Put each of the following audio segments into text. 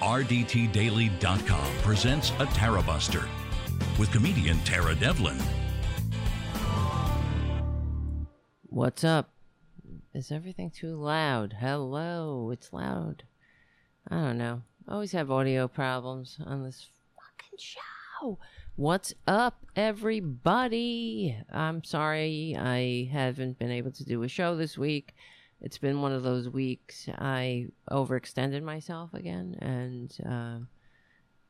RDTDaily.com presents a Tarabuster with comedian Tara Devlin. What's up? Is everything too loud? Hello, it's loud. I don't know. I always have audio problems on this fucking show. What's up, everybody? I'm sorry I haven't been able to do a show this week. It's been one of those weeks I overextended myself again, and uh,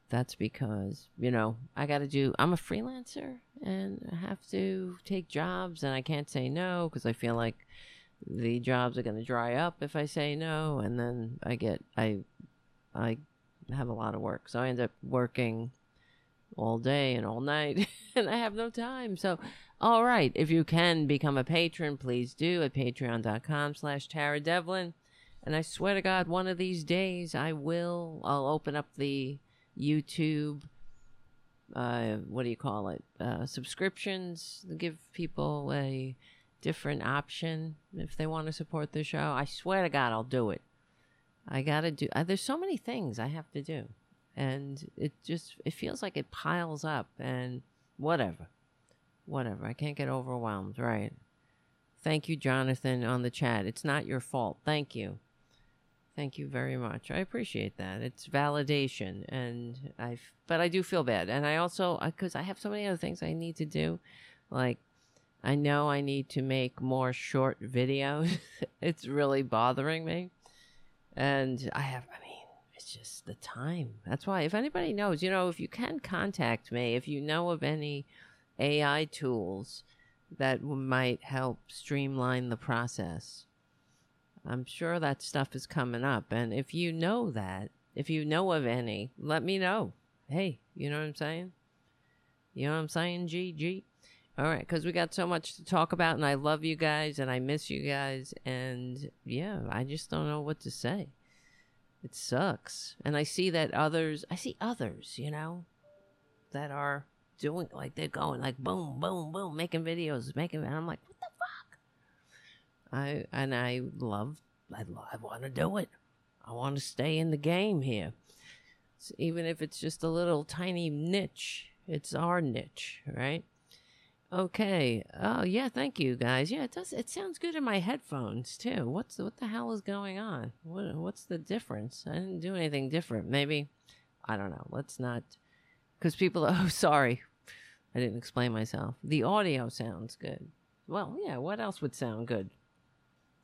that's because, you know, I got to do, I'm a freelancer and I have to take jobs, and I can't say no because I feel like the jobs are going to dry up if I say no, and then I get, I, I have a lot of work. So I end up working all day and all night and I have no time. So, all right, if you can become a patron, please do at patreon.com slash Tara Devlin. And I swear to God, one of these days I will, I'll open up the YouTube, uh, what do you call it? Uh, subscriptions, give people a different option if they want to support the show. I swear to God, I'll do it. I gotta do, uh, there's so many things I have to do and it just it feels like it piles up and whatever whatever. I can't get overwhelmed right. Thank you jonathan on the chat. It's not your fault. Thank you. Thank you very much. I appreciate that. It's validation and i but i do feel bad. And i also because I, I have so many other things i need to do. Like i know i need to make more short videos. It's really bothering me. And i have i mean it's just the time. That's why, if anybody knows, you know, if you can contact me, if you know of any AI tools that might help streamline the process, I'm sure that stuff is coming up. And if you know that, if you know of any, let me know. Hey, you know what I'm saying? You know what I'm saying, GG? All right, because we got so much to talk about, and I love you guys, and I miss you guys, and yeah, I just don't know what to say. It sucks. And I see that others, I see others, you know, that are doing like they're going like boom, boom, boom, making videos, making, and I'm like, what the fuck? I, and I love, I, I want to do it. I want to stay in the game here. So even if it's just a little tiny niche, it's our niche, right? Okay. Oh yeah, thank you guys. Yeah, it does. It sounds good in my headphones too. What's what the hell is going on? What what's the difference? I didn't do anything different. Maybe I don't know. Let's not because people. Oh, sorry, I didn't explain myself. The audio sounds good. Well, yeah. What else would sound good?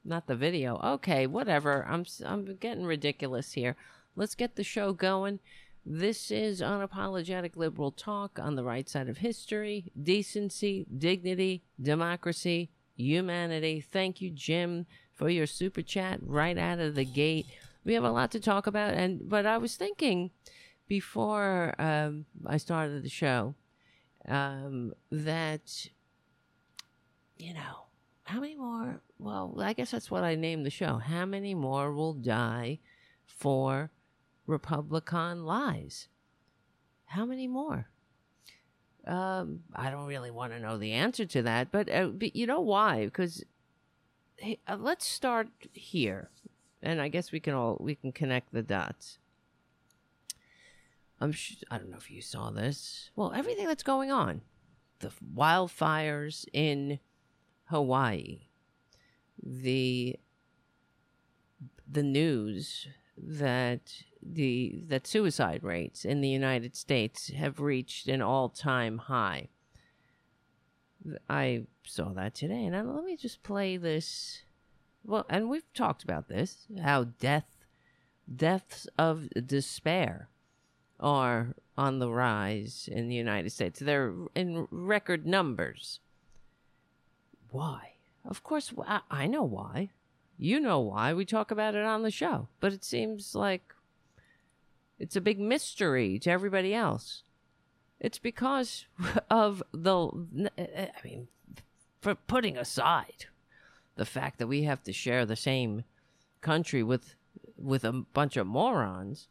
Not the video. Okay, whatever. I'm I'm getting ridiculous here. Let's get the show going. This is unapologetic liberal talk on the right side of history, decency, dignity, democracy, humanity. Thank you, Jim, for your super chat right out of the gate. We have a lot to talk about, and but I was thinking before um, I started the show um, that you know how many more. Well, I guess that's what I named the show. How many more will die for Republican lies. How many more? Um, I don't really want to know the answer to that, but, uh, but you know why? Because hey, uh, let's start here, and I guess we can all we can connect the dots. I'm sh- I don't know if you saw this. Well, everything that's going on, the wildfires in Hawaii, the the news that the that suicide rates in the United States have reached an all-time high. I saw that today, and I, let me just play this. Well, and we've talked about this how death, deaths of despair, are on the rise in the United States. They're in record numbers. Why? Of course, I, know why. You know why. We talk about it on the show. But it seems like it's a big mystery to everybody else. It's because of the, uh, uh, I mean, for putting aside the fact that we have to share the same country with with a bunch of morons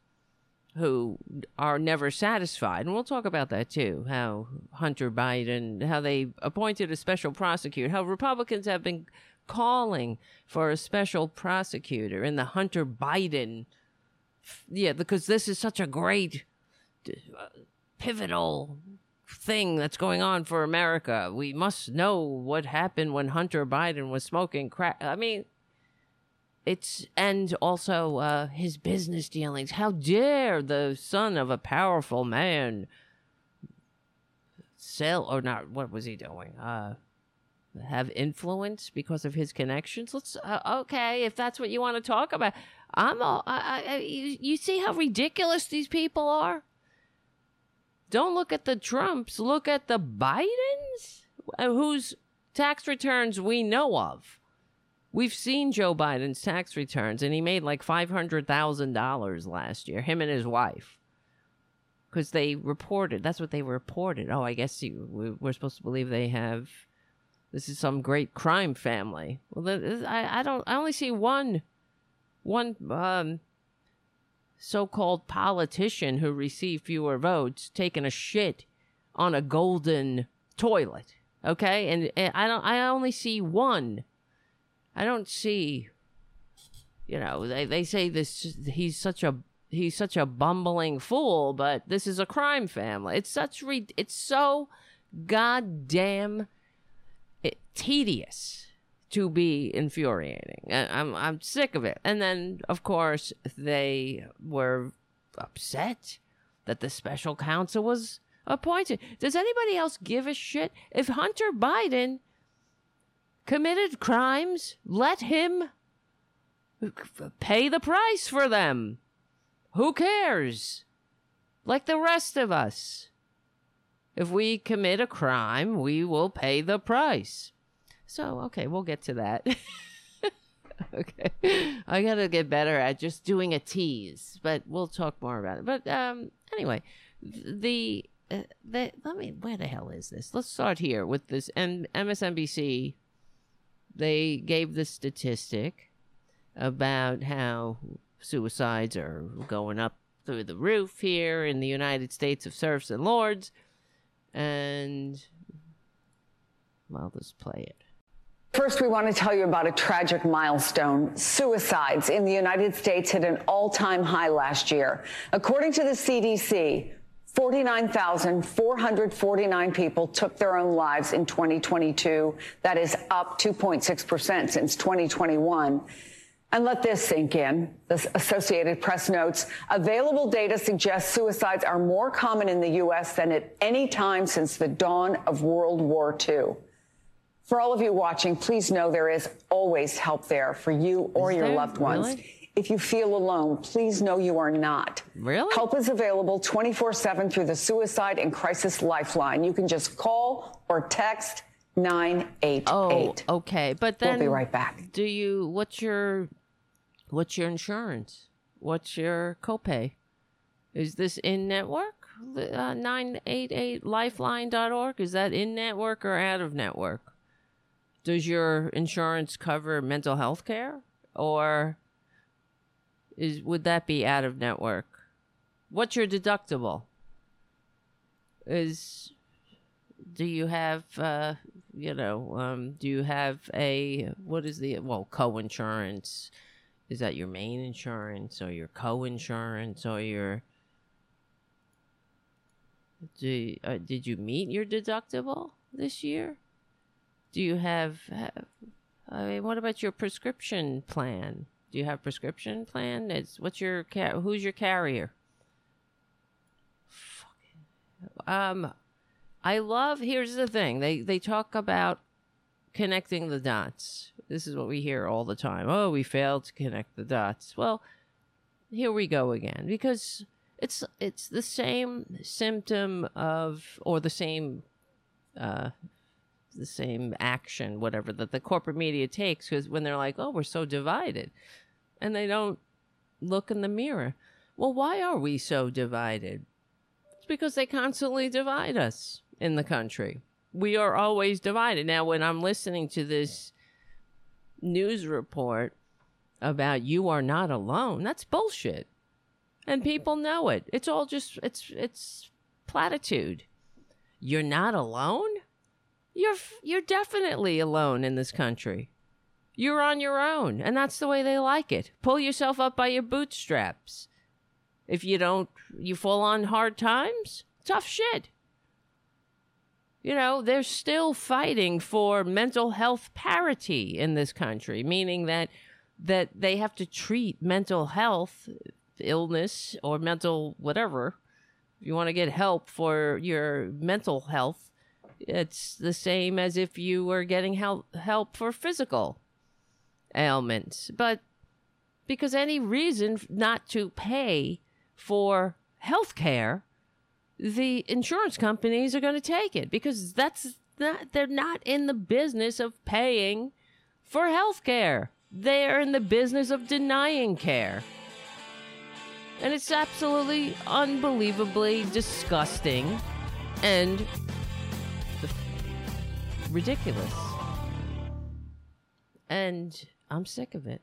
who are never satisfied. And we'll talk about that too. How Hunter Biden, how they appointed a special prosecutor, how Republicans have been calling for a special prosecutor in the Hunter Biden yeah, because this is such a great, uh, pivotal thing that's going on for America. We must know what happened when Hunter Biden was smoking crack. I mean, it's and also uh, his business dealings. How dare the son of a powerful man sell or not? What was he doing? Uh, have influence because of his connections. Let's uh, okay if that's what you want to talk about. I'm all. I, I, you, you see how ridiculous these people are. Don't look at the Trumps. Look at the Bidens, uh, whose tax returns we know of. We've seen Joe Biden's tax returns, and he made like $500,000 last year, him and his wife. Because they reported, that's what they reported. Oh, I guess you, we're supposed to believe they have, this is some great crime family. Well, I, I don't, I only see one, one um, so called politician who received fewer votes taking a shit on a golden toilet. Okay. And, and I don't, I only see one I don't see. You know, they they say this. He's such a he's such a bumbling fool, but this is a crime family. It's such re- it's so goddamn it, tedious to be infuriating. I'm I'm sick of it. And then of course they were upset that the special counsel was appointed. Does anybody else give a shit if Hunter Biden committed crimes, let him pay the price for them. Who cares? Like the rest of us. If we commit a crime, we will pay the price. So, okay, we'll get to that. okay. I got to get better at just doing a tease, but we'll talk more about it. But um anyway, the uh, the let me where the hell is this? Let's start here with this M- MSNBC they gave the statistic about how suicides are going up through the roof here in the United States of serfs and lords. And, well, let's play it. First, we want to tell you about a tragic milestone. Suicides in the United States hit an all time high last year. According to the CDC, 49,449 people took their own lives in 2022. That is up 2.6% since 2021. And let this sink in. The Associated Press notes available data suggests suicides are more common in the U.S. than at any time since the dawn of World War II. For all of you watching, please know there is always help there for you or is your loved ones. Really? If you feel alone, please know you are not. Really? Help is available 24 7 through the Suicide and Crisis Lifeline. You can just call or text 988. Oh, okay. But then. We'll be right back. Do you, what's your, what's your insurance? What's your copay? Is this in network? Uh, 988lifeline.org? Is that in network or out of network? Does your insurance cover mental health care? Or is would that be out of network? What's your deductible? Is do you have uh you know um do you have a what is the well co-insurance is that your main insurance or your co-insurance or your do uh, did you meet your deductible this year do you have, have i mean what about your prescription plan do you have prescription plan? It's what's your who's your carrier? Um, I love. Here's the thing. They they talk about connecting the dots. This is what we hear all the time. Oh, we failed to connect the dots. Well, here we go again because it's it's the same symptom of or the same uh the same action whatever that the corporate media takes because when they're like oh we're so divided and they don't look in the mirror. Well, why are we so divided? It's because they constantly divide us in the country. We are always divided. Now, when I'm listening to this news report about you are not alone, that's bullshit. And people know it. It's all just it's it's platitude. You're not alone? You're you're definitely alone in this country. You're on your own, and that's the way they like it. Pull yourself up by your bootstraps. if you don't you fall on hard times tough shit you know they're still fighting for mental health parity in this country meaning that that they have to treat mental health illness or mental whatever if you want to get help for your mental health it's the same as if you were getting help help for physical ailments but because any reason not to pay for health care the insurance companies are going to take it because that's not they're not in the business of paying for health care they're in the business of denying care and it's absolutely unbelievably disgusting and ridiculous. And I'm sick of it.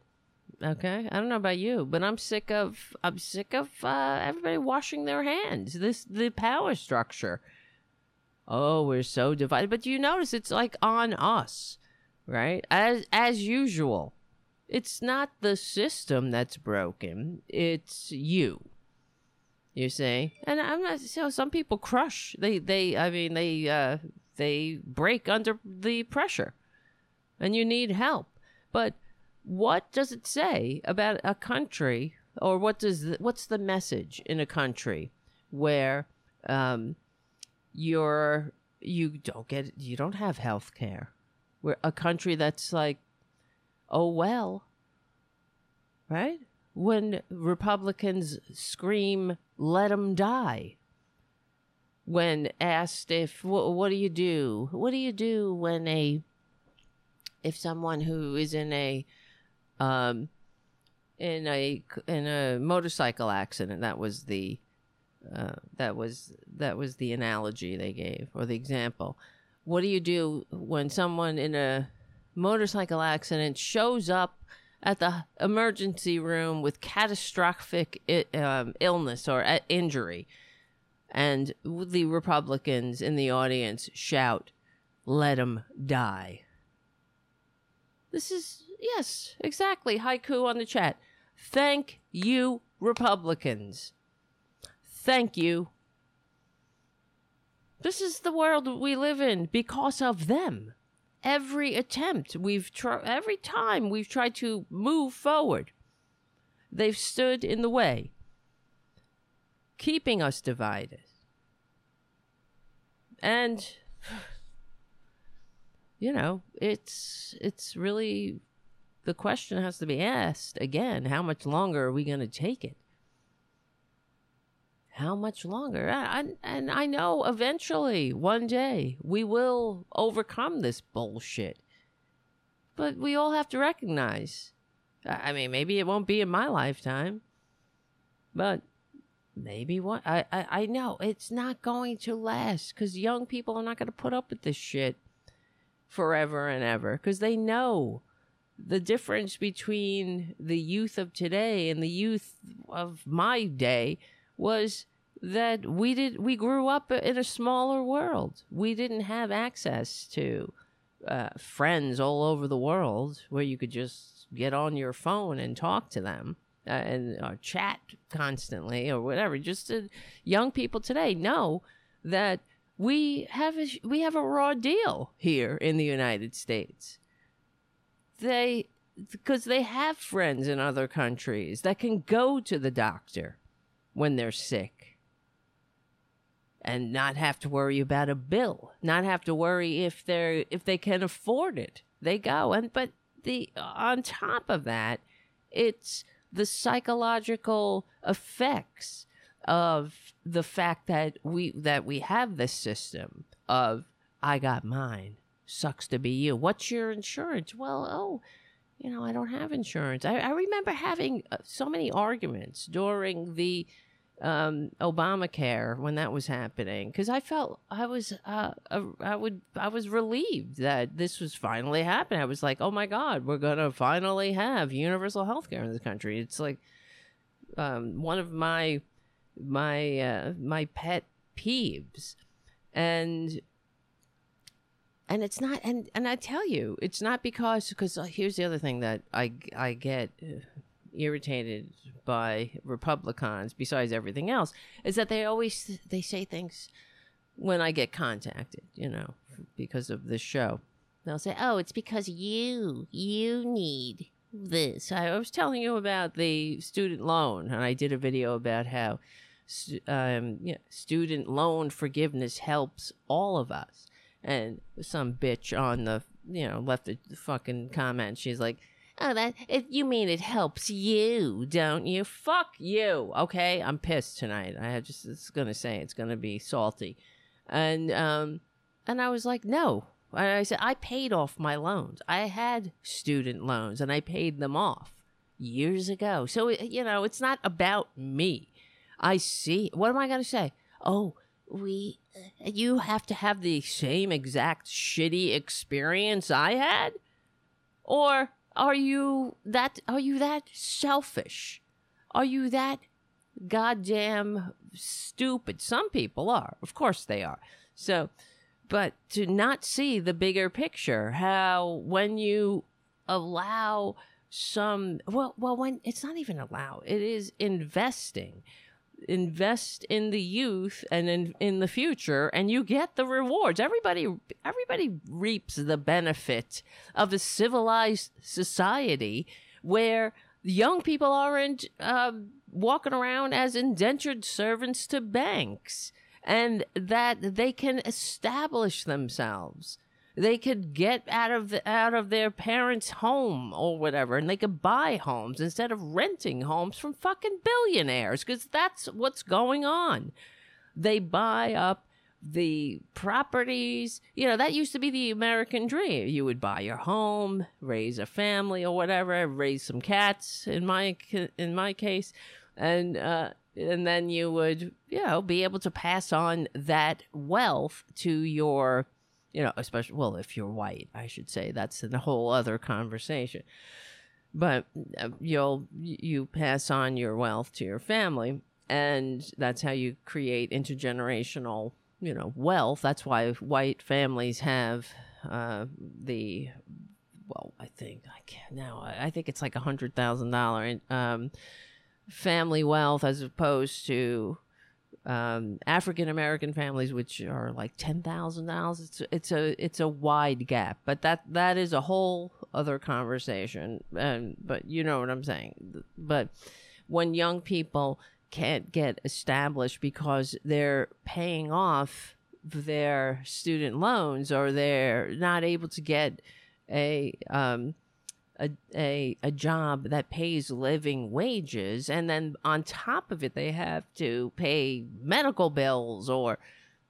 Okay, I don't know about you, but I'm sick of I'm sick of uh, everybody washing their hands. This the power structure. Oh, we're so divided. But you notice it's like on us, right? As as usual. It's not the system that's broken. It's you. You see, and I'm not. So some people crush. They they. I mean they. uh they break under the pressure and you need help. But what does it say about a country or what does the, what's the message in a country where um, you're you don't get you don't have health care? Where a country that's like oh well right? When republicans scream let them die. When asked if what, what do you do? What do you do when a if someone who is in a um in a in a motorcycle accident that was the uh, that was that was the analogy they gave or the example what do you do when someone in a motorcycle accident shows up at the emergency room with catastrophic um, illness or injury and the Republicans in the audience shout, Let him die. This is, yes, exactly. Haiku on the chat. Thank you, Republicans. Thank you. This is the world we live in because of them. Every attempt we've tried, every time we've tried to move forward, they've stood in the way keeping us divided. And you know, it's it's really the question has to be asked again, how much longer are we going to take it? How much longer? And, and I know eventually, one day, we will overcome this bullshit. But we all have to recognize I mean, maybe it won't be in my lifetime, but maybe what I, I I know it's not going to last because young people are not going to put up with this shit forever and ever because they know the difference between the youth of today and the youth of my day was that we did we grew up in a smaller world we didn't have access to uh, friends all over the world where you could just get on your phone and talk to them uh, and uh, chat constantly or whatever. Just uh, young people today know that we have a, we have a raw deal here in the United States. They because they have friends in other countries that can go to the doctor when they're sick and not have to worry about a bill, not have to worry if they're if they can afford it. They go and but the on top of that, it's the psychological effects of the fact that we that we have this system of I got mine sucks to be you. What's your insurance? Well, oh, you know, I don't have insurance. I, I remember having uh, so many arguments during the um, Obamacare when that was happening because I felt I was uh, I would I was relieved that this was finally happening. I was like, oh my god, we're gonna finally have universal health care in this country. It's like um, one of my my uh, my pet peeves, and and it's not and and I tell you, it's not because because uh, here's the other thing that I I get. Uh, irritated by Republicans besides everything else is that they always they say things when I get contacted, you know, because of this show. They'll say, "Oh, it's because you you need this." I was telling you about the student loan, and I did a video about how um, you know, student loan forgiveness helps all of us. And some bitch on the you know left a fucking comment. She's like, "Oh, that it, you mean it helps you, don't you? Fuck you." Okay, I'm pissed tonight. I just it's gonna say it's gonna be salty, and um, and I was like, no. And I said I paid off my loans. I had student loans, and I paid them off years ago. So you know, it's not about me. I see. What am I going to say? Oh, we, uh, you have to have the same exact shitty experience I had? Or are you that, are you that selfish? Are you that goddamn stupid? Some people are. Of course they are. So, but to not see the bigger picture, how when you allow some, well, well, when it's not even allow, it is investing invest in the youth and in, in the future and you get the rewards. Everybody everybody reaps the benefit of a civilized society where young people aren't uh, walking around as indentured servants to banks and that they can establish themselves they could get out of out of their parents' home or whatever, and they could buy homes instead of renting homes from fucking billionaires, because that's what's going on. They buy up the properties. You know, that used to be the American dream. You would buy your home, raise a family or whatever, raise some cats in my in my case, and uh, and then you would you know be able to pass on that wealth to your you know, especially well, if you're white, I should say that's a whole other conversation. But uh, you'll you pass on your wealth to your family, and that's how you create intergenerational, you know, wealth. That's why white families have uh, the well, I think I can't now. I think it's like a hundred thousand dollar um, family wealth as opposed to um, African American families, which are like ten thousand dollars. It's it's a it's a wide gap, but that that is a whole other conversation. And but you know what I'm saying. But when young people can't get established because they're paying off their student loans or they're not able to get a um, a, a, a job that pays living wages and then on top of it they have to pay medical bills or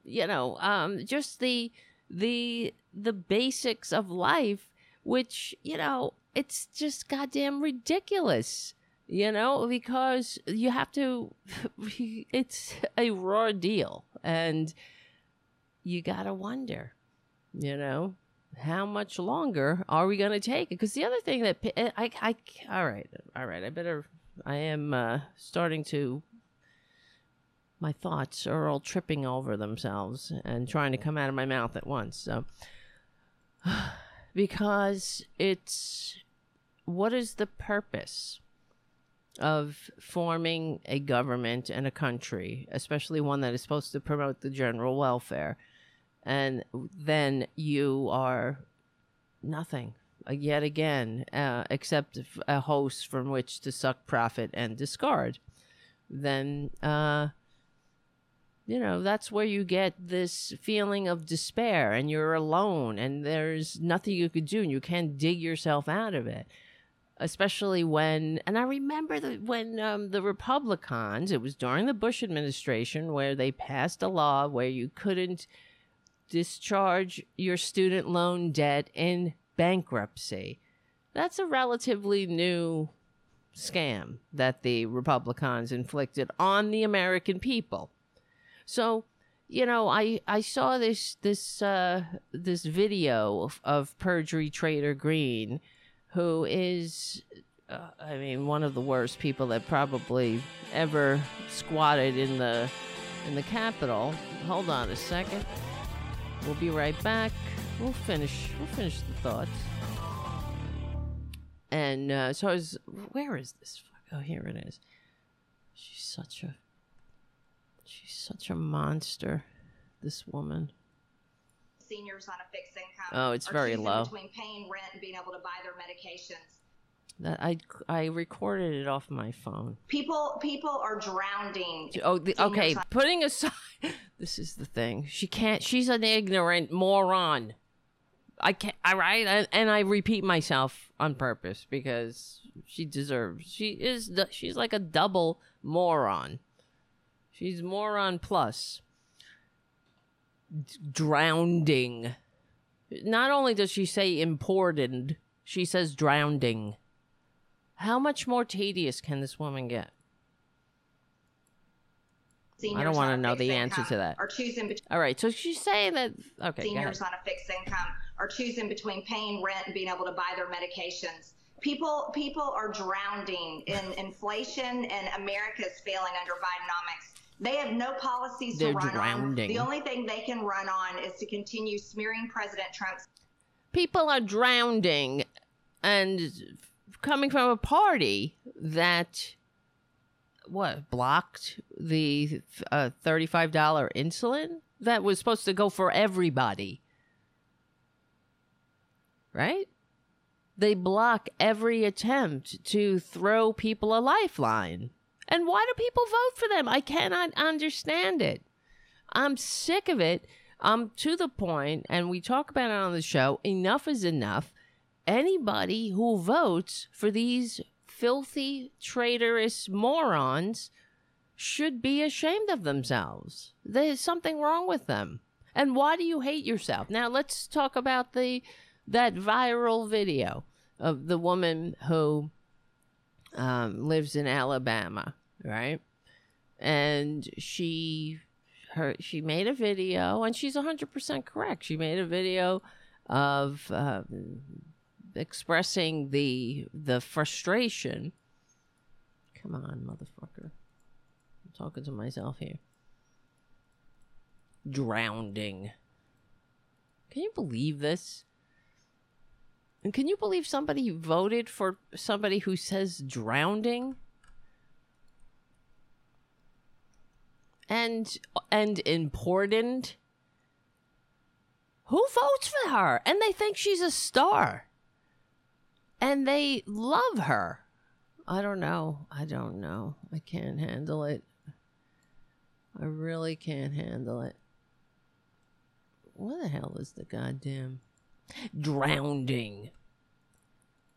you know um, just the the the basics of life which you know it's just goddamn ridiculous you know because you have to it's a raw deal and you gotta wonder you know how much longer are we going to take it? Because the other thing that eh, I, I, all right, all right, I better, I am uh, starting to, my thoughts are all tripping over themselves and trying to come out of my mouth at once. So, because it's, what is the purpose of forming a government and a country, especially one that is supposed to promote the general welfare? And then you are nothing uh, yet again, uh, except a host from which to suck profit and discard. Then, uh, you know, that's where you get this feeling of despair and you're alone and there's nothing you could do and you can't dig yourself out of it. Especially when, and I remember that when um, the Republicans, it was during the Bush administration where they passed a law where you couldn't discharge your student loan debt in bankruptcy. That's a relatively new scam that the Republicans inflicted on the American people. So, you know, I I saw this this uh, this video of, of Marjorie Traitor Greene, who is, uh, I mean, one of the worst people that probably ever squatted in the in the Capitol. Hold on a second. We'll be right back. We'll finish. We'll finish the thought. and uh, so I was, where is this? Oh, here it is. She's such a, she's such a monster. This woman. Seniors on a fixed income. Oh, it's very low. Between paying rent and being able to buy their medications. That I I recorded it off my phone. People people are drowning. Oh, the, okay. Putting aside, this is the thing. She can't. She's an ignorant moron. I can't. I right, and, and I repeat myself on purpose because she deserves. She is. the- She's like a double moron. She's moron plus. D- drowning. Not only does she say important, she says drowning. How much more tedious can this woman get? Seniors I don't wanna know the answer to that. Are choosing between All right, so she's saying that. Okay, seniors on a fixed income are choosing between paying rent and being able to buy their medications. People people are drowning in inflation and America is failing under Bidenomics. They have no policies They're to run on. drowning. The only thing they can run on is to continue smearing President Trump's people are drowning and coming from a party that what blocked the uh, $35 insulin that was supposed to go for everybody right they block every attempt to throw people a lifeline and why do people vote for them i cannot understand it I'm sick of it. I'm to the point, and we talk about it on the show. Enough is enough. Anybody who votes for these filthy, traitorous morons should be ashamed of themselves. There's something wrong with them. And why do you hate yourself? Now let's talk about the that viral video of the woman who um, lives in Alabama, right? And she her she made a video and she's 100% correct she made a video of uh, expressing the the frustration. Come on motherfucker. I'm talking to myself here. Drowning. Can you believe this? And can you believe somebody voted for somebody who says drowning? And and important? Who votes for her? And they think she's a star and they love her. I don't know. I don't know. I can't handle it. I really can't handle it. What the hell is the goddamn drowning?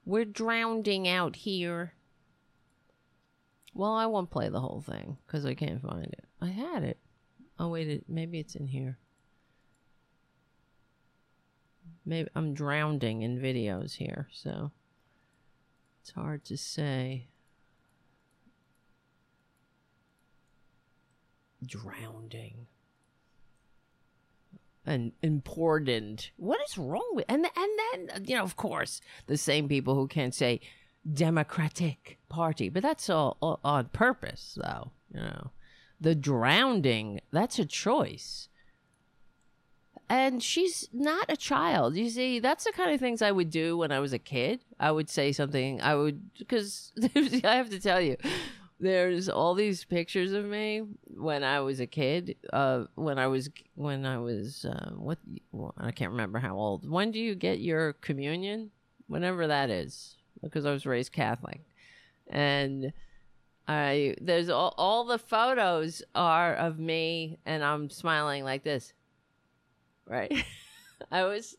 We're drowning out here. Well, I won't play the whole thing because I can't find it. I had it. Oh wait, it, maybe it's in here. Maybe I'm drowning in videos here, so it's hard to say. Drowning and important. What is wrong with and and then you know of course the same people who can't say Democratic Party, but that's all, all on purpose, though. You know, the drowning that's a choice, and she's not a child. You see, that's the kind of things I would do when I was a kid. I would say something. I would because I have to tell you. There's all these pictures of me when I was a kid. Uh, when I was when I was uh, what well, I can't remember how old. When do you get your communion? Whenever that is because I was raised Catholic. And I there's all, all the photos are of me and I'm smiling like this. Right? I was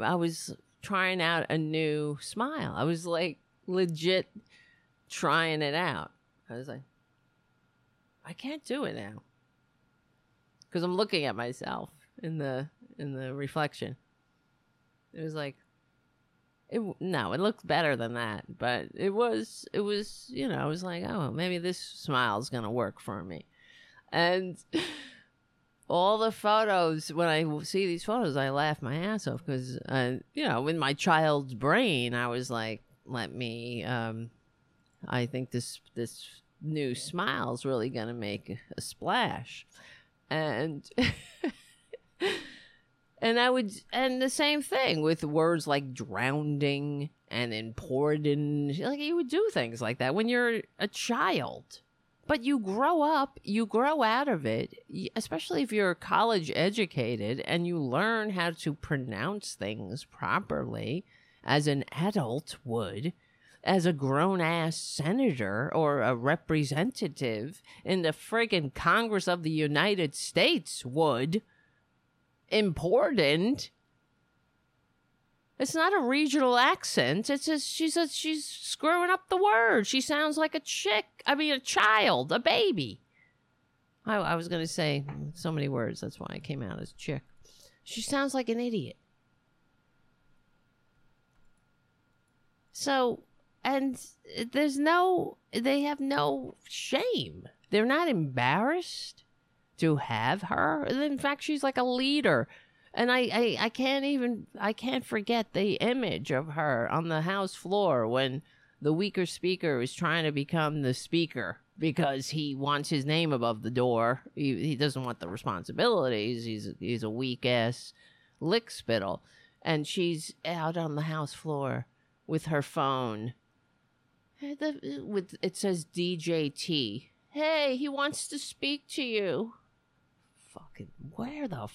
I was trying out a new smile. I was like legit trying it out. I was like I can't do it now. Cuz I'm looking at myself in the in the reflection. It was like it no, it looked better than that, but it was it was you know I was like oh maybe this smile's gonna work for me, and all the photos when I see these photos I laugh my ass off because uh, you know in my child's brain I was like let me um I think this this new smile's really gonna make a splash, and And I would, and the same thing with words like drowning and important. Like you would do things like that when you're a child. But you grow up, you grow out of it, especially if you're college educated and you learn how to pronounce things properly as an adult would, as a grown ass senator or a representative in the friggin' Congress of the United States would important. It's not a regional accent. It's just she's a, she's screwing up the word. She sounds like a chick. I mean, a child, a baby. I, I was gonna say so many words. That's why I came out as chick. She sounds like an idiot. So, and there's no, they have no shame. They're not embarrassed to have her. In fact, she's like a leader. And I, I, I can't even, I can't forget the image of her on the House floor when the weaker speaker is trying to become the speaker because he wants his name above the door. He, he doesn't want the responsibilities. He's, he's a weak ass lick spittle. And she's out on the House floor with her phone. With, it says DJT. Hey, he wants to speak to you fucking where the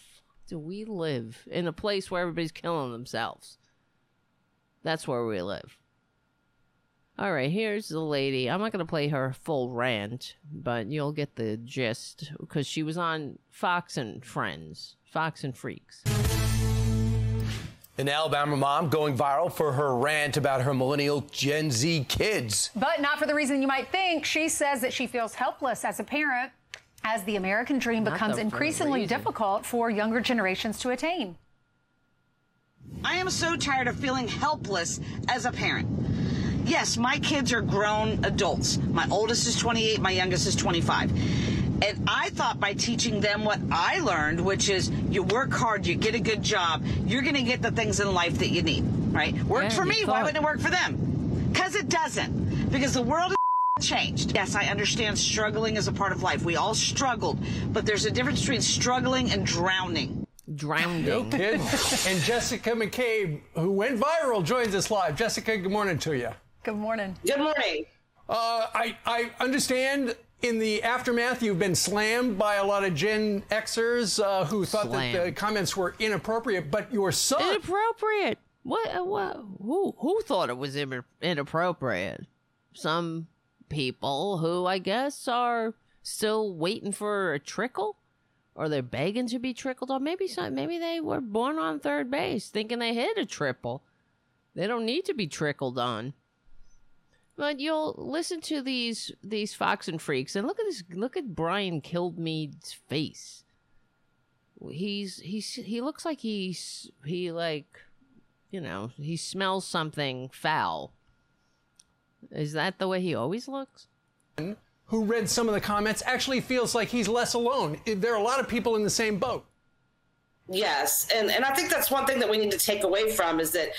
do we live in a place where everybody's killing themselves? That's where we live. All right, here's the lady. I'm not going to play her full rant, but you'll get the gist because she was on Fox and Friends, Fox and Freaks. An Alabama mom going viral for her rant about her millennial Gen Z kids. But not for the reason you might think. She says that she feels helpless as a parent as the American dream Not becomes increasingly difficult for younger generations to attain. I am so tired of feeling helpless as a parent. Yes, my kids are grown adults. My oldest is 28, my youngest is 25. And I thought by teaching them what I learned, which is you work hard, you get a good job, you're going to get the things in life that you need, right? Worked yeah, for me, why wouldn't it work for them? Because it doesn't. Because the world is changed. Yes, I understand struggling is a part of life. We all struggled, but there's a difference between struggling and drowning. Drowning. No kidding. and Jessica McCabe, who went viral, joins us live. Jessica, good morning to you. Good morning. Good morning. Uh, I, I understand in the aftermath, you've been slammed by a lot of Gen Xers uh, who thought that the comments were inappropriate, but your son. Inappropriate? What? Uh, what? Who? Who thought it was inappropriate? Some people who I guess are still waiting for a trickle or they're begging to be trickled on. Maybe some, maybe they were born on third base thinking they hit a triple. They don't need to be trickled on. But you'll listen to these these Fox and Freaks and look at this look at Brian Kilmeade's face. He's he's he looks like he's he like you know, he smells something foul is that the way he always looks? Who read some of the comments actually feels like he's less alone. There are a lot of people in the same boat. Yes, and and I think that's one thing that we need to take away from is that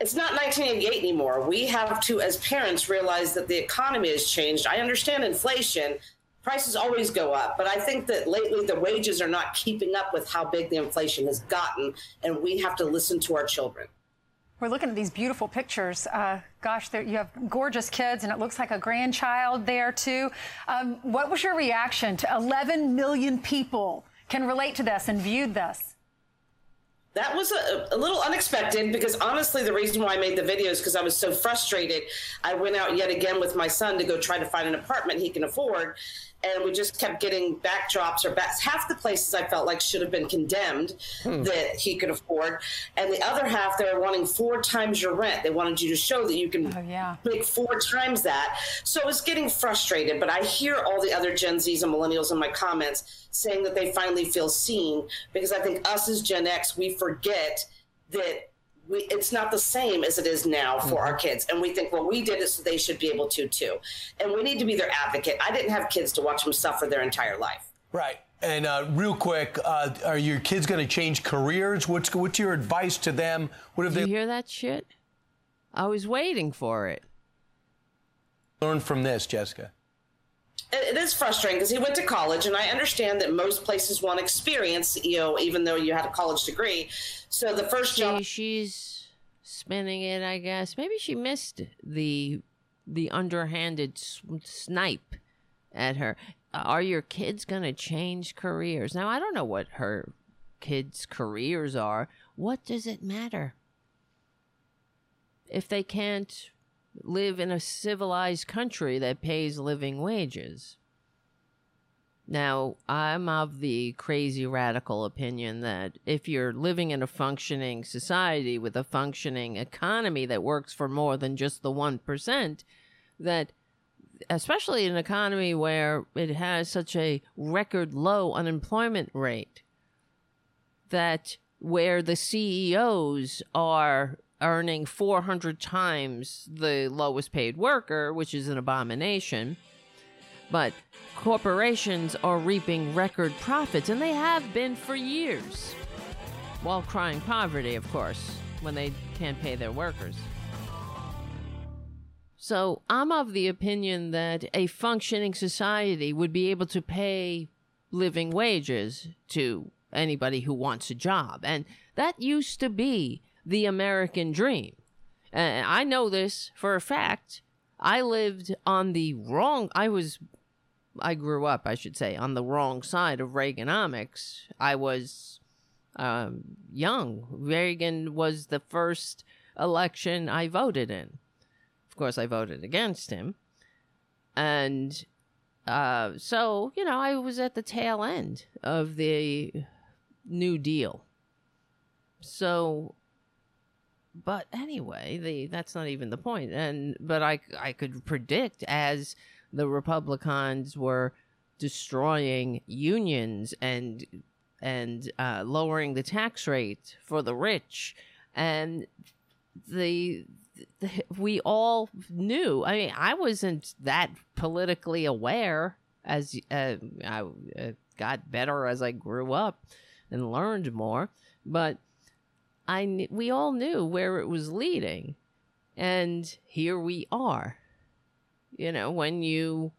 it's not 1988 anymore. We have to, as parents, realize that the economy has changed. I understand inflation. Prices always go up, but I think that lately the wages are not keeping up with how big the inflation has gotten, and we have to listen to our children. We're looking at these beautiful pictures. Uh, gosh, you have gorgeous kids, and it looks like a grandchild there, too. Um, what was your reaction to 11 million people can relate to this and viewed this? That was a, a, little unexpected because honestly, the reason why I made the video is because I was so frustrated. I went out yet again with my son to go try to find an apartment he can afford and we just kept getting backdrops or backs. Half the places I felt like should have been condemned hmm. that he could afford, and the other half they were wanting four times your rent. They wanted you to show that you can oh, yeah. make four times that. So I was getting frustrated. But I hear all the other Gen Zs and Millennials in my comments saying that they finally feel seen because I think us as Gen X we forget that we, it's not the same as it is now for mm-hmm. our kids. And we think, well, we did it, so they should be able to too. And we need to be their advocate. I didn't have kids to watch them suffer their entire life. Right. And uh, real quick, uh, are your kids going to change careers? What's what's your advice to them? What have Did they you hear that shit? I was waiting for it. Learn from this, Jessica. It is frustrating because he went to college, and I understand that most places want experience, you know, even though you had a college degree. So the first job she's spinning it, I guess. Maybe she missed the the underhanded snipe at her. Uh, are your kids gonna change careers? Now I don't know what her kids' careers are. What does it matter? If they can't live in a civilized country that pays living wages. Now, I'm of the crazy radical opinion that if you're living in a functioning society with a functioning economy that works for more than just the 1%, that especially an economy where it has such a record low unemployment rate, that where the CEOs are earning 400 times the lowest paid worker, which is an abomination. But corporations are reaping record profits, and they have been for years. While crying poverty, of course, when they can't pay their workers. So I'm of the opinion that a functioning society would be able to pay living wages to anybody who wants a job. And that used to be the American dream. And I know this for a fact. I lived on the wrong, I was, I grew up, I should say, on the wrong side of Reaganomics. I was um, young. Reagan was the first election I voted in. Of course, I voted against him. And uh, so, you know, I was at the tail end of the New Deal. So but anyway, the that's not even the point. And but I I could predict as the Republicans were destroying unions and and uh, lowering the tax rate for the rich, and the, the we all knew. I mean, I wasn't that politically aware as uh, I uh, got better as I grew up and learned more, but I we all knew where it was leading, and here we are. You know, when you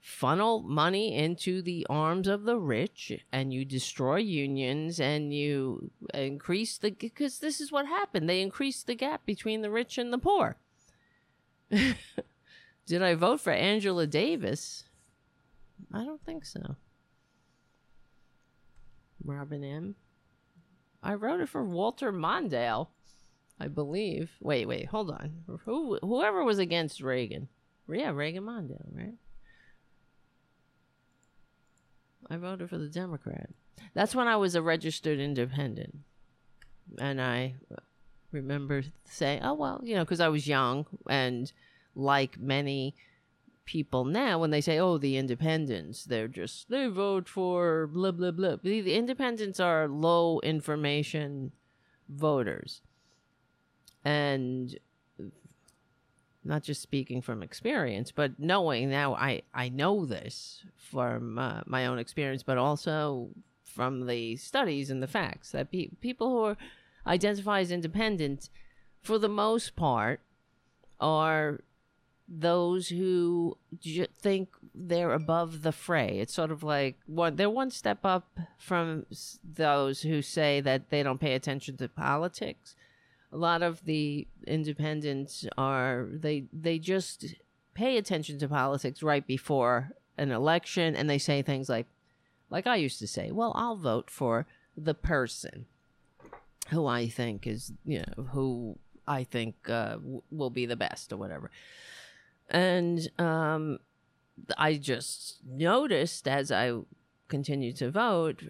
funnel money into the arms of the rich and you destroy unions and you increase the because this is what happened. They increased the gap between the rich and the poor. Did i vote for angela davis? I don't think so. Robin m I wrote it for Walter Mondale, I believe. Wait, wait, hold on. Who, whoever was against Reagan. Yeah, Reagan Mondale, right? I voted for the Democrat. That's when I was a registered independent. And I remember saying, oh, well, you know, because I was young and like many people now when they say, "Oh, the independents," they're just they vote for blah blah blah. The, the independents are low information voters, and not just speaking from experience, but knowing now, I I know this from uh, my own experience, but also from the studies and the facts that pe- people who are identify as independent, for the most part, are those who think they're above the fray. It's sort of like one, they're one step up from those who say that they don't pay attention to politics. A lot of the independents are they they just pay attention to politics right before an election, and they say things like, like I used to say, "Well, I'll vote for the person who I think is you know who I think uh, w- will be the best or whatever." And um, I just noticed as I continued to vote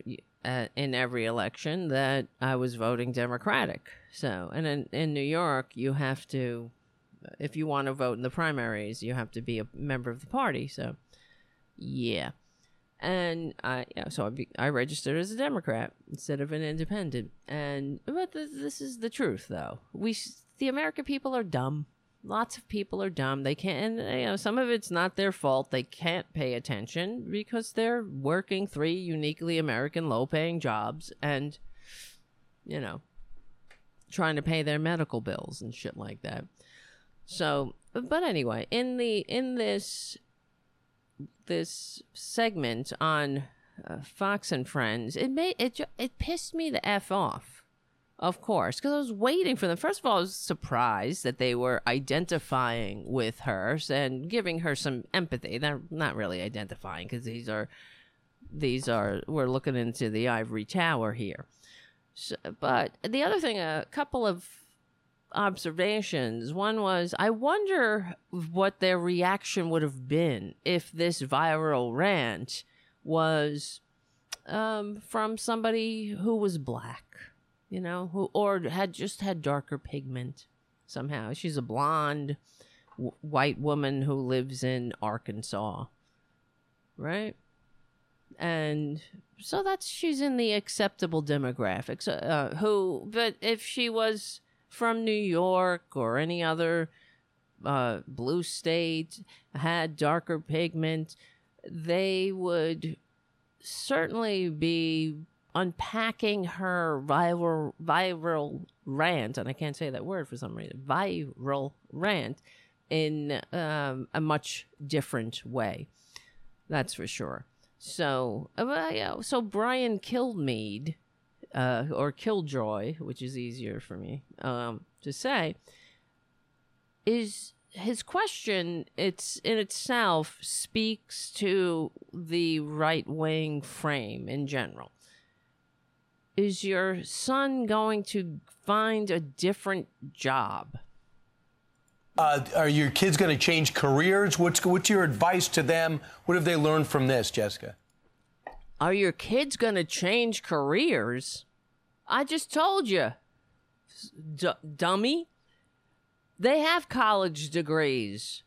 uh, in every election that I was voting Democratic. So, and in, in New York, you have to, if you want to vote in the primaries, you have to be a member of the party. So, yeah. And I, so I, be, I registered as a Democrat instead of an independent. And, but th- this is the truth, though. We, the American people are dumb lots of people are dumb. They can't, and, you know, some of it's not their fault. They can't pay attention because they're working three uniquely American low paying jobs and, you know, trying to pay their medical bills and shit like that. So, but anyway, in the, in this this segment on uh, Fox and Friends, it made it it pissed me the f off. Of course, because I was waiting for them. First of all, I was surprised that they were identifying with her and giving her some empathy. They're not really identifying because these are these are we're looking into the ivory tower here. So, but the other thing, a couple of observations. One was, I wonder what their reaction would have been if this viral rant was um, from somebody who was black, you know, who or had just had darker pigment somehow. She's a blonde w- white woman who lives in Arkansas, right? And so that's she's in the acceptable demographics. Uh, who, but if she was from New York or any other uh, blue state had darker pigment, they would certainly be unpacking her viral viral rant, and I can't say that word for some reason, viral rant in um, a much different way. That's for sure. So, uh, so Brian Kilmeade uh, or Killjoy, which is easier for me um, to say, is his question. It's in itself speaks to the right wing frame in general. Is your son going to find a different job? Uh, are your kids going to change careers? What's what's your advice to them? What have they learned from this, Jessica? Are your kids going to change careers? I just told you, D- dummy. They have college degrees.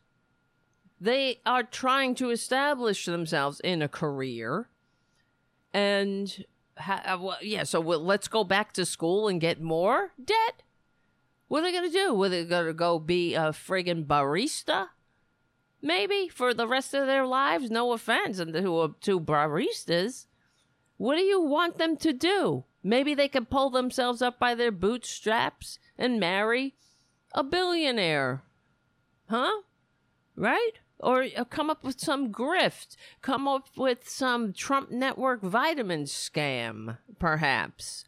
They are trying to establish themselves in a career. And, ha- uh, well, yeah, so well, let's go back to school and get more debt? What are they to do? Were they to go be a friggin' barista? maybe for the rest of their lives. No offense to, to baristas. What do you want them to do? Maybe they could pull themselves up by their bootstraps and marry a billionaire. Huh? Right? Or uh, come up with some grift. Come up with some Trump Network vitamin scam, perhaps.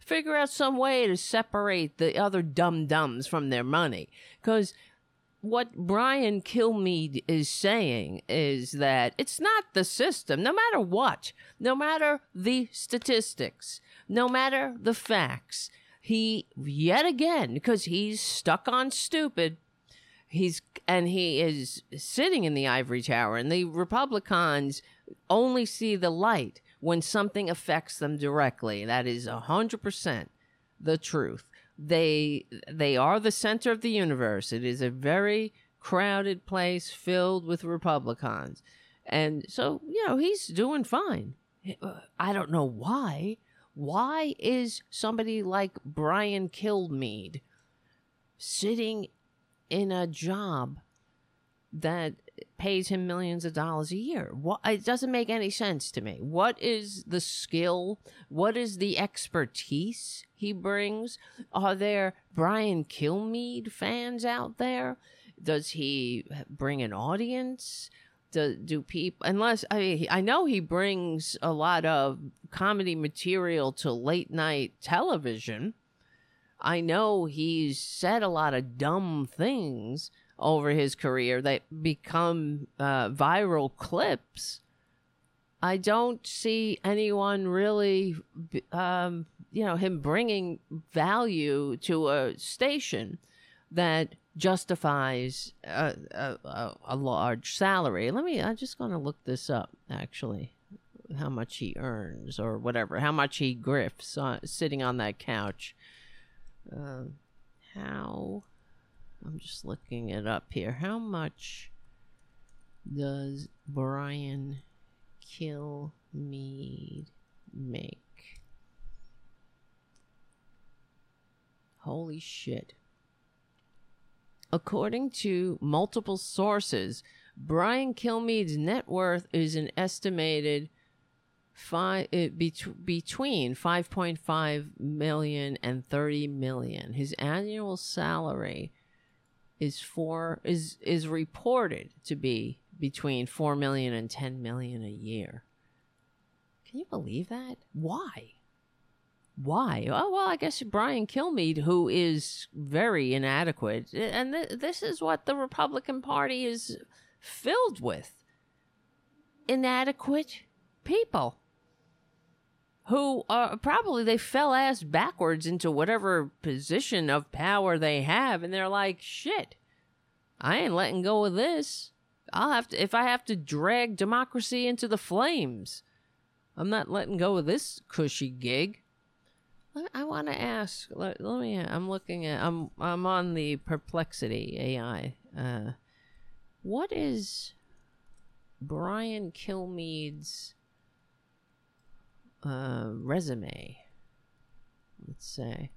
Figure out some way to separate the other dum dums from their money. Because what Brian Kilmeade is saying is that it's not the system, no matter what, no matter the statistics, no matter the facts. He, yet again, because he's stuck on stupid, he's, and he is sitting in the ivory tower, and the Republicans only see the light when something affects them directly. That is 100% the truth they they are the center of the universe. It is a very crowded place filled with Republicans. And so, you know, he's doing fine. Uh, I don't know why. Why is somebody like Brian Kilmeade sitting in a job that pays him millions of dollars a year. What it doesn't make any sense to me. What is the skill? What is the expertise he brings? Are there Brian Kilmeade fans out there? Does he bring an audience? Do, do people unless I mean, I know he brings a lot of comedy material to late night television. I know he's said a lot of dumb things over his career that become uh, viral clips. I don't see anyone really, um, you know, him bringing value to a station that justifies a, a, a large salary. Let me, I'm just going to look this up actually, how much he earns or whatever, how much he grifts sitting on that couch. Uh, how I'm just looking it up here. How much does Brian Kilmeade make? Holy shit. According to multiple sources, Brian Kilmeade's net worth is an estimated five uh, bet- between 5.5 million and 30 million. His annual salary is for is is reported to be between 4 million and 10 million a year. Can you believe that? Why? Why? Oh, well, I guess Brian Kilmeade, who is very inadequate. And th- this is what the Republican Party is filled with inadequate people who are probably they fell ass backwards into whatever position of power they have and they're like shit i ain't letting go of this. I'll have to if i have to drag democracy into the flames i'm not letting go of this cushy gig. I want to ask let, let, me i'm looking at i'm i'm on the perplexity ai uh what is brian kilmeade's uh, resume. Let's say.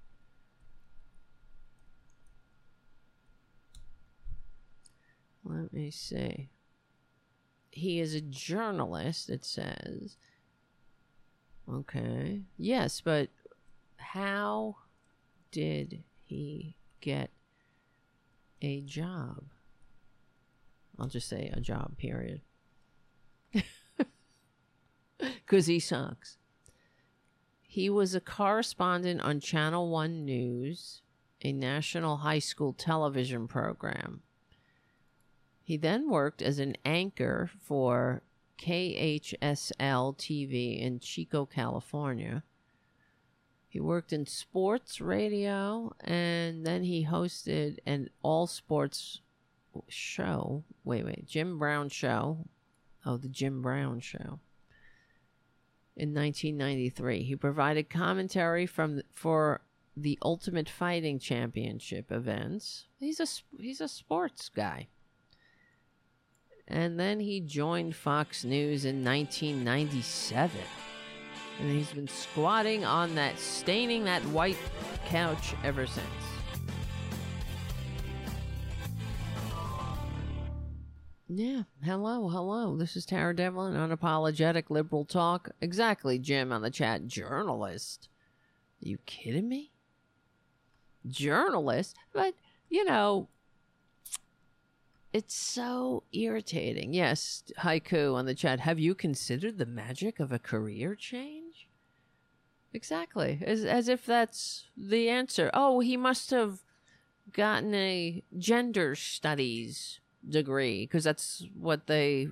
Let me see. He is a journalist, it says. Okay. Yes, but how did he get a job? I'll just say a job, period. Because he sucks. He was a correspondent on Channel 1 News, a national high school television program. He then worked as an anchor for KHSL TV in Chico, California. He worked in sports radio and then he hosted an all sports show. Wait, wait, Jim Brown show. Oh, the Jim Brown show in 1993. He provided commentary from for the Ultimate Fighting Championship events. He's a he's a sports guy. And then he joined Fox News in 1997. And he's been squatting on that staining that white couch ever since. Yeah. Hello, hello. This is Tara Devlin, unapologetic liberal talk. Exactly, Jim on the chat. Journalist. Are you kidding me? Journalist? But, you know, it's so irritating. Yes, haiku on the chat. Have you considered the magic of a career change? Exactly. As, as if that's the answer. Oh, he must have gotten a gender studies degree because that's what they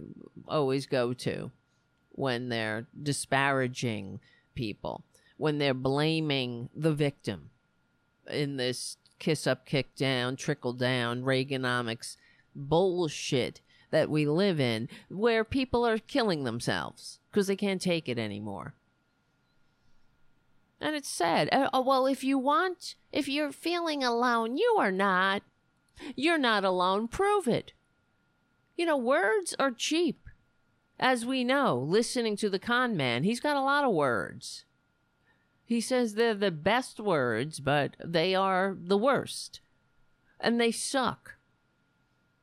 always go to when they're disparaging people, when they're blaming the victim in this kiss up, kick down, trickle down Reaganomics bullshit that we live in, where people are killing themselves because they can't take it anymore. And it's sad. Uh, oh, well, if you want, if you're feeling alone, you are not. You're not alone. Prove it. You know, words are cheap. As we know, listening to the con man, he's got a lot of words. He says they're the best words, but they are the worst. And they suck.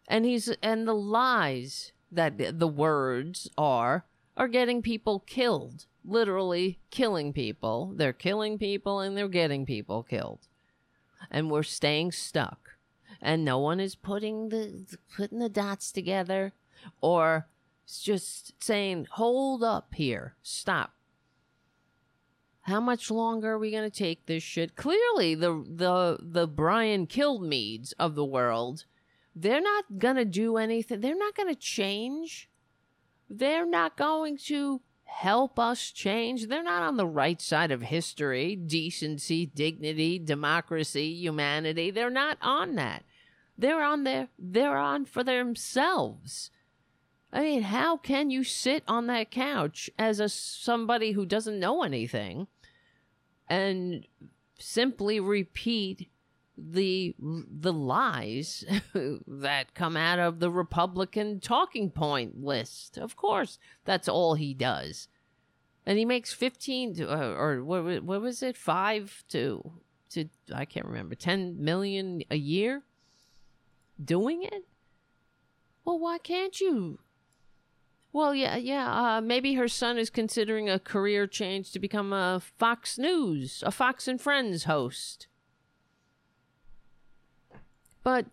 And he's and the lies that the words are are getting people killed. Literally killing people. They're killing people and they're getting people killed. And we're staying stuck and no one is putting the putting the dots together or just saying hold up here. Stop. How much longer are we going to take this shit? Clearly the the the brian kilmeades of the world they're not going to do anything they're not going to change. They're not going to help us change. They're not on the right side of history, decency, dignity, democracy, humanity. They're not on that. They're on there. They're on for themselves. I mean, how can you sit on that couch as a somebody who doesn't know anything and simply repeat the the lies that come out of the Republican talking point list? Of course, that's all he does. And he makes 15 to, uh, or what, what was it? 5 to to I can't remember. 10 million a year doing it? Well, why can't you? Well, yeah, yeah. Uh, maybe her son is considering a career change to become a Fox News, a Fox and Friends host. But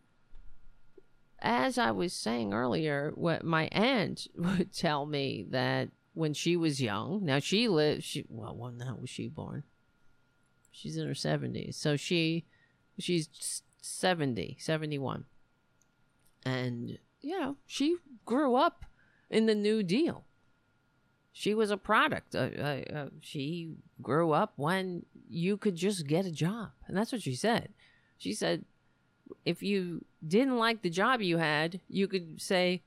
as I was saying earlier, what my aunt would tell me that when she was young, now she lived, she, well, when the hell was she born? She's in her 70s. So she, she's 70, 71. And, you know, she grew up in the New Deal. She was a product. Uh, uh, uh, she grew up when you could just get a job. And that's what she said. She said, if you didn't like the job you had, you could say,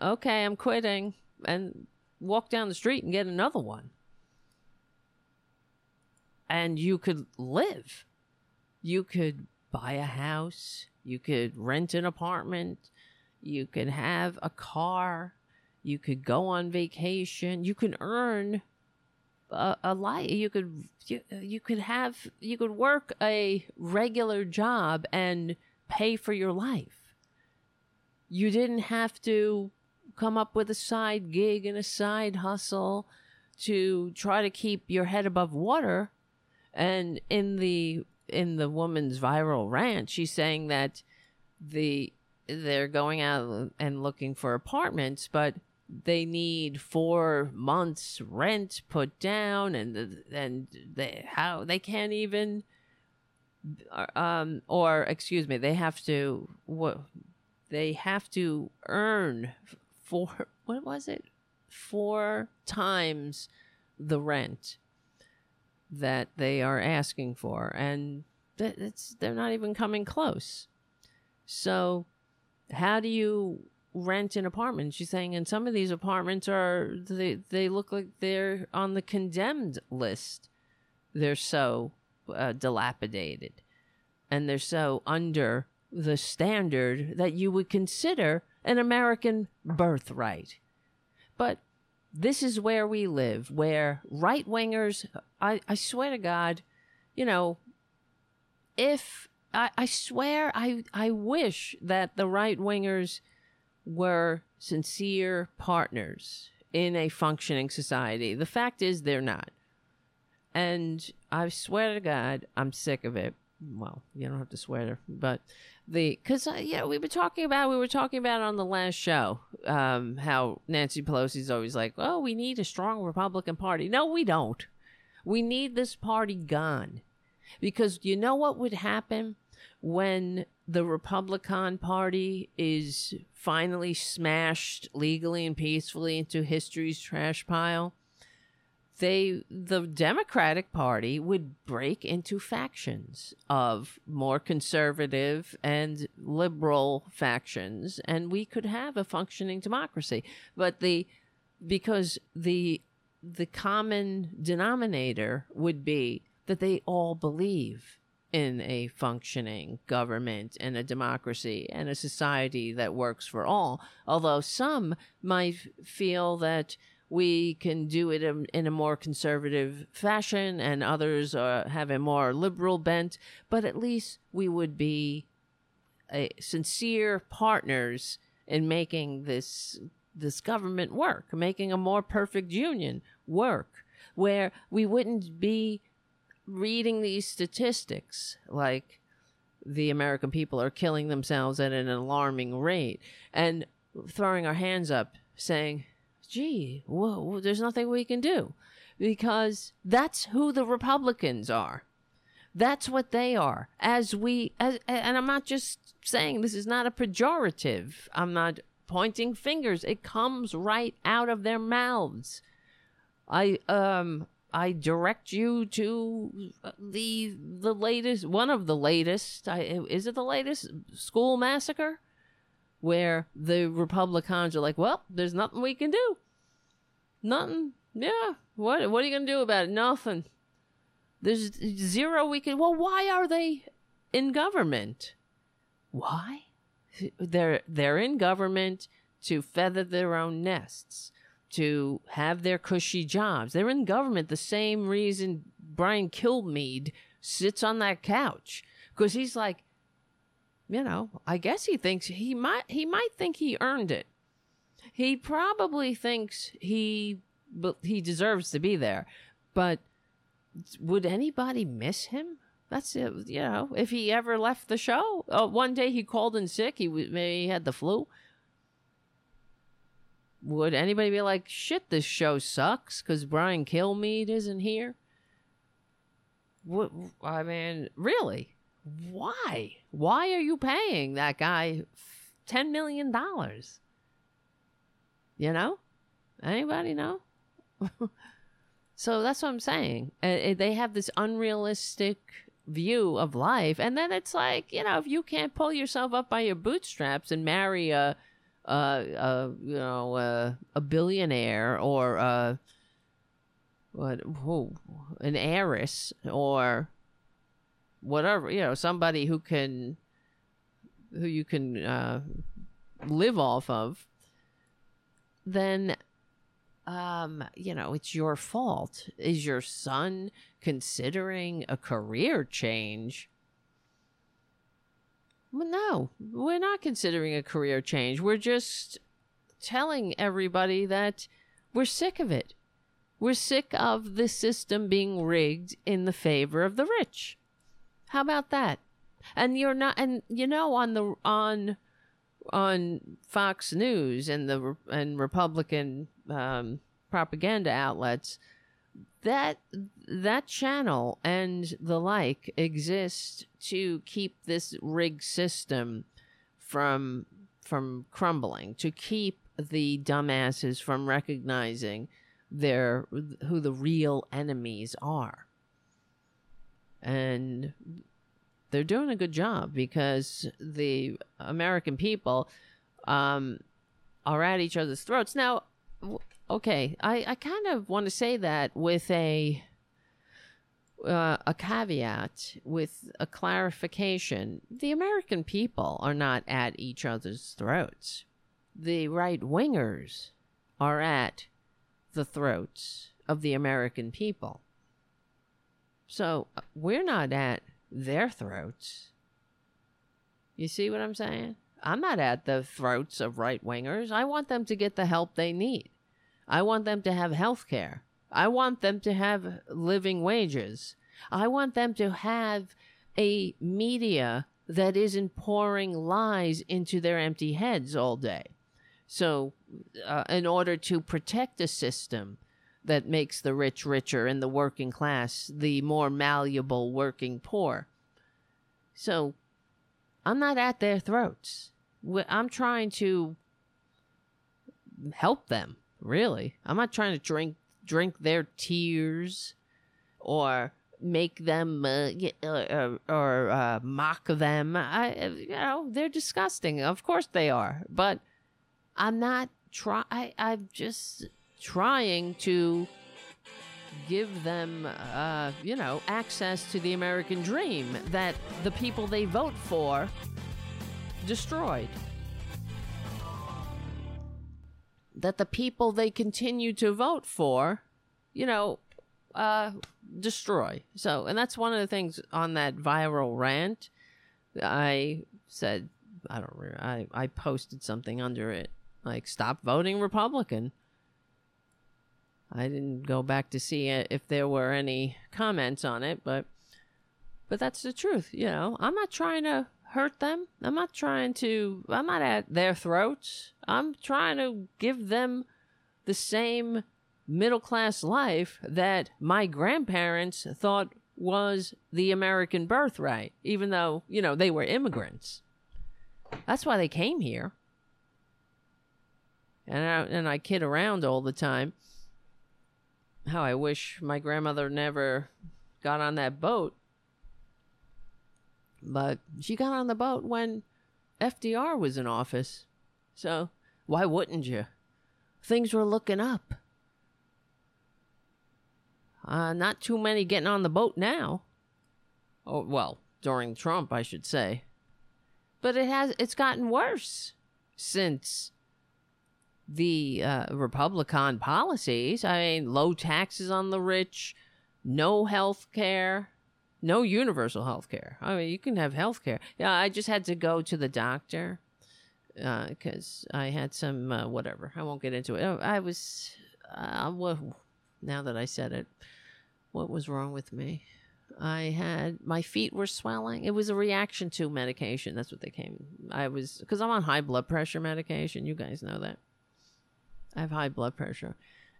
okay, I'm quitting, and walk down the street and get another one. And you could live. You could buy a house. You could rent an apartment. You could have a car. You could go on vacation. You could earn a, life. You could you, you could have you could work a regular job and pay for your life. You didn't have to come up with a side gig and a side hustle to try to keep your head above water. And in the in the woman's viral rant, she's saying that the they're going out and looking for apartments, but they need four months rent put down, and and they how they can't even uh, um or excuse me, they have to what they have to earn four what was it? Four times the rent that they are asking for and it's they're not even coming close. So how do you rent an apartment. She's saying and some of these apartments are they they look like they're on the condemned list. They're so uh, dilapidated. And they're so under the standard that you would consider an American birthright. But this is where we live, where right wingers, I, I swear to God, you know, if I, I swear, I, I wish that the right wingers were sincere partners in a functioning society. The fact is, they're not. And I swear to God, I'm sick of it. Well, you don't have to swear, but the because uh, yeah we were talking about we were talking about on the last show um, how Nancy Pelosi's always like oh we need a strong Republican Party no we don't we need this party gone because you know what would happen when the Republican Party is finally smashed legally and peacefully into history's trash pile they the Democratic Party would break into factions of more conservative and liberal factions and we could have a functioning democracy. But the because the the common denominator would be that they all believe in a functioning government and a democracy and a society that works for all. Although some might feel that we can do it in, a more conservative fashion and others uh, have a more liberal bent but at least we would be a sincere partners in making this this government work making a more perfect union work where we wouldn't be reading these statistics like the american people are killing themselves at an alarming rate and throwing our hands up saying gee, whoa, there's nothing we can do because that's who the Republicans are. That's what they are. As we, as, and I'm not just saying this is not a pejorative. I'm not pointing fingers. It comes right out of their mouths. I, um, I direct you to the the latest one of the latest. I, is it the latest school massacre? where the Republicans are like, well, there's nothing we can do. Nothing. Yeah. What what are you gonna do about it? Nothing. There's zero we can well, why are they in government? Why? They're they're in government to feather their own nests, to have their cushy jobs. They're in government the same reason Brian Kilmeade sits on that couch. Because he's like, you know, I guess he thinks he might he might think he earned it. He probably thinks he he deserves to be there. But would anybody miss him? That's it. You know, if he ever left the show, uh, one day he called in sick. He maybe he had the flu. Would anybody be like, "Shit, this show sucks" because Brian Kilmeade isn't here? What? I mean, really? Why? Why are you paying that guy ten million dollars? You know? Anybody know? so that's what I'm saying. Uh, they have this unrealistic view of life, and then it's like you know, if you can't pull yourself up by your bootstraps and marry a, a, a you know, a, a billionaire or a what, who, an heiress or whatever, you know, somebody who can, who you can uh, live off of, then, um, you know, it's your fault. Is your son considering a career change? No, we're not considering a career change. We're just telling everybody that we're sick of it. We're sick of the system being rigged in the favor of the rich. How about that? And you're not, and you know, on the on on Fox News and the and Republican um, propaganda outlets, that that channel and the like exist to keep this rigged system from from crumbling, to keep the dumbasses from recognizing their who the real enemies are and they're doing a good job because the American people um, are at each other's throats. Now, okay, I, I kind of want to say that with a uh, a caveat, with a clarification. The American people are not at each other's throats. The right wingers are at the throats of the American people. So uh, we're not at their throats. You see what I'm saying? I'm not at the throats of right wingers. I want them to get the help they need. I want them to have health care. I want them to have living wages. I want them to have a media that isn't pouring lies into their empty heads all day. So, uh, in order to protect a system that makes the rich richer and the working class the more malleable working poor. So I'm not at their throats. I'm trying to help them, really. I'm not trying to drink drink their tears or make them uh, or, or uh, mock them. I, you know, they're disgusting. Of course they are, but I'm not try. I, I'm just trying to give them, uh, you know, access to the American dream that the people they vote for destroyed. That the people they continue to vote for, you know, uh, destroy. So, and that's one of the things on that viral rant. I said, I don't remember, I, I posted something under it like, stop voting Republican. I didn't go back to see if there were any comments on it, but but that's the truth, you know. I'm not trying to hurt them. I'm not trying to I'm not at their throats. I'm trying to give them the same middle class life that my grandparents thought was the American birthright, even though, you know, they were immigrants. That's why they came here. And I, and I kid around all the time how I wish my grandmother never got on that boat. But she got on the boat when FDR was in office. So why wouldn't you? Things were looking up. Uh, not too many getting on the boat now. Oh, well, during Trump, I should say. But it has it's gotten worse since the uh, Republican policies. I mean, low taxes on the rich, no health care, no universal health care. I mean, you can have health care. Yeah, I just had to go to the doctor because uh, I had some uh, whatever. I won't get into it. Oh, I was, uh, well, now that I said it, what was wrong with me? I had my feet were swelling. It was a reaction to medication. That's what they came. I was because I'm on high blood pressure medication. You guys know that. I have high blood pressure,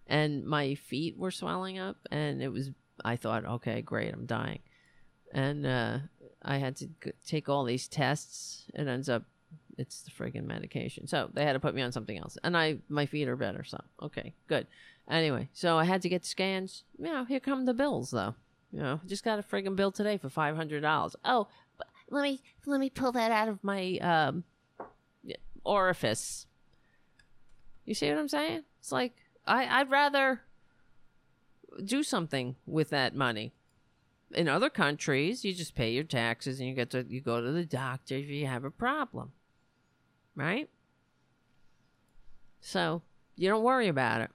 and my feet were swelling up, and it was. I thought, okay, great, I'm dying, and uh, I had to g- take all these tests. It ends up, it's the friggin' medication. So they had to put me on something else, and I my feet are better. So okay, good. Anyway, so I had to get scans. You know, here come the bills though. You know, just got a friggin' bill today for five hundred dollars. Oh, let me let me pull that out of my um orifice. You see what I'm saying? It's like I I'd rather do something with that money. In other countries, you just pay your taxes and you get to you go to the doctor if you have a problem. Right? So, you don't worry about it.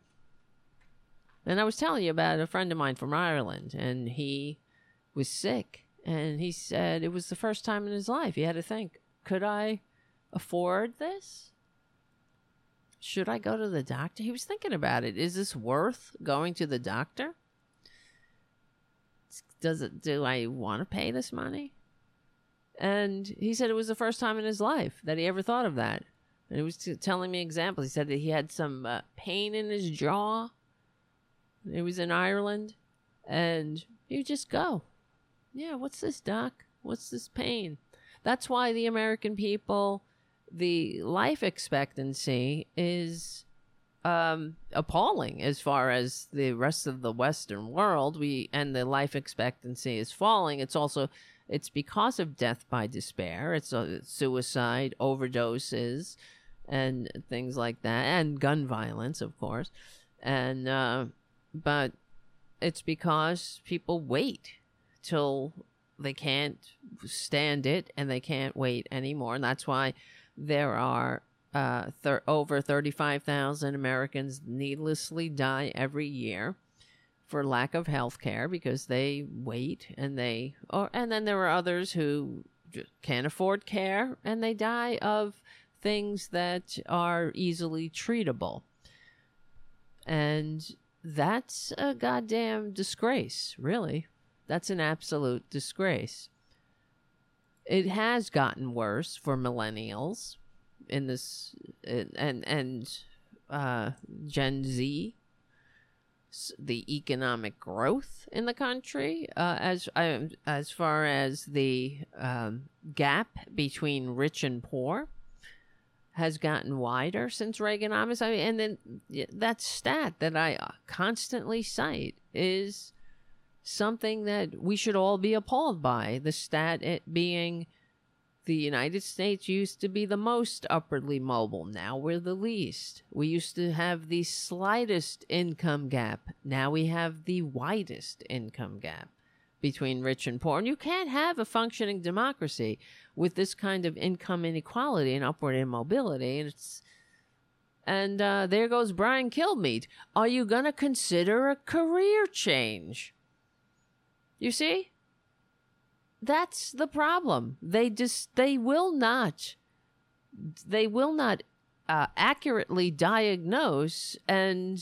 And I was telling you about a friend of mine from Ireland, and he was sick, and he said it was the first time in his life. He had to think, could I afford this? Should I go to the doctor? He was thinking about it. Is this worth going to the doctor? Does it do I want to pay this money? And he said it was the first time in his life that he ever thought of that. And he was t- telling me examples. He said that he had some uh, pain in his jaw it was in Ireland, and you just go. Yeah, what's this, doc? What's this pain? That's why the American people, the life expectancy is um, appalling as far as the rest of the Western world. We and the life expectancy is falling. It's also it's because of death by despair. It's uh, suicide, overdoses, and things like that, and gun violence, of course, and. Uh, but it's because people wait till they can't stand it and they can't wait anymore. And that's why there are uh, thir- over 35,000 Americans needlessly die every year for lack of health care because they wait and they or and then there are others who can't afford care and they die of things that are easily treatable. And that's a goddamn disgrace, really. That's an absolute disgrace. It has gotten worse for millennials in this and and uh, Gen Z. The economic growth in the country, uh, as uh, as far as the um, gap between rich and poor, has gotten wider since Reaganomics. I mean, and then that stat that I uh, constantly cite is something that we should all be appalled by. The stat it being the United States used to be the most upwardly mobile. Now we're the least. We used to have the slightest income gap. Now we have the widest income gap between rich and poor. And you can't have a functioning democracy with this kind of income inequality and upward immobility. And it's and uh, there goes Brian Kilmeade. Are you going to consider a career change? You see? That's the problem. They just they will not they will not uh, accurately diagnose and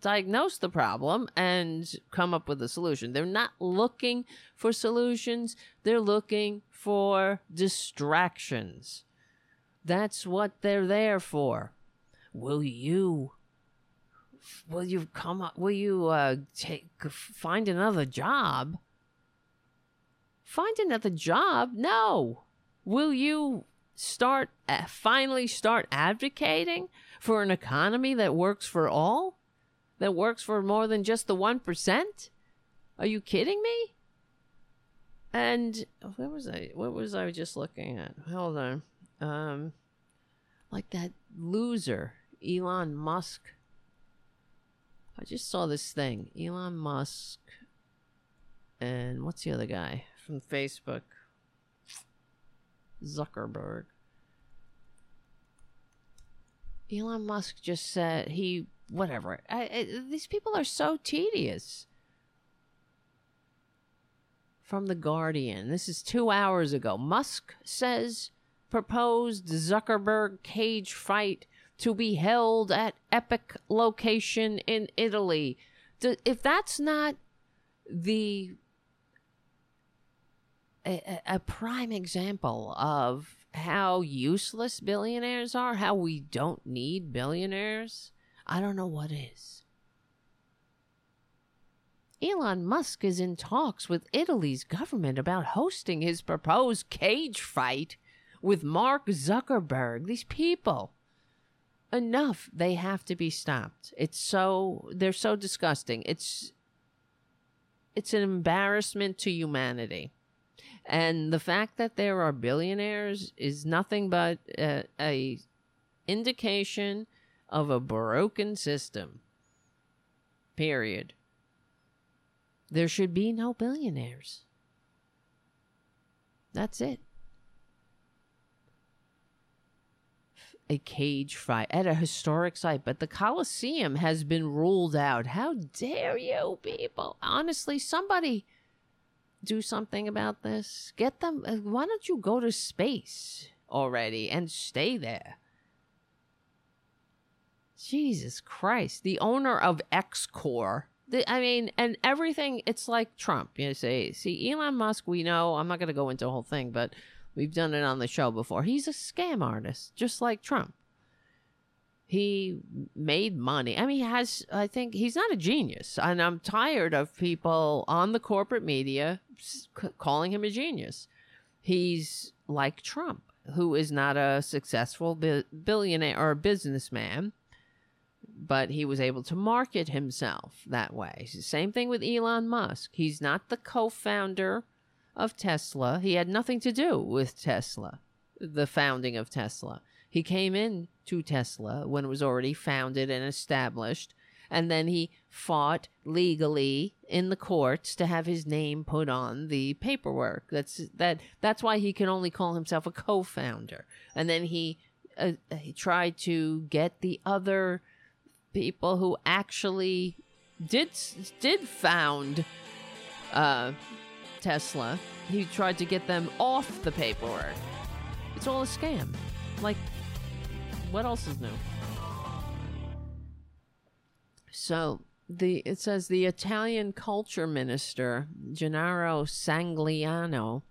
diagnose the problem and come up with a solution. They're not looking for solutions, they're looking for distractions. That's what they're there for. Will you will you come up will you uh take find another job? Find another job? No. Will you start uh, finally start advocating for an economy that works for all? that works for more than just the 1%? Are you kidding me? And where was I? What was I just looking at? Hold on. Um, like that loser, Elon Musk. I just saw this thing. Elon Musk. And what's the other guy from Facebook? Zuckerberg. Elon Musk just said he whatever. I, I, these people are so tedious. From The Guardian. This is two hours ago. Musk says proposed Zuckerberg cage fight to be held at epic location in Italy. If that's not the a, prime example of how useless billionaires are, how we don't need billionaires. I don't know what is. Elon Musk is in talks with Italy's government about hosting his proposed cage fight with Mark Zuckerberg. These people. Enough. They have to be stopped. It's so they're so disgusting. It's it's an embarrassment to humanity. And the fact that there are billionaires is nothing but a, a indication of a broken system. Period. There should be no billionaires. That's it. A cage fight at a historic site, but the Colosseum has been ruled out. How dare you, people? Honestly, somebody do something about this. Get them. Uh, why don't you go to space already and stay there? Jesus Christ. The owner of X Corp the, I mean, and everything, it's like Trump. You know, see, Elon Musk, we know, I'm not going to go into the whole thing, but we've done it on the show before. He's a scam artist, just like Trump. He made money. I mean, he has, I think, he's not a genius. And I'm tired of people on the corporate media calling him a genius. He's like Trump, who is not a successful billionaire or businessman but he was able to market himself that way. Same thing with Elon Musk. He's not the co founder of Tesla, he had nothing to do with Tesla, the founding of Tesla. He came in to Tesla when it was already founded and established, and then he fought legally in the courts to have his name put on the paperwork. That's that. That's why he can only call himself a co-founder. And then he uh, he tried to get the other people who actually did did found uh, Tesla. He tried to get them off the paperwork. It's all a scam. Like, what else is new? So the it says the Italian culture minister Gennaro Sangiuliano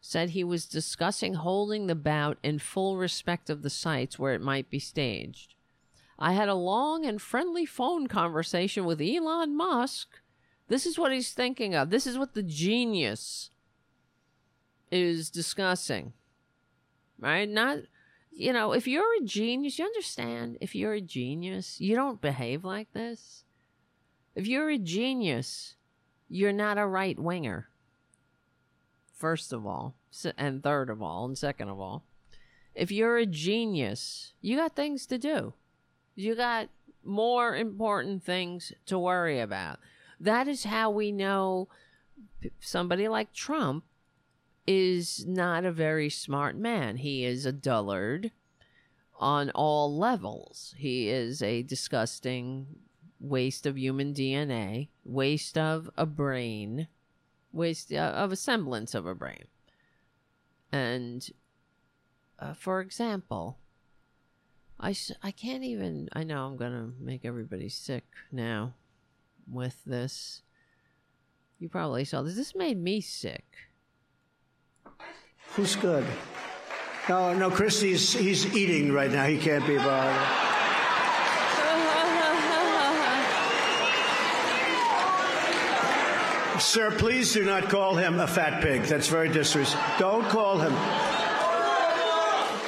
said he was discussing holding the bout in full respect of the sites where it might be staged. I had a long and friendly phone conversation with Elon Musk. This is what he's thinking of. This is what the genius is discussing. Right? Not, you know, if you're a genius, you understand, if you're a genius, you don't behave like this. If you're a genius, you're not a right winger. First of all, and third of all, and second of all, if you're a genius, you got things to do. You got more important things to worry about. That is how we know somebody like Trump is not a very smart man. He is a dullard on all levels. He is a disgusting waste of human DNA, waste of a brain, waste uh, of a semblance of a brain. And uh, for example, I, I can't even. I know I'm going to make everybody sick now with this. You probably saw this. This made me sick. Who's good? No, no, Christie's he's eating right now. He can't be bothered. Sir, please do not call him a fat pig. That's very disrespectful. Don't call him.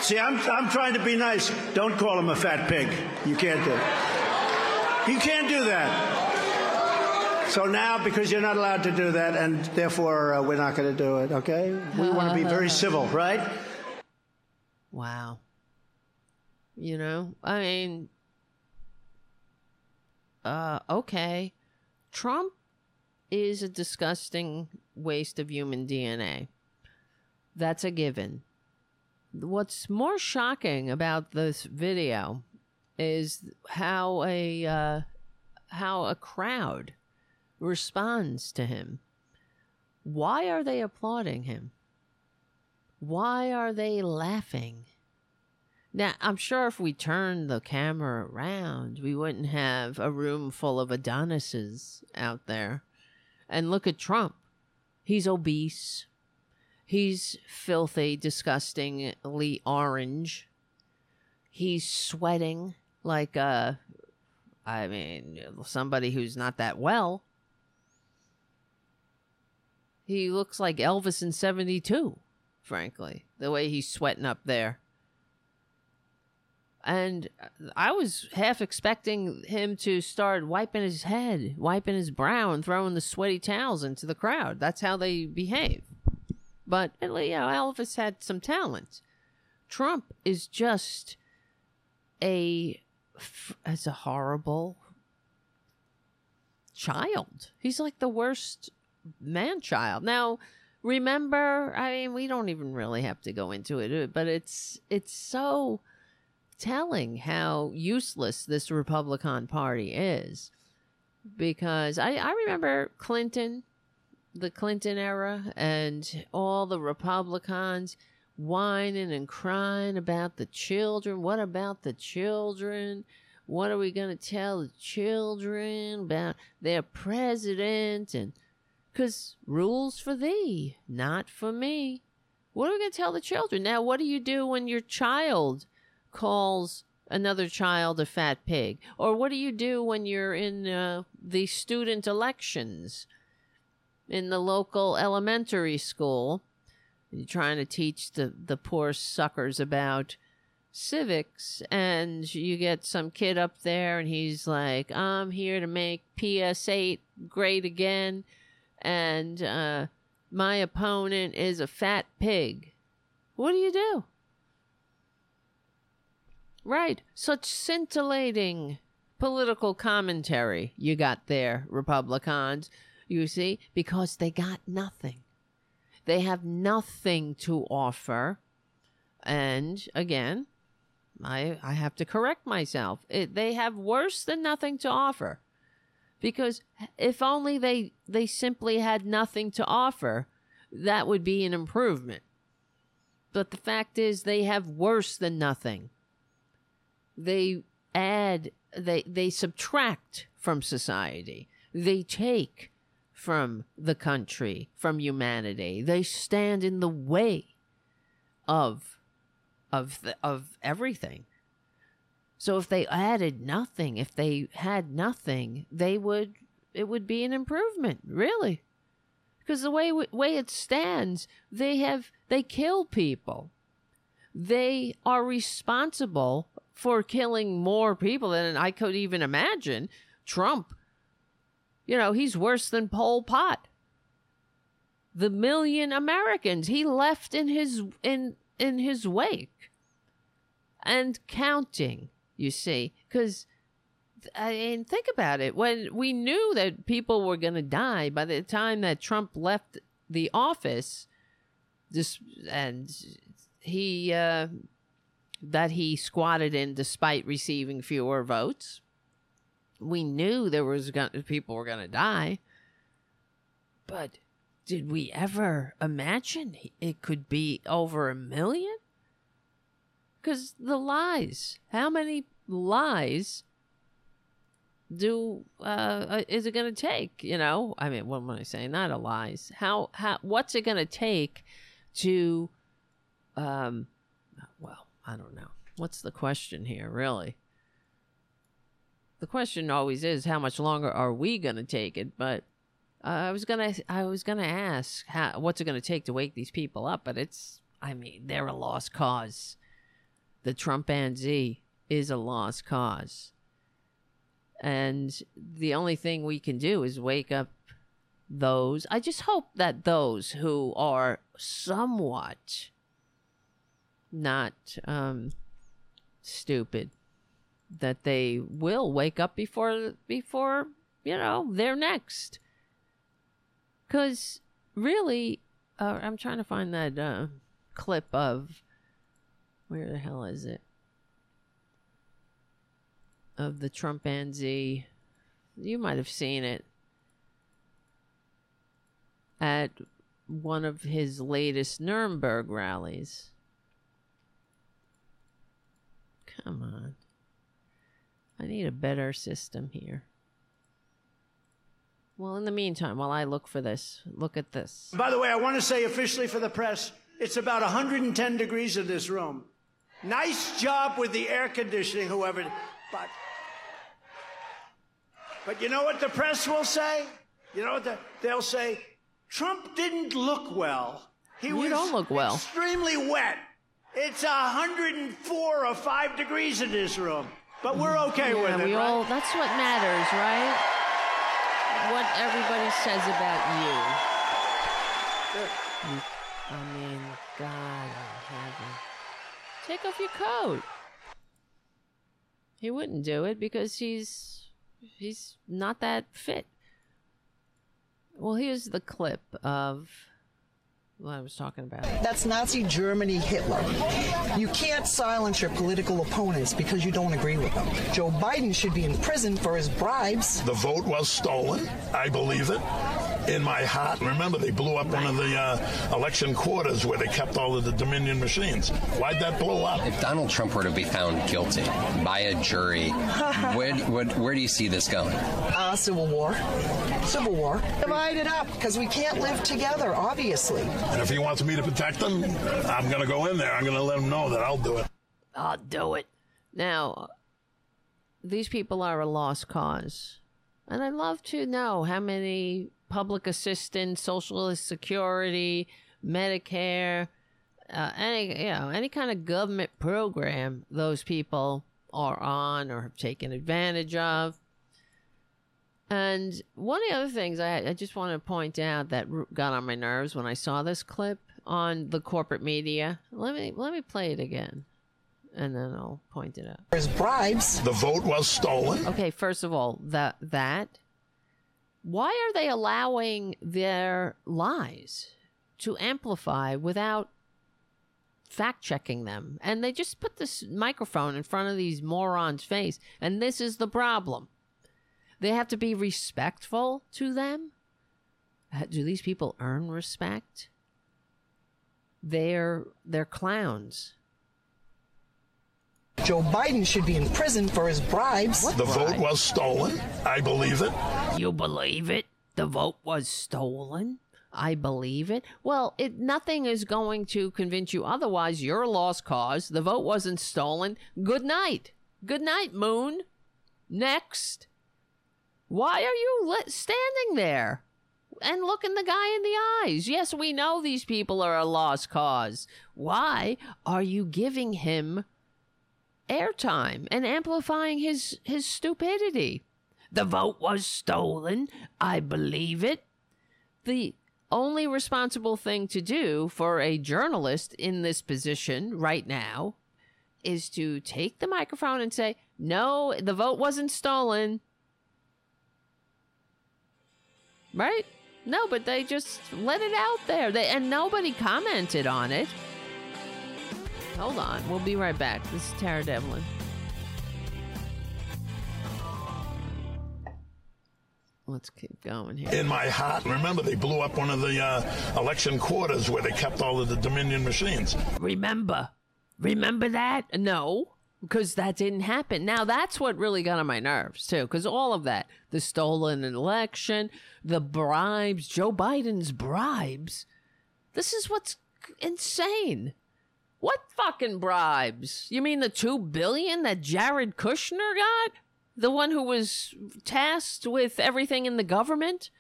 See, I'm, I'm trying to be nice. Don't call him a fat pig. You can't do it. You can't do that. So now, because you're not allowed to do that, and therefore uh, we're not going to do it, okay? We want to be very civil, right? Wow. You know, I mean, uh, okay. Trump is a disgusting waste of human DNA. That's a given what's more shocking about this video is how a uh, how a crowd responds to him. Why are they applauding him? Why are they laughing? Now, I'm sure if we turned the camera around, we wouldn't have a room full of Adonises out there. And look at Trump. He's obese. He's filthy, disgustingly orange. He's sweating like a, I mean, somebody who's not that well. He looks like Elvis in 72, frankly, the way he's sweating up there. And I was half expecting him to start wiping his head, wiping his brow, and throwing the sweaty towels into the crowd. That's how they behave. But you know, Elvis had some talent. Trump is just a as a horrible child. He's like the worst man child. Now, remember, I mean, we don't even really have to go into it, uh, but it's it's so telling how useless this Republican Party is. Because I, I remember Clinton the Clinton era and all the Republicans whining and crying about the children. What about the children? What are we going to tell the children about their president? And because rules for thee, not for me. What are we going to tell the children? Now, what do you do when your child calls another child a fat pig? Or what do you do when you're in uh, the student elections? in the local elementary school. You're trying to teach the, the poor suckers about civics, and you get some kid up there, and he's like, I'm here to make PS 8 great again, and uh, my opponent is a fat pig. What do you do? Right, such scintillating political commentary you got there, Republicans you see, because they got nothing. They have nothing to offer. And again, I, I have to correct myself. It, they have worse than nothing to offer. Because if only they, they simply had nothing to offer, that would be an improvement. But the fact is, they have worse than nothing. They add, they, they subtract from society. They take from the country, from humanity. They stand in the way of of the, of everything. So if they added nothing, if they had nothing, they would it would be an improvement, really. Because the way way it stands, they have they kill people. They are responsible for killing more people than I could even imagine. Trump you know, he's worse than Pol Pot. The million Americans he left in his in in his wake and counting, you see, because I mean, think about it. When we knew that people were going to die by the time that Trump left the office, this and he uh, that he squatted in despite receiving fewer votes we knew there was gonna, people were going to die. But did we ever imagine it could be over a million? Because the lies, how many lies do uh, uh is it going to take? You know, I mean, what am I saying? Not a lies. How how what's it going to take to, um, well, I don't know. What's the question here, really? the question always is how much longer are we going to take it but uh, i was to i was to ask how, what's it going to take to wake these people up but it's i mean they're a lost cause the Trump trumpanzee is a lost cause. And the only thing we can do is wake up those i just hope that those who are somewhat not um stupid that they will wake up before before you know they're next. Because really uh, i'm trying to find that uh, clip of where the hell is it of the trumpanzee you might have seen it at one of his latest nuremberg rallies come on I need a better system here. Well, in the meantime, while I look for this, look at this. By the way, I want to say officially for the press, it's about 110 degrees in this room. Nice job with the air conditioning, whoever. But, but you know what the press will say? You know what the, they'll say? Trump didn't look well. He You was don't look well. extremely wet. It's 104 or 5 degrees in this room. But we're mm-hmm. okay yeah, with it, we right? all. That's what matters, right? What everybody says about you. I mean, God. Take off your coat. He wouldn't do it because he's he's not that fit. Well, here's the clip of what I was talking about. That's Nazi Germany Hitler. You can't silence your political opponents because you don't agree with them. Joe Biden should be in prison for his bribes. The vote was stolen. I believe it. In my heart. Remember, they blew up one of the uh, election quarters where they kept all of the Dominion machines. Why'd that blow up? If Donald Trump were to be found guilty by a jury, where, where, where do you see this going? Uh, civil war. Civil war. Divide it up because we can't live together, obviously. And if he wants me to protect them, I'm going to go in there. I'm going to let him know that I'll do it. I'll do it. Now, these people are a lost cause. And I'd love to know how many public assistance, social security, Medicare, uh, any you know any kind of government program those people are on or have taken advantage of. And one of the other things I, I just want to point out that got on my nerves when I saw this clip on the corporate media. Let me let me play it again, and then I'll point it out. There's bribes. The vote was stolen. Okay, first of all, that that why are they allowing their lies to amplify without fact checking them? And they just put this microphone in front of these morons' face, and this is the problem. They have to be respectful to them. Uh, Do these people earn respect? They're they're clowns. Joe Biden should be in prison for his bribes. The vote was stolen. I believe it. You believe it? The vote was stolen? I believe it. Well, it nothing is going to convince you otherwise. You're a lost cause. The vote wasn't stolen. Good night. Good night, Moon. Next. Why are you li- standing there and looking the guy in the eyes? Yes, we know these people are a lost cause. Why are you giving him airtime and amplifying his his stupidity? The vote was stolen. I believe it. The only responsible thing to do for a journalist in this position right now is to take the microphone and say, No, the vote wasn't stolen. Right? No, but they just let it out there. They, and nobody commented on it. Hold on. We'll be right back. This is Tara Devlin. Let's keep going here. In my heart. Remember, they blew up one of the uh, election quarters where they kept all of the Dominion machines. Remember. Remember that? No, because that didn't happen. Now, that's what really got on my nerves, too, because all of that the stolen election, the bribes, Joe Biden's bribes this is what's insane. What fucking bribes? You mean the two billion that Jared Kushner got? The one who was tasked with everything in the government?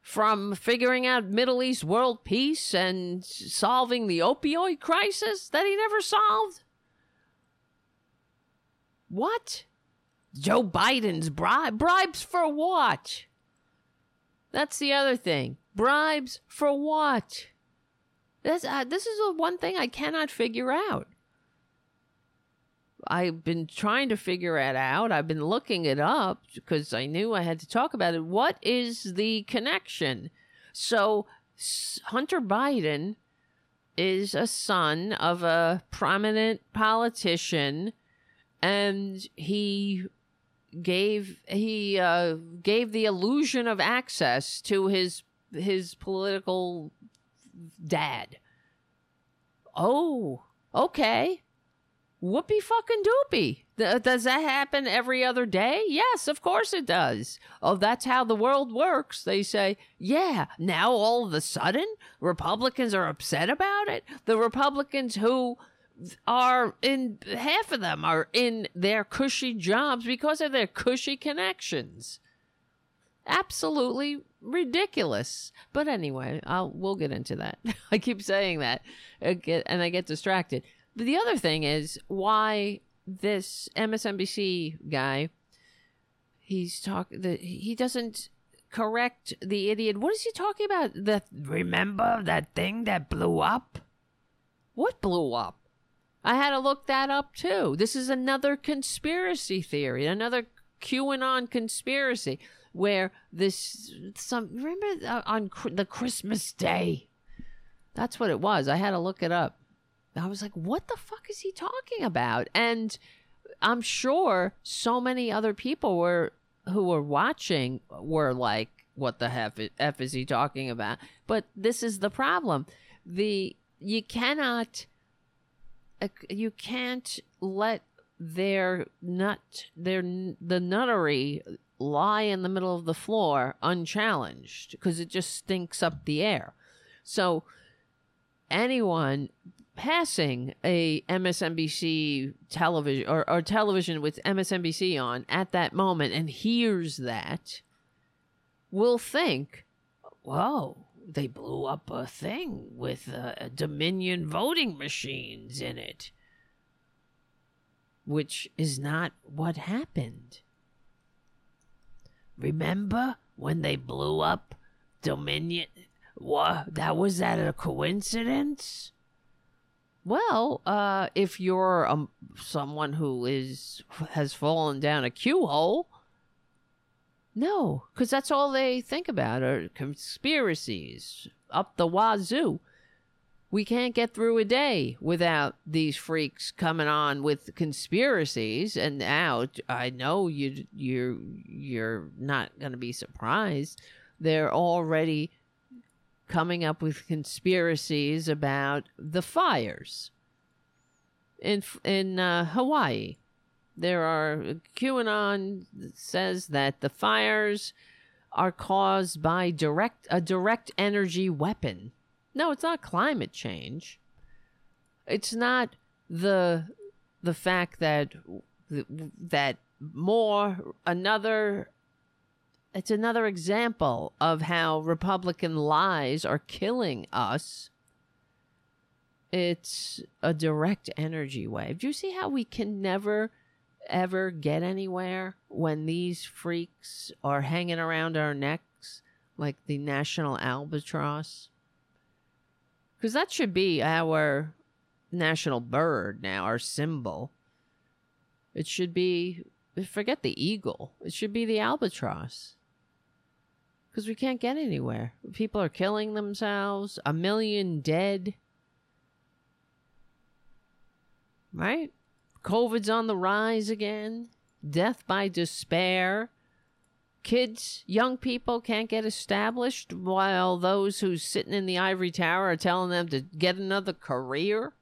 From figuring out Middle East world peace and solving the opioid crisis that he never solved? What? Joe Biden's bribe bribes for what? That's the other thing. Bribes for what? That's uh, this is the one thing I cannot figure out. I've been trying to figure it out. I've been looking it up because I knew I had to talk about it. What is the connection? So Hunter Biden is a son of a prominent politician and he gave he uh, gave the illusion of access to his his political dad. Oh, okay. Whoopie fucking doopy. Th- uh, does that happen every other day? Yes, of course it does. Oh, that's how the world works. They say, yeah, now all of a sudden Republicans are upset about it. The Republicans who are in half of them are in their cushy jobs because of their cushy connections. Absolutely ridiculous. But anyway, I'll we'll get into that. I keep saying that, and I get distracted. But the other thing is why this MSNBC guy he's talking that he doesn't correct the idiot. What is he talking about? The remember that thing that blew up? What blew up? I had to look that up too. This is another conspiracy theory, another QAnon conspiracy where this some remember on the Christmas day. That's what it was. I had to look it up. I was like, what the fuck is he talking about? And I'm sure so many other people were who were watching were like, what the F, F is he talking about? But this is the problem. The you cannot you can't let their nut their the nuttery lie in the middle of the floor unchallenged because it just stinks up the air. So anyone passing a MSNBC television or, or television with MSNBC on at that moment and hears that will think, whoa, they blew up a thing with uh, Dominion voting machines in it. Which is not what happened. Remember when they blew up Dominion? What? That was that a coincidence? Well, uh, if you're um, someone who is has fallen down a Q hole, no, because that's all they think about are conspiracies up the wazoo. We can't get through a day without these freaks coming on with conspiracies. And now I know you you you're not going to be surprised. They're already coming up with conspiracies about the fires in in uh, Hawaii. There are QAnon says that the fires are caused by direct a direct energy weapon. No, it's not climate change. It's not the the fact that that more another it's another example of how Republican lies are killing us. It's a direct energy wave. Do you see how we can never ever get anywhere when these freaks are hanging around our necks like the national albatross? Because that should be our national bird now, our symbol. It should be, forget the eagle, it should be the albatross because we can't get anywhere. People are killing themselves, a million dead. Right? COVID's on the rise again, death by despair. Kids, young people can't get established while those who's sitting in the ivory tower are telling them to get another career.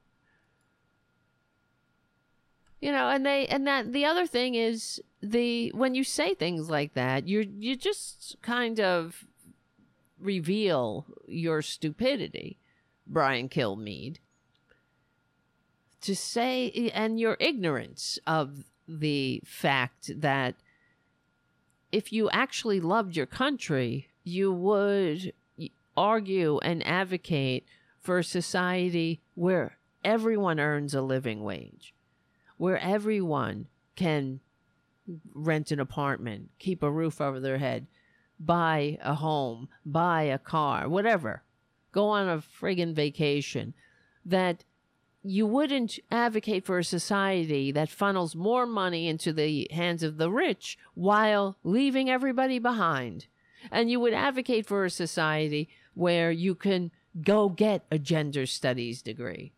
You know, and they and that the other thing is the when you say things like that, you you just kind of reveal your stupidity, Brian Kilmeade. To say and your ignorance of the fact that if you actually loved your country, you would argue and advocate for a society where everyone earns a living wage where everyone can rent an apartment, keep a roof over their head, buy a home, buy a car, whatever, go on a friggin' vacation, that you wouldn't advocate for a society that funnels more money into the hands of the rich while leaving everybody behind. And you would advocate for a society where you can go get a gender studies degree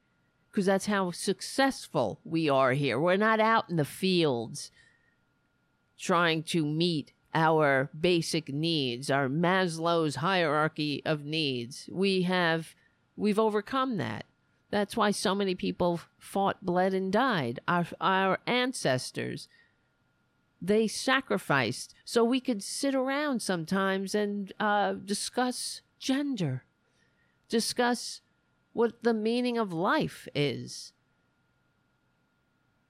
because that's how successful we are here. We're not out in the fields trying to meet our basic needs, our Maslow's hierarchy of needs. We have we've overcome that. That's why so many people fought, bled, and died. Our, our ancestors, they sacrificed so we could sit around sometimes and uh, discuss gender, discuss what the meaning of life is.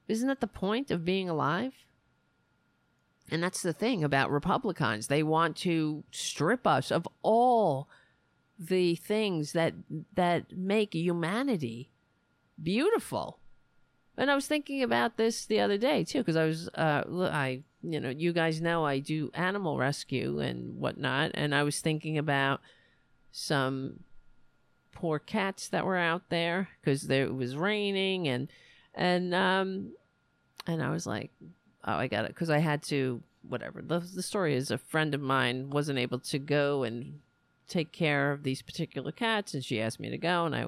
Isn't that the point of being alive? And that's the thing about Republicans. They want to strip us of all the things that that make humanity beautiful. And I was thinking about this the other day too, because I was, uh, I, you know, you guys know I do animal rescue and whatnot, and I was thinking about some poor cats that were out there because there it was raining and and um and I was like, oh, I got it because I had to whatever. The the story is a friend of mine wasn't able to go and take care of these particular cats and she asked me to go and I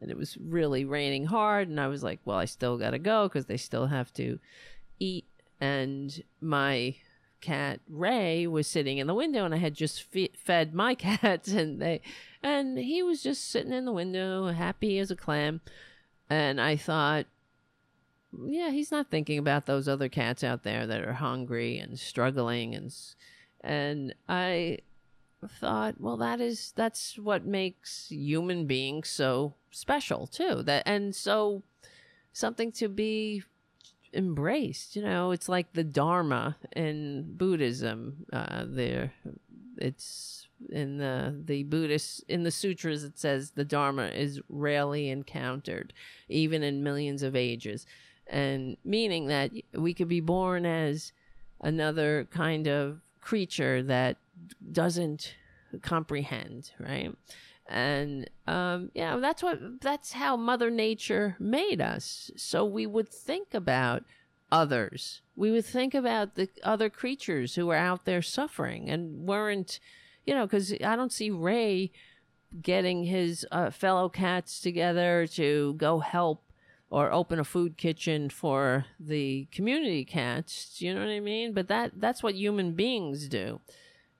and it was really raining hard and I was like, well, I still got to go cuz they still have to eat and my cat Ray was sitting in the window and I had just fe- fed my cats and they and he was just sitting in the window happy as a clam and I thought yeah, he's not thinking about those other cats out there that are hungry and struggling and and I thought, well, that is that's what makes human beings so special too. That and so something to be embraced. You know, it's like the Dharma in Buddhism. Uh, there, it's in the the Buddhist in the sutras. It says the Dharma is rarely encountered, even in millions of ages, and meaning that we could be born as another kind of creature that doesn't comprehend, right? And um, yeah, that's what that's how Mother Nature made us. So we would think about others. We would think about the other creatures who are out there suffering and weren't, you know, because I don't see Ray getting his uh, fellow cats together to go help or open a food kitchen for the community cats. You know what I mean? But that that's what human beings do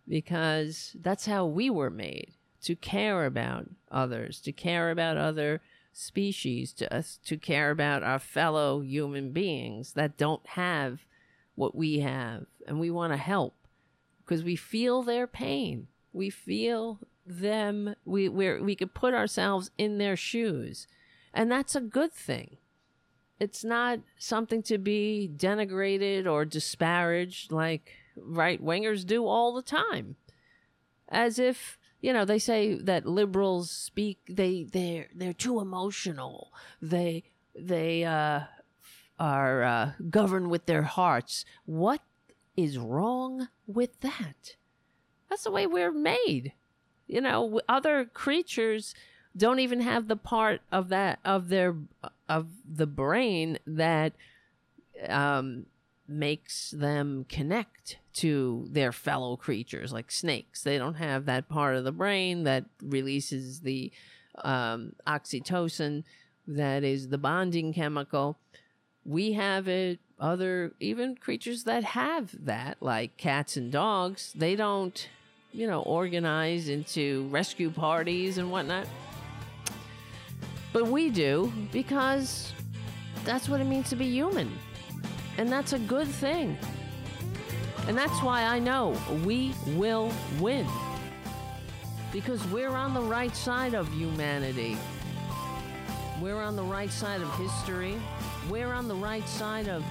because that's how we were made to care about others, to care about other species, to us to care about our fellow human beings that don't have what we have and we want to help because we feel their pain. We feel them we we we could put ourselves in their shoes. And that's a good thing. It's not something to be denigrated or disparaged like right wingers do all the time. As if, you know, they say that liberals speak they they're they're too emotional. They they uh are uh, governed with their hearts. What is wrong with that? That's the way we're made. You know, other creatures don't even have the part of that of their of the brain that um makes them connect to their fellow creatures like snakes. They don't have that part of the brain that releases the um, oxytocin that is the bonding chemical. We have it other even creatures that have that like cats and dogs they don't you know organize into rescue parties and whatnot. But we do because that's what it means to be human and that's a good thing. And that's why I know we will win. Because we're on the right side of humanity. We're on the right side of history. We're on the right side of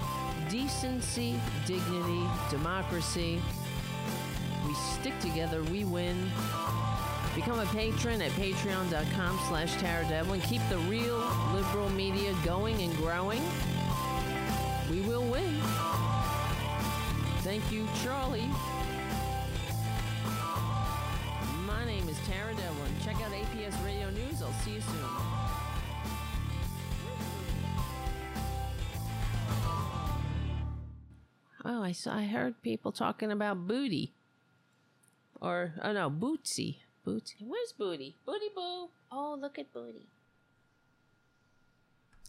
decency, dignity, democracy. We stick together, we win. Become a patron at patreon.com slash Tara Devlin. Keep the real liberal media going and growing. Thank you, Charlie. My name is Tara Devlin. Check out APS Radio News. I'll see you soon. Oh, I saw. I heard people talking about booty, or oh no, Bootsy. Bootsy. Where's Booty? Booty Boo. Oh, look at Booty.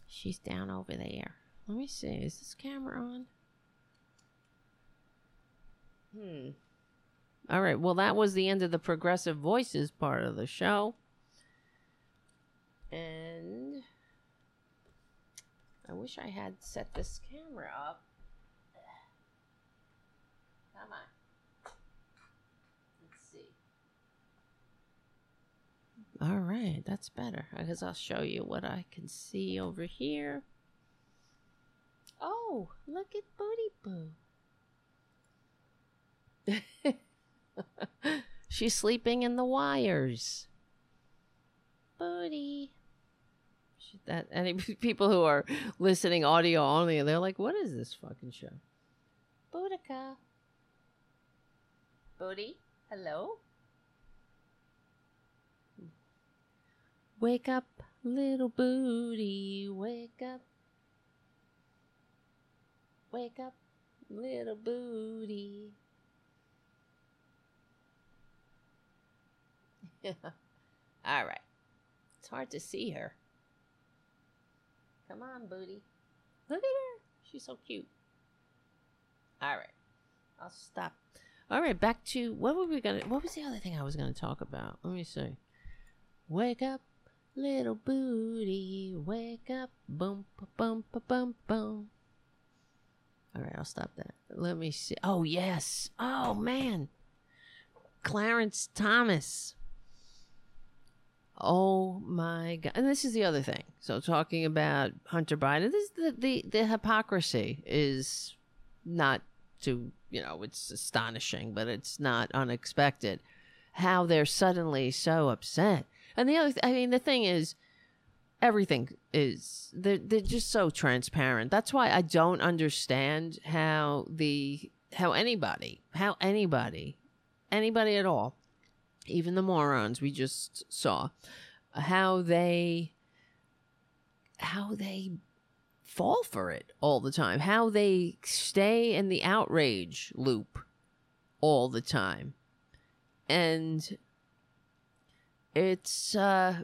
She's down over there. Let me see. Is this camera on? Hmm. All right. Well, that was the end of the progressive voices part of the show. And I wish I had set this camera up. Come on. Let's see. All right, that's better. Guess I'll show you what I can see over here. Oh, look at Booty Boo. She's sleeping in the wires. Booty. That any people who are listening audio only, they're like, "What is this fucking show?" Boudica. Booty, hello. Wake up, little booty. Wake up. Wake up, little booty. All right. It's hard to see her. Come on, booty. Look at her. She's so cute. All right. I'll stop. All right, back to what were we gonna? What was the other thing I was gonna talk about? Let me see. Wake up, little booty. Wake up, boom, boom, boom, boom, boom. All right, I'll stop that. Let me see. Oh yes. Oh man. Clarence Thomas. Oh my god! And this is the other thing. So talking about Hunter Biden, this the the, the hypocrisy is not to you know it's astonishing, but it's not unexpected. How they're suddenly so upset, and the other th- I mean the thing is, everything is they're they're just so transparent. That's why I don't understand how the how anybody how anybody anybody at all even the morons we just saw how they how they fall for it all the time how they stay in the outrage loop all the time. And it's uh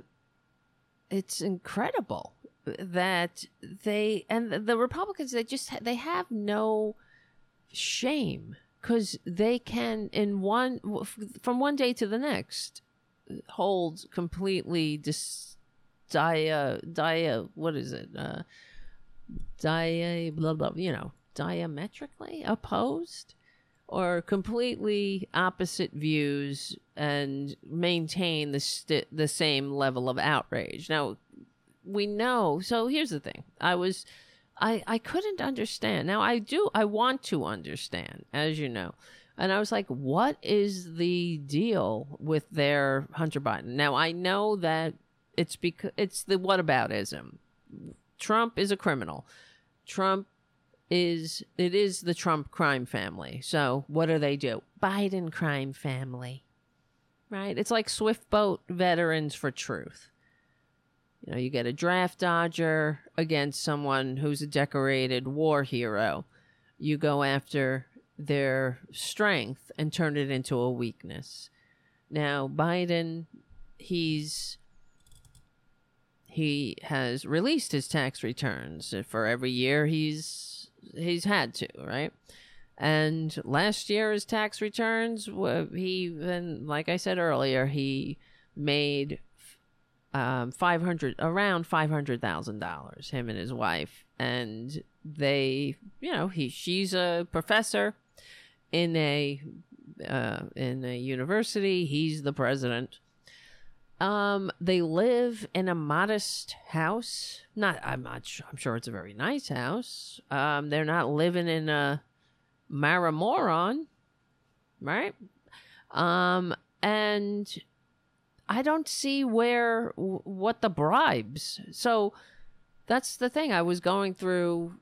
it's incredible that they and the republicans they just they have no shame because they can in one from one day to the next hold completely dis dia dia what is it? Uh dia blah blah you know diametrically opposed or completely opposite views and maintain the st- the same level of outrage. Now we know so here's the thing. I was I, I couldn't understand. Now I do I want to understand, as you know. And I was like, what is the deal with their Hunter Biden? Now I know that it's because it's the whataboutism. Trump is a criminal. Trump is it is the Trump crime family. So what do they do? Biden crime family. Right? It's like swift boat veterans for truth. You know, you get a draft dodger against someone who's a decorated war hero. You go after their strength and turn it into a weakness. Now, Biden, he's he has released his tax returns for every year he's he's had to, right? And last year his tax returns he and like I said earlier, he made um, 500 around $500,000 him and his wife. And they you know he she's a professor in a uh, in a university. He's the president. Um they live in a modest house. Not I'm not sure, I'm sure it's a very nice house. Um they're not living in a Maramoron right? Um and I don't see where what the bribes. So that's the thing. I was going through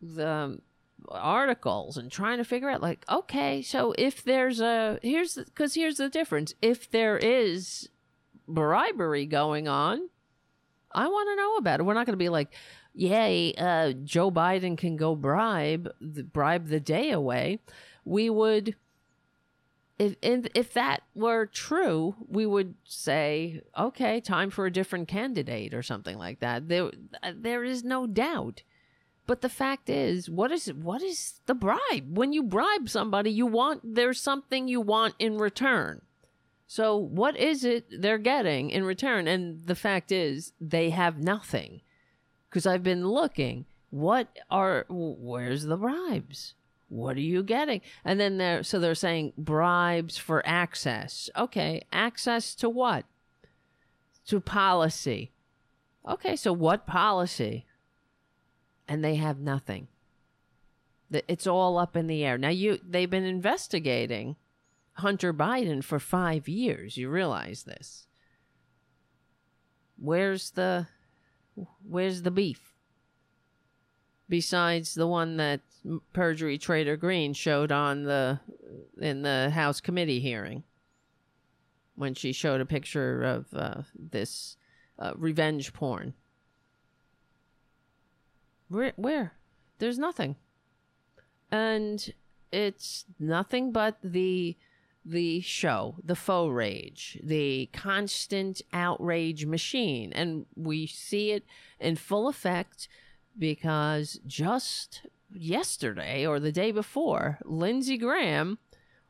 the articles and trying to figure out like okay, so if there's a here's cuz here's the difference. If there is bribery going on, I want to know about it. We're not going to be like yay, uh, Joe Biden can go bribe the, bribe the day away. We would if if that were true, we would say, okay, time for a different candidate or something like that. There, there is no doubt. But the fact is, what is what is the bribe? When you bribe somebody, you want there's something you want in return. So what is it they're getting in return? And the fact is, they have nothing. Because I've been looking, What are where's the bribes? What are you getting? And then they're so they're saying bribes for access. Okay, access to what? To policy. Okay, so what policy? And they have nothing. It's all up in the air. Now you they've been investigating Hunter Biden for 5 years. You realize this. Where's the where's the beef? Besides the one that Marjorie Traitor Greene showed on the in the House committee hearing when she showed a picture of uh, this uh, revenge porn. Where, where? There's nothing, and it's nothing but the the show, the faux rage, the constant outrage machine. And we see it in full effect because just yesterday or the day before, Lindsey Graham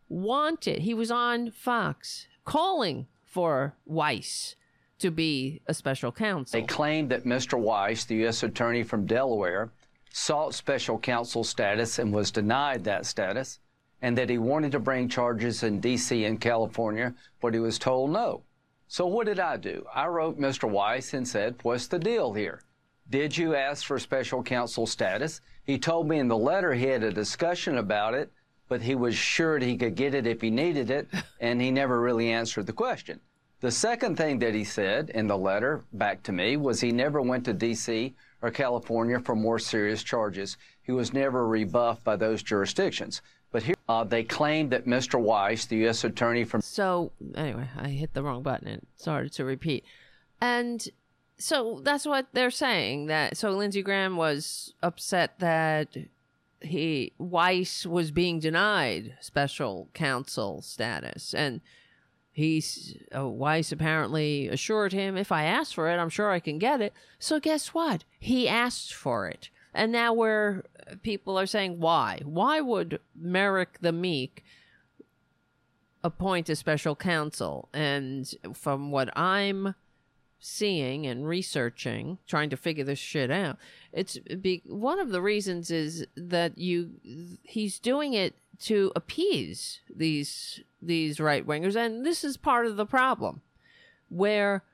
wanted, he was on Fox calling for Weiss to be a special counsel. They claimed that Mr. Weiss, the U.S. Attorney from Delaware, sought special counsel status and was denied that status and that he wanted to bring charges in D.C. and California, but he was told no. So what did I do? I wrote Mr. Weiss and said, What's the deal here? Did you ask for special counsel status? He told me in the letter he had a discussion about it, but he was sure he could get it if he needed it, and he never really answered the question. The second thing that he said in the letter back to me was he never went to D.C. or California for more serious charges. He was never rebuffed by those jurisdictions. But here uh, they claim that Mr. Weiss, the U.S. attorney from. So, anyway, I hit the wrong button and started to repeat. And so that's what they're saying. That so Lindsey Graham was upset that he Weiss was being denied special counsel status, and he's uh, Weiss apparently assured him, "If I ask for it, I'm sure I can get it." So guess what? He asked for it, and now we're people are saying why? Why would Merrick the Meek appoint a special counsel? And from what I'm seeing and researching, trying to figure this shit out, it's be, one of the reasons is that you he's doing it to appease these these right wingers, and this is part of the problem, where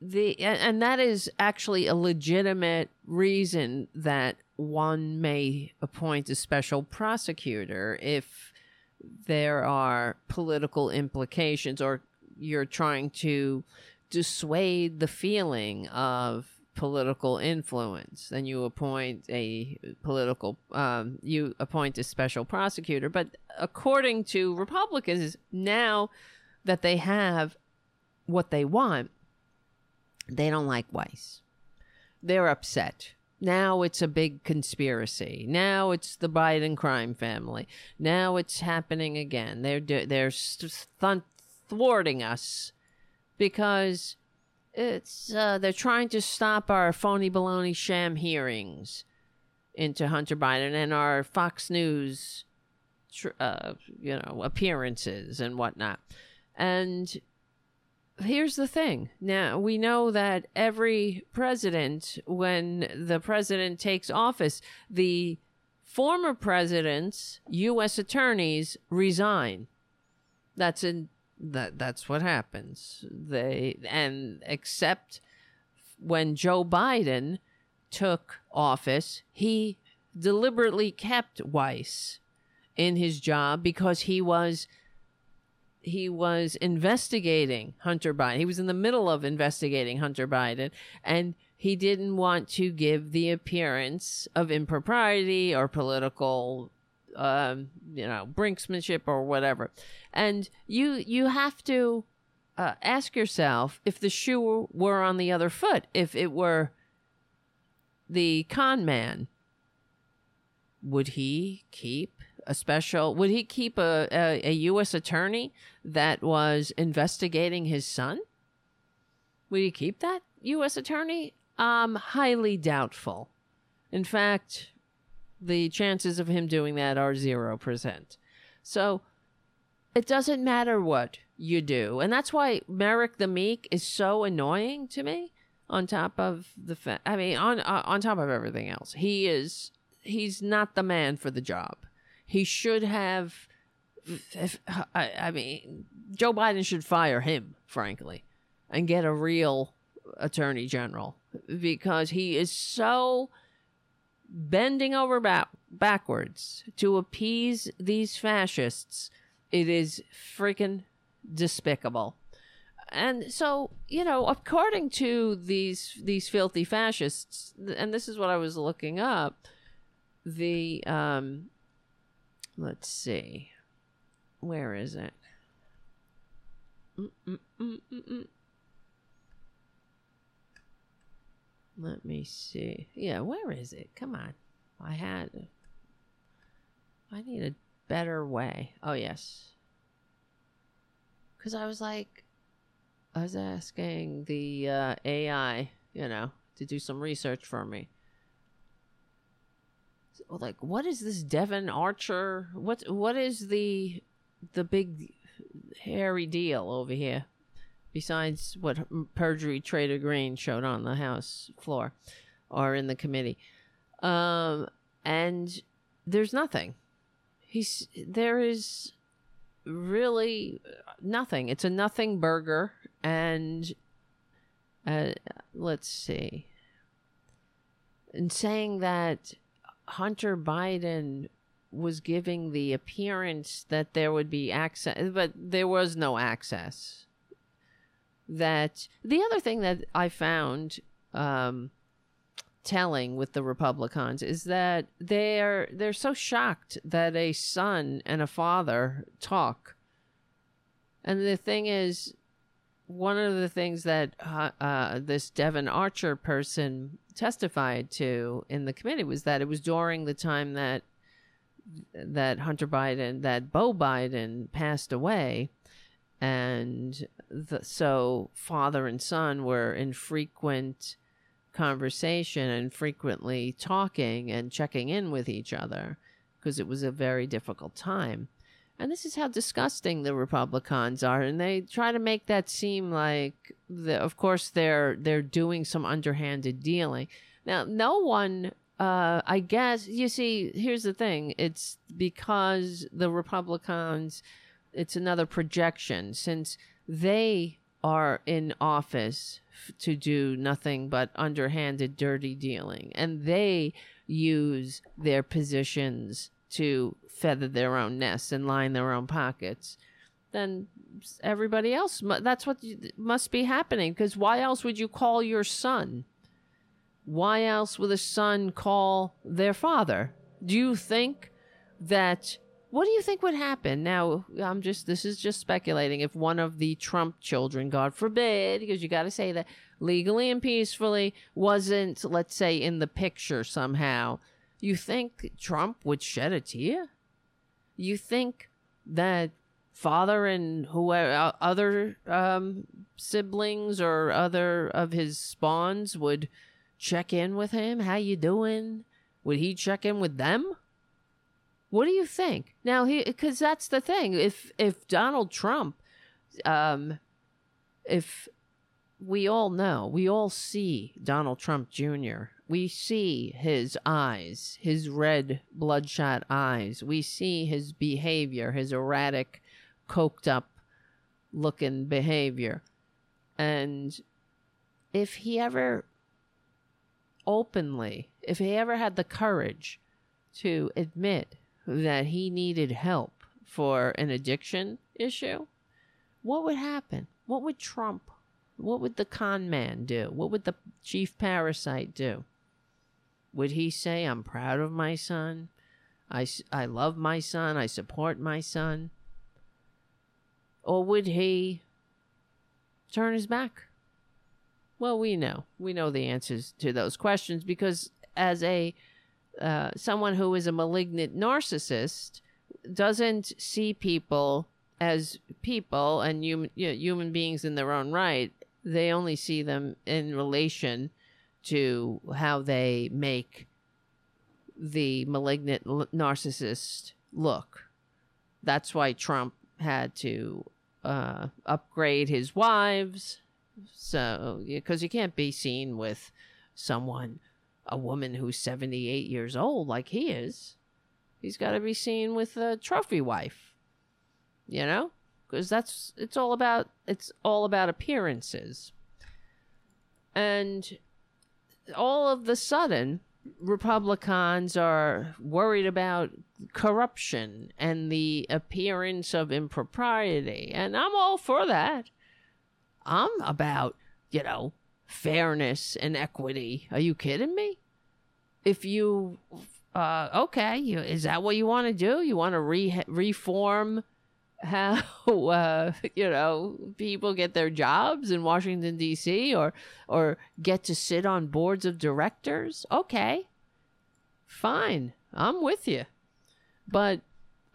the and that is actually a legitimate reason that one may appoint a special prosecutor if there are political implications or you're trying to dissuade the feeling of political influence then you appoint a political um, you appoint a special prosecutor but according to republicans now that they have what they want they don't like weiss they're upset now it's a big conspiracy. Now it's the Biden crime family. Now it's happening again. They're they're thwarting us because it's uh, they're trying to stop our phony baloney sham hearings into Hunter Biden and our Fox News, uh, you know, appearances and whatnot. And here's the thing. Now, we know that every president, when the president takes office, the former president's U.S. attorneys resign. That's in that that's what happens. They and except when Joe Biden took office, he deliberately kept Weiss in his job because he was he was investigating Hunter Biden. He was in the middle of investigating Hunter Biden, and he didn't want to give the appearance of impropriety or political, um, you know, brinksmanship or whatever. And you you have to uh, ask yourself if the shoe were on the other foot, if it were the con man, would he keep a special would he keep a, a, a U.S. attorney that was investigating his son? Would he keep that U.S. attorney? Um, highly doubtful. In fact, the chances of him doing that are zero percent. So it doesn't matter what you do, and that's why Merrick the Meek is so annoying to me. On top of the fa- I mean, on uh, on top of everything else, he is he's not the man for the job. He should have. If, I, I mean, Joe Biden should fire him, frankly, and get a real attorney general because he is so bending over ba- backwards to appease these fascists. It is freaking despicable. And so, you know, according to these these filthy fascists, and this is what I was looking up, the um let's see. Where is it? Mm-mm-mm-mm-mm. Let me see. Yeah, where is it? Come on. I had. I need a better way. Oh, yes. Because I was like, I was asking the uh, AI, you know, to do some research for me. Like, what is this Devon Archer? What what is the the big hairy deal over here? Besides what perjury Traitor Greene showed on the House floor or in the committee. Um, and there's nothing. He's there is really nothing. It's a nothing burger, and uh, let's see. And saying that Hunter Biden was giving the appearance that there would be access, but there was no access that the other thing that I found um, telling with the Republicans is that they're they're so shocked that a son and a father talk. And the thing is, one of the things that uh, uh, this Devon Archer person testified to in the committee was that it was during the time that that Hunter Biden, that Beau Biden passed away, and the, so father and son were in frequent conversation and frequently talking and checking in with each other because it was a very difficult time. And this is how disgusting the Republicans are, and they try to make that seem like, the, of course, they're they're doing some underhanded dealing. Now, no one, uh, I guess, you see, here's the thing: it's because the Republicans it's another projection. Since they are in office to do nothing but underhanded dirty dealing and they use their positions to feather their own nests and line their own pockets then everybody else that's what must be happening. Because why else would you call your son? Why else would a son call their father? Do you think that what do you think would happen? Now, I'm just, this is just speculating. If one of the Trump children, God forbid, because you got to say that legally and peacefully, wasn't, let's say, in the picture somehow, you think Trump would shed a tear? You think that father and whoever other um, siblings or other of his spawns would check in with him? How you doing? Would he check in with them? What do you think? Now, he because that's the thing. If if Donald Trump, um, if we all know, we all see Donald Trump Jr. We see his eyes, his red bloodshot eyes. We see his behavior, his erratic, coked up looking behavior. And if he ever openly, if he ever had the courage to admit that he needed help for an addiction issue, what would happen? What would Trump, what would the con man do? What would the chief parasite do? Would he say, I'm proud of my son? I, I love my son. I support my son? Or would he turn his back? Well, we know. We know the answers to those questions because as a uh, someone who is a malignant narcissist doesn't see people as people and human you know, human beings in their own right. They only see them in relation to how they make the malignant narcissist look. That's why Trump had to uh, upgrade his wives So, because you can't be seen with someone, a woman who's 78 years old like he is. He's got to be seen with a trophy wife. You know? Because that's, it's all about, it's all about appearances. And all of the sudden, Republicans are worried about corruption and the appearance of impropriety. And I'm all for that. I'm about, you know, fairness and equity. Are you kidding me? If you, uh, okay, you, is that what you want to do? You want to re- reform how uh, you know people get their jobs in Washington D.C. or or get to sit on boards of directors. Okay, fine, I'm with you, but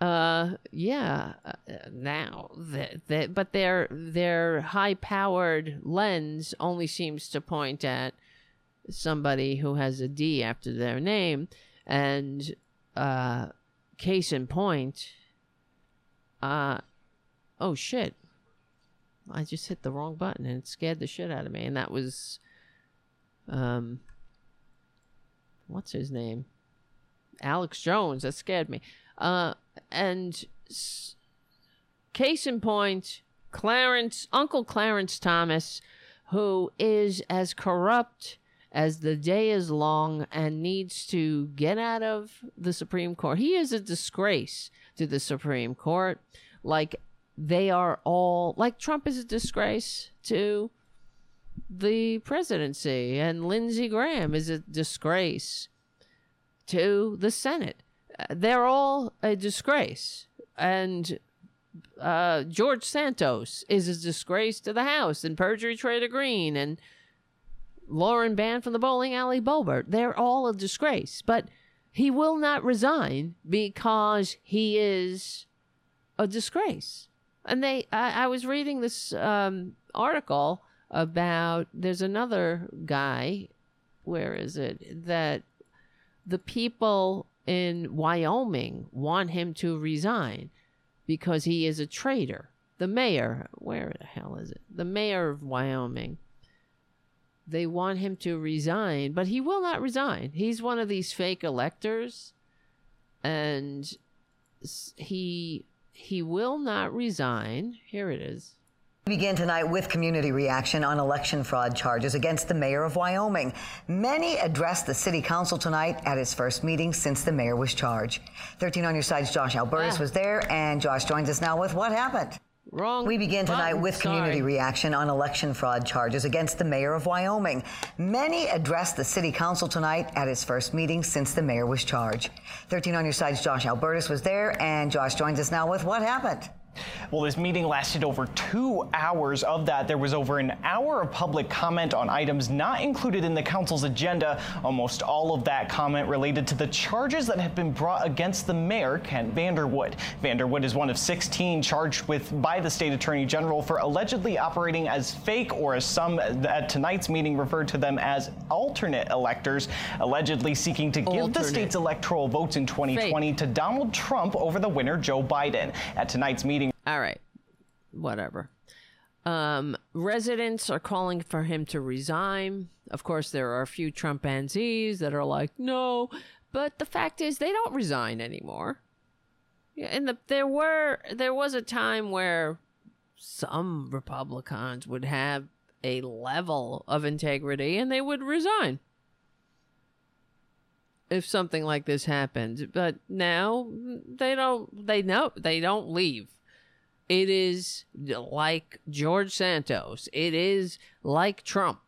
uh, yeah, uh, now that that but their their high powered lens only seems to point at somebody who has a D after their name, and uh, case in point uh, oh shit. I just hit the wrong button and it scared the shit out of me. And that was, um, what's his name? Alex Jones. That scared me. Uh, and case in point, Clarence, Uncle Clarence Thomas, who is as corrupt as the day is long and needs to get out of the Supreme Court. He is a disgrace to the Supreme Court. Like they are all like Trump is a disgrace to the presidency and Lindsey Graham is a disgrace to the Senate. They're all a disgrace. And uh, George Santos is a disgrace to the House and Perjury Traitor Greene and Lauren Band from the bowling alley Boebert. They're all a disgrace. But he will not resign because he is a disgrace. And they, I, I was reading this um, article about there's another guy, where is it, that the people in Wyoming want him to resign because he is a traitor. The mayor, where the hell is it? The mayor of Wyoming they want him to resign, but he will not resign. He's one of these fake electors, and he he will not resign. Here it is. We begin tonight with community reaction on election fraud charges against the mayor of Wyoming. Many addressed the city council tonight at his first meeting since the mayor was charged. 13 on your side's Josh Albertus ah. was there, and Josh joins us now with what happened. Wrong. We begin tonight with community Sorry. reaction on election fraud charges against the mayor of Wyoming. Many addressed the city council tonight at his first meeting since the mayor was charged. 13 on your side's Josh Albertus was there, and Josh joins us now with what happened. Well, this meeting lasted over two hours. Of that, there was over an hour of public comment on items not included in the council's agenda. Almost all of that comment related to the charges that have been brought against the mayor, Kent Vanderwood. Vanderwood is one of 16 charged with by the state attorney general for allegedly operating as fake, or as some at tonight's meeting referred to them as alternate electors, allegedly seeking to alternate. give the state's electoral votes in 2020 fake. to Donald Trump over the winner, Joe Biden. At tonight's meeting, all right. Whatever. Um, residents are calling for him to resign. Of course, there are a few Trumpanzees that are like, no. But the fact is, they don't resign anymore. Yeah, and the, there were there was a time where some Republicans would have a level of integrity and they would resign if something like this happened. But now they don't. They know they don't leave. It is like George Santos. It is like Trump.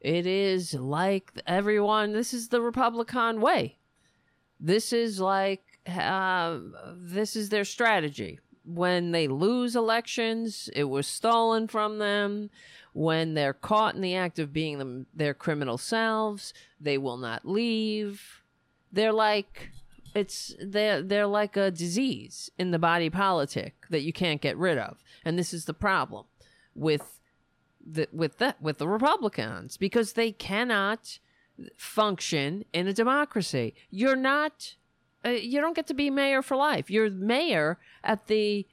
It is like everyone. This is the Republican way. This is like, uh, this is their strategy. When they lose elections, it was stolen from them. When they're caught in the act of being them, their criminal selves, they will not leave. They're like it's they're they're like a disease in the body politic that you can't get rid of, and this is the problem with the with the with the Republicans because they cannot function in a democracy. You're not uh, you don't get to be mayor for life. You're mayor at the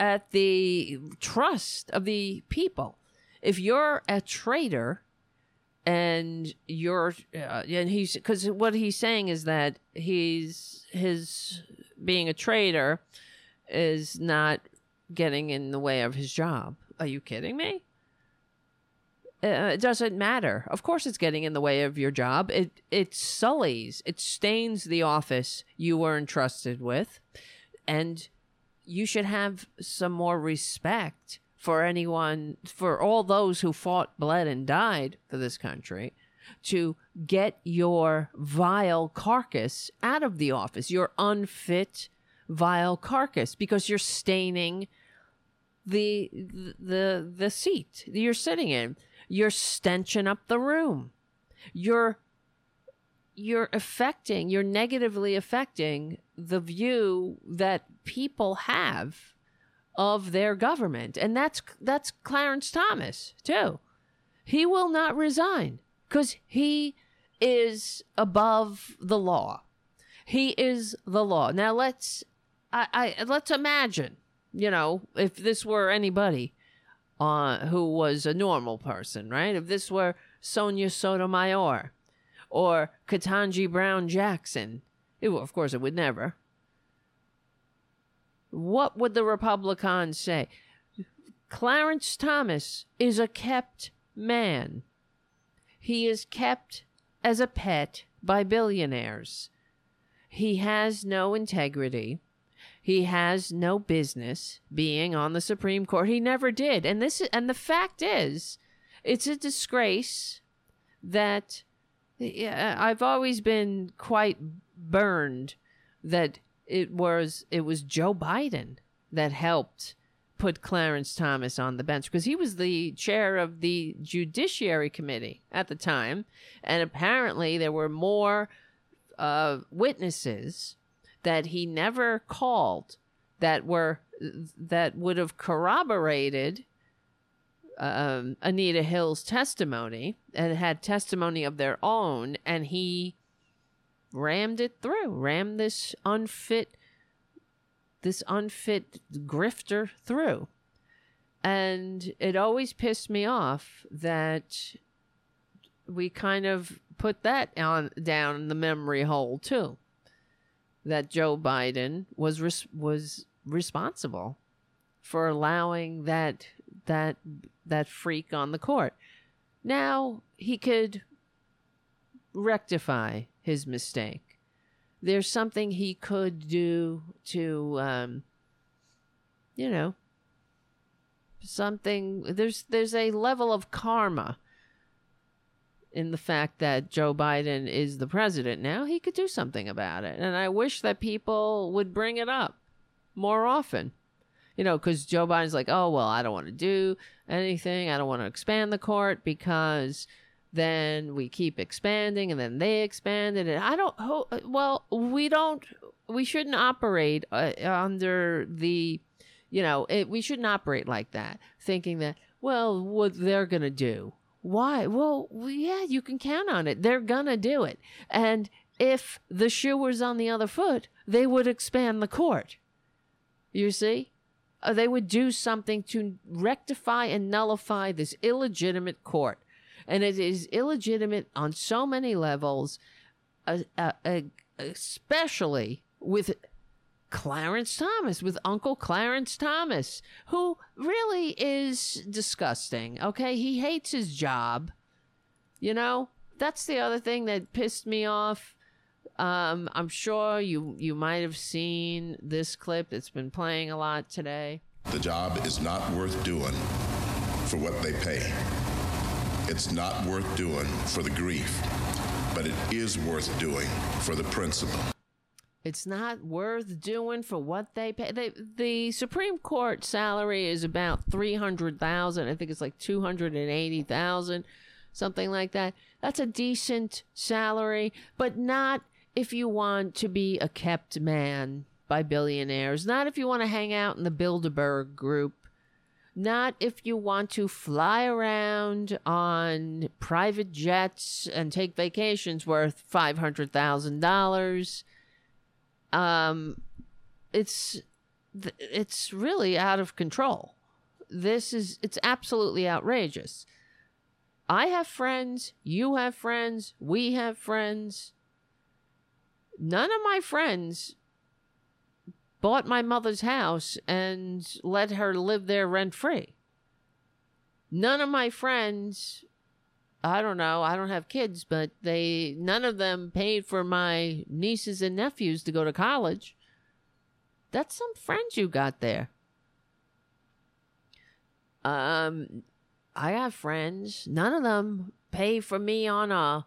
at the trust of the people. if you're a traitor and you're uh, and he's because what he's saying is that he's his being a traitor is not getting in the way of his job. Are you kidding me? Uh, it doesn't matter. Of course, it's getting in the way of your job. It it sullies, it stains the office you were entrusted with, and you should have some more respect for anyone, for all those who fought, bled, and died for this country, to get your vile carcass out of the office, your unfit, vile carcass, because you're staining the the the seat you're sitting in. You're stenching up the room. You're you're affecting, you're negatively affecting the view that people have of their government. And that's that's Clarence Thomas, too. He will not resign cuz he is above the law. He is the law. Now let's I, I let's imagine, you know, if this were anybody uh, who was a normal person, right? If this were Sonia Sotomayor or Ketanji Brown Jackson, it, of course it would never. What would the Republicans say? Clarence Thomas is a kept man. He is kept as a pet by billionaires. He has no integrity. He has no business being on the Supreme Court. He never did. And this and the fact is, it's a disgrace that I've always been quite burned that it was it was Joe Biden that helped put Clarence Thomas on the bench because he was the chair of the Judiciary Committee at the time, and apparently there were more uh, witnesses that he never called that were that would have corroborated um, Anita Hill's testimony and had testimony of their own, and he rammed it through, rammed this unfit, this unfit grifter through. And it always pissed me off that we kind of put that on down the memory hole too. That Joe Biden was res- was responsible for allowing that that that freak on the court. Now he could rectify his mistake. There's something he could do to, um, you know, something. There's there's a level of karma in the fact that Joe Biden is the president now. He could do something about it, and I wish that people would bring it up more often you know, because Joe Biden's like, oh, well, I don't want to do anything. I don't want to expand the court because then we keep expanding and then they expanded. And I don't, well, we don't, we shouldn't operate uh, under the, you know, it, we shouldn't operate like that, thinking that, well, what they're going to do. Why? Well, yeah, you can count on it. They're going to do it. And if the shoe was on the other foot, they would expand the court. You see? uh, they would do something to rectify and nullify this illegitimate court. And it is illegitimate on so many levels, uh, uh, uh especially with Clarence Thomas, with Uncle Clarence Thomas, who really is disgusting. Okay. He hates his job. You know, that's the other thing that pissed me off. Um, I'm sure you you might have seen this clip. It's been playing a lot today. The job is not worth doing for what they pay. It's not worth doing for the grief, but it is worth doing for the principle. It's not worth doing for what they pay. They, the Supreme Court salary is about three hundred thousand. I think it's like two hundred and eighty thousand, something like that. That's a decent salary, but not if you want to be a kept man by billionaires, not if you want to hang out in the Bilderberg group, not if you want to fly around on private jets and take vacations worth $500,000. Um, it's it's really out of control. this is it's absolutely outrageous. I have friends, you have friends, we have friends. None of my friends bought my mother's house and let her live there rent free. None of my friends, I don't know, I don't have kids, but they, none of them paid for my nieces and nephews to go to college. That's some friends you got there. Um, I have friends. None of them pay for me on a,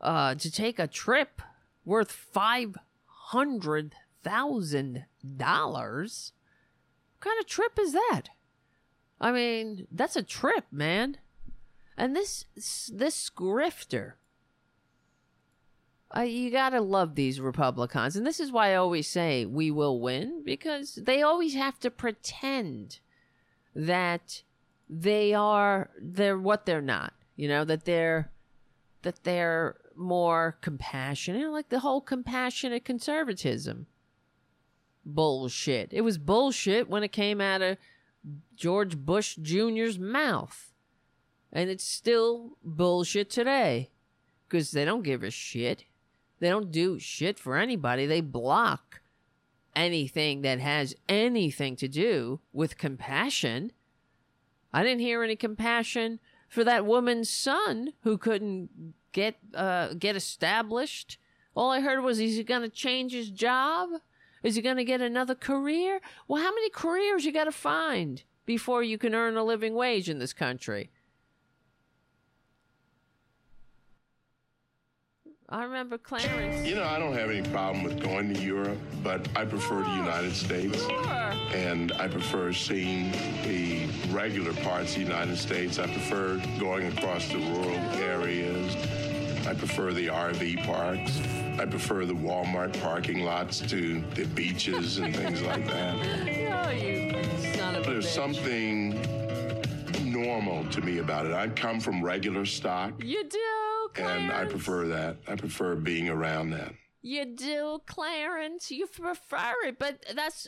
uh, to take a trip worth five hundred thousand dollars. What kind of trip is that? I mean, that's a trip, man. And this this grifter. Uh, you gotta love these Republicans, and this is why I always say we will win because they always have to pretend that they are they're what they're not. You know that they're that they're more compassionate, like the whole compassionate conservatism bullshit. It was bullshit when it came out of George Bush Jr.'s mouth. And it's still bullshit today because they don't give a shit. They don't do shit for anybody. They block anything that has anything to do with compassion. I didn't hear any compassion for that woman's son who couldn't get uh, get established. All I heard was he's going to change his job. Is he going to get another career? Well, how many careers you got to find before you can earn a living wage in this country? I remember Clarence. You know, I don't have any problem with going to Europe, but I prefer the United States. Sure. And I prefer seeing the regular parts of the United States. I prefer going across the rural areas. I prefer the RV parks. I prefer the Walmart parking lots to the beaches and things like that. Oh, you son of a There's bitch. something normal to me about it. I come from regular stock, You do, Clarence. and I prefer that. I prefer being around that. You do, Clarence. You prefer it, but that's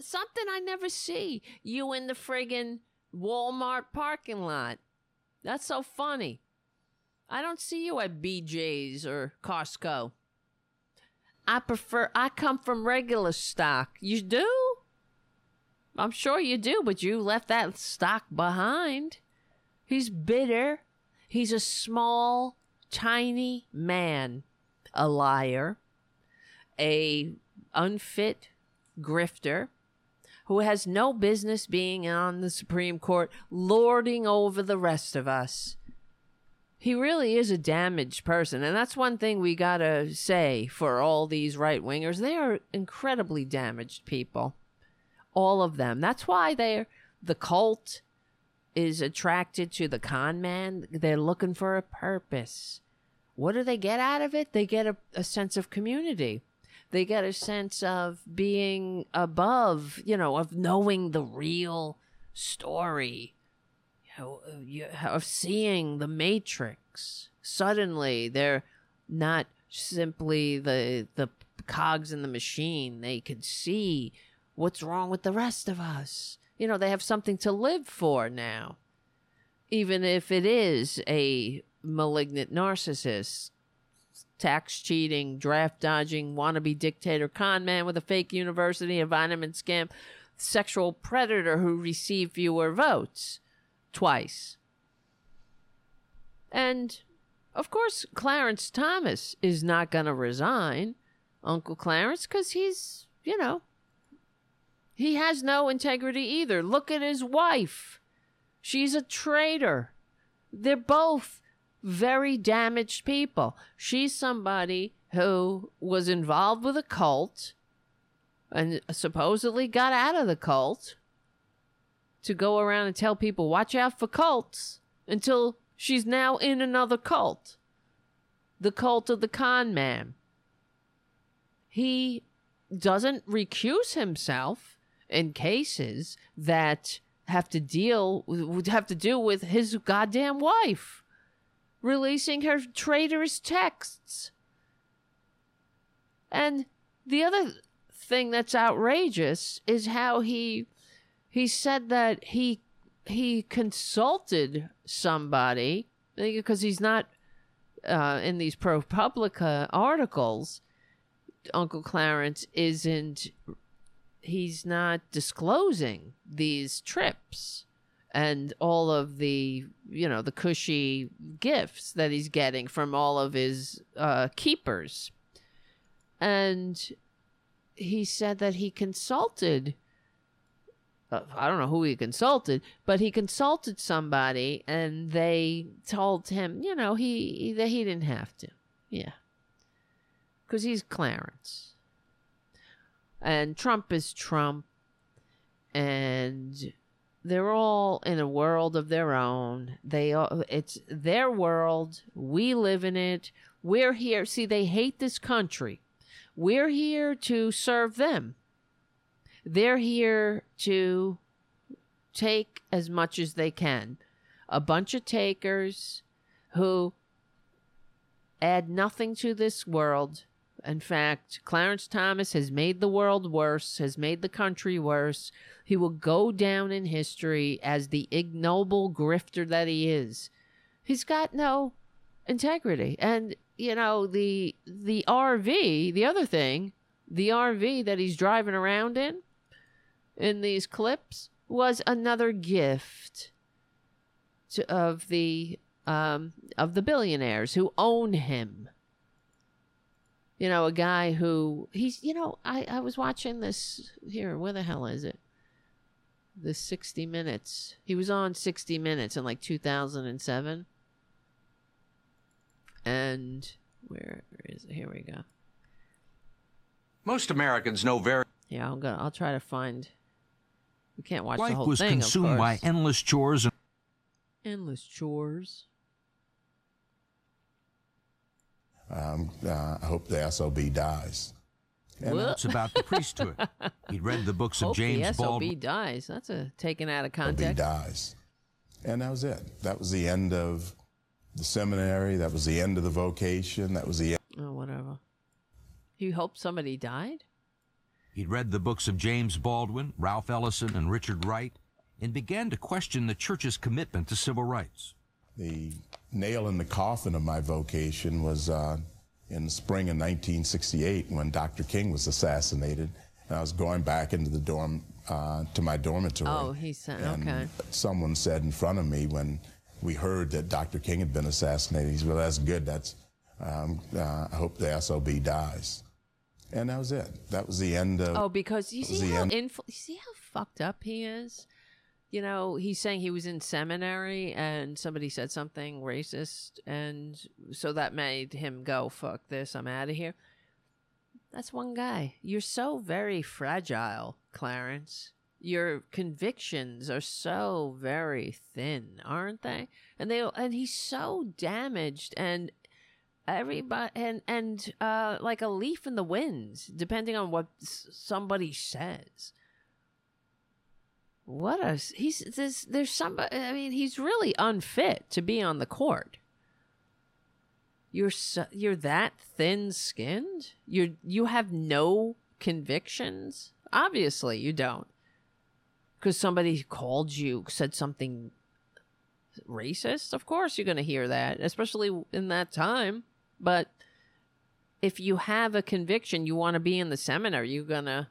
something I never see. You in the friggin' Walmart parking lot. That's so funny. I don't see you at BJ's or Costco. I prefer, I come from regular stock. You do? I'm sure you do, but you left that stock behind. He's bitter. He's a small, tiny man, a liar, a unfit grifter who has no business being on the Supreme Court, lording over the rest of us. He really is a damaged person, and that's one thing we gotta say for all these right wingers. They are incredibly damaged people all of them. That's why they're the cult is attracted to the con man. They're looking for a purpose. What do they get out of it? They get a, a sense of community. They get a sense of being above, you know, of knowing the real story, you know, uh, you- Uh, of seeing the matrix. Suddenly, they're not simply the the cogs in the machine. They can see what's wrong with the rest of us. You know, they have something to live for now. Even if it is a malignant narcissist, tax cheating, draft dodging, wannabe dictator, con man with a fake university, vitamin scam, sexual predator who received fewer votes twice. And of course, Clarence Thomas is not going to resign, Uncle Clarence, because he's, you know, he has no integrity either. Look at his wife. She's a traitor. They're both very damaged people. She's somebody who was involved with a cult and supposedly got out of the cult to go around and tell people, watch out for cults, until she's now in another cult the cult of the con man. He doesn't recuse himself in cases that have to deal would have to do with his goddamn wife releasing her traitorous texts. And the other thing that's outrageous is how he he said that he he consulted somebody because he's not uh, in these ProPublica articles. Uncle Clarence isn't. He's not disclosing these trips and all of the you know the cushy gifts that he's getting from all of his uh, keepers and he said that he consulted Uh, I don't know who he consulted, but he consulted somebody and they told him, you know, he that he didn't have to. Yeah. Cuz he's Clarence. And Trump is Trump and they're all in a world of their own. They all, it's their world. We live in it. We're here. See, they hate this country. We're here to serve them. They're here to take as much as they can. A bunch of takers who add nothing to this world. In fact, Clarence Thomas has made the world worse, has made the country worse. He will go down in history as the ignoble grifter that he is. He's got no integrity. And, you know, the the RV, the other thing, the RV that he's driving around in in these clips was another gift to, of the um, of the billionaires who own him you know, a guy who he's, you know, I, I was watching this here. Where the hell is it? The 60 Minutes. He was on 60 Minutes in like 2007. And where, where is it? Here we go. Most Americans know very. Yeah, I'll go. I'll try to find. We can't watch Life the whole was thing. consumed by endless chores and endless chores. Um, uh, I hope the SOB dies. And it's about the priesthood. He'd read the books of Hope James the SOB Baldwin. dies. That's a taken out of context. SOB context. dies. And that was it. That was the end of the seminary. That was the end of the vocation. That was the end. Oh, whatever. You hope somebody died? He'd read the books of James Baldwin, Ralph Ellison, and Richard Wright, and began to question the church's commitment to civil rights. The nail in the coffin of my vocation was uh, in the spring of 1968 when Dr. King was assassinated. And I was going back into the dorm, uh, to my dormitory. Oh, he said, and okay. Someone said in front of me when we heard that Dr. King had been assassinated, he said, well, that's good. That's, um, uh, I hope the SOB dies. And that was it. That was the end of. Oh, because you see how influ- you see how fucked up he is. You know, he's saying he was in seminary and somebody said something racist, and so that made him go, "Fuck this, I'm out of here." That's one guy. You're so very fragile, Clarence. Your convictions are so very thin, aren't they? And they and he's so damaged and everybody and and uh like a leaf in the wind depending on what s- somebody says. What a he's there's there's somebody i mean he's really unfit to be on the court. You're so, you're that thin skinned you're you have no convictions? Obviously you don't. Because somebody called you said something racist? Of course you're going to hear that especially in that time but if you have a conviction you want to be in the seminar you're going to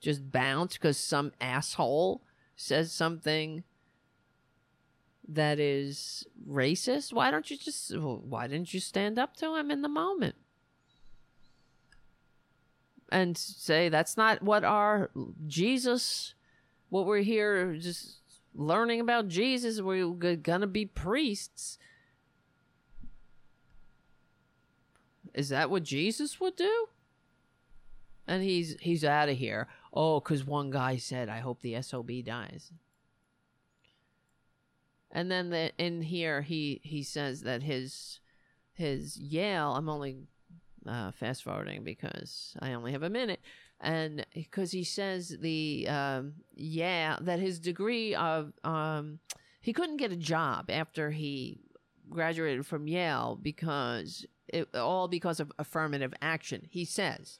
just bounce because some asshole says something that is racist? Why don't you just why didn't you stand up to him in the moment? And say that's not what our jesus what we're here just learning about jesus we're gonna be priests is that what jesus would do? And he's he's out of here. Oh because one guy said i hope the sob dies. And then the, in here he he says that his his Yale. I'm only uh, fast forwarding because I only have a minute, and because he says the um, yeah that his degree of um, he couldn't get a job after he graduated from Yale because it all because of affirmative action. He says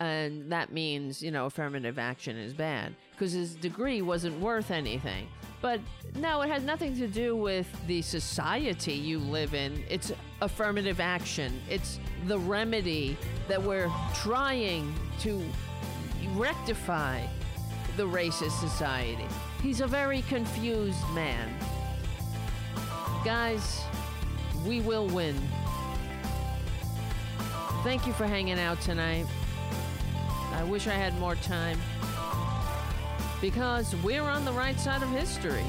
and that means you know affirmative action is bad because his degree wasn't worth anything. But no, it has nothing to do with the society you live in. It's affirmative action. It's the remedy that we're trying to rectify the racist society. He's a very confused man. Guys, we will win. Thank you for hanging out tonight. I wish I had more time because we're on the right side of history.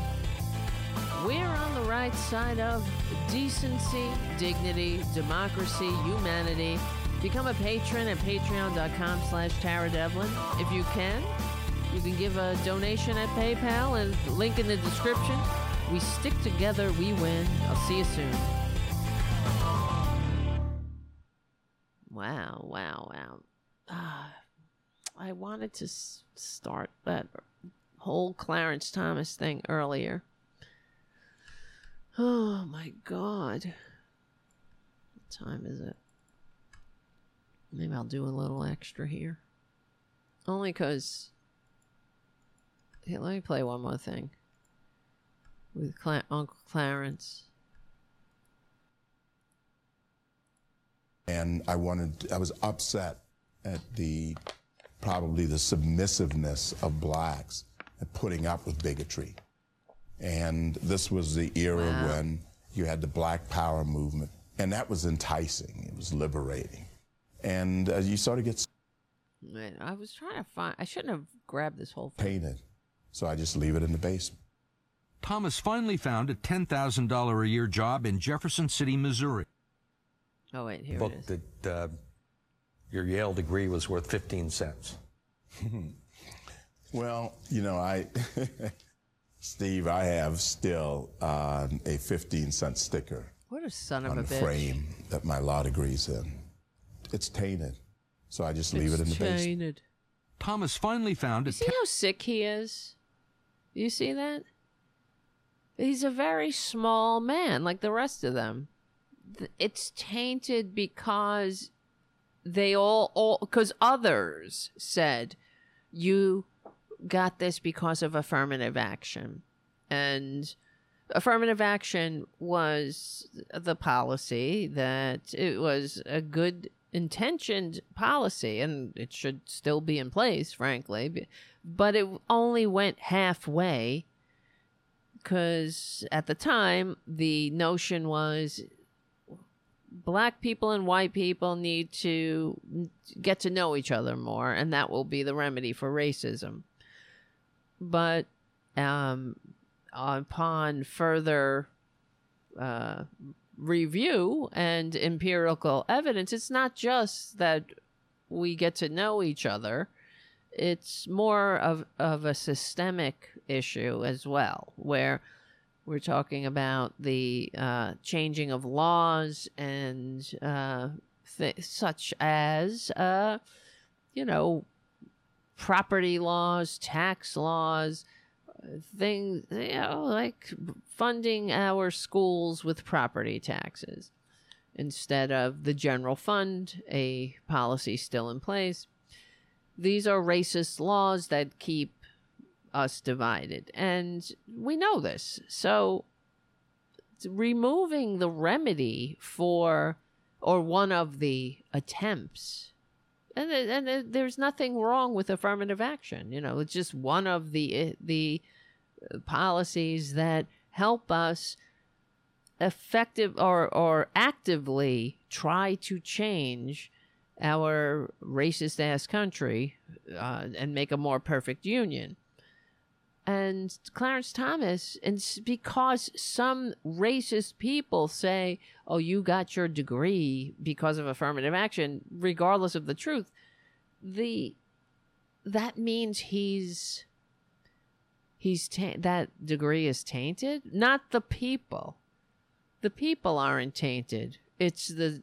We're on the right side of decency, dignity, democracy, humanity. Become a patron at patreon.com slash Tara Devlin. If you can, you can give a donation at PayPal and link in the description. We stick together, we win. I'll see you soon. Wow, wow, wow. Ah, I wanted to s- start that whole Clarence Thomas thing earlier. Oh my god. What time is it? Maybe I'll do a little extra here. Only because. Here, let me play one more thing with Cla- Uncle Clarence. And I wanted, I was upset at the, probably the submissiveness of blacks at putting up with bigotry. And this was the era Wow. when you had the Black Power movement, and that was enticing. It was liberating, and uh, you sort of get Man, I was trying to find. I shouldn't have grabbed this whole thing. painted, so I just leave it in the basement. Thomas finally found a $10,000 a year job in Jefferson City, Missouri. Oh wait, here book it is. that uh, your Yale degree was worth 15 cents. Well, you know, I, Steve, I have still uh, a 15 cent sticker What a son of on a the bitch. frame that my law degree's in. It's tainted, so I just leave it in the basement. tainted. Thomas finally found a see how sick he is? You see that? He's a very small man, like the rest of them. It's tainted because they all, all, because others said, you got this because of affirmative action. And affirmative action was the policy that it was a good intentioned policy and it should still be in place frankly but it only went halfway because at the time the notion was black people and white people need to get to know each other more and that will be the remedy for racism but um, upon further uh, review and empirical evidence, it's not just that we get to know each other. It's more of, of a systemic issue as well, where we're talking about the uh, changing of laws and uh, th- such as, uh, you know, property laws, tax laws, things, you know, like funding our schools with property taxes instead of the general fund, a policy still in place. These are racist laws that keep us divided. And we know this. So removing the remedy for, or one of the attempts and, and there's nothing wrong with affirmative action. You know, it's just one of the the uh, policies that help us effective or or actively try to change our racist ass country uh, and make a more perfect union. And Clarence Thomas, and because some racist people say, "Oh, you got your degree because of affirmative action," regardless of the truth, the that means he's he's ta- that degree is tainted. Not the people. The people aren't tainted. It's the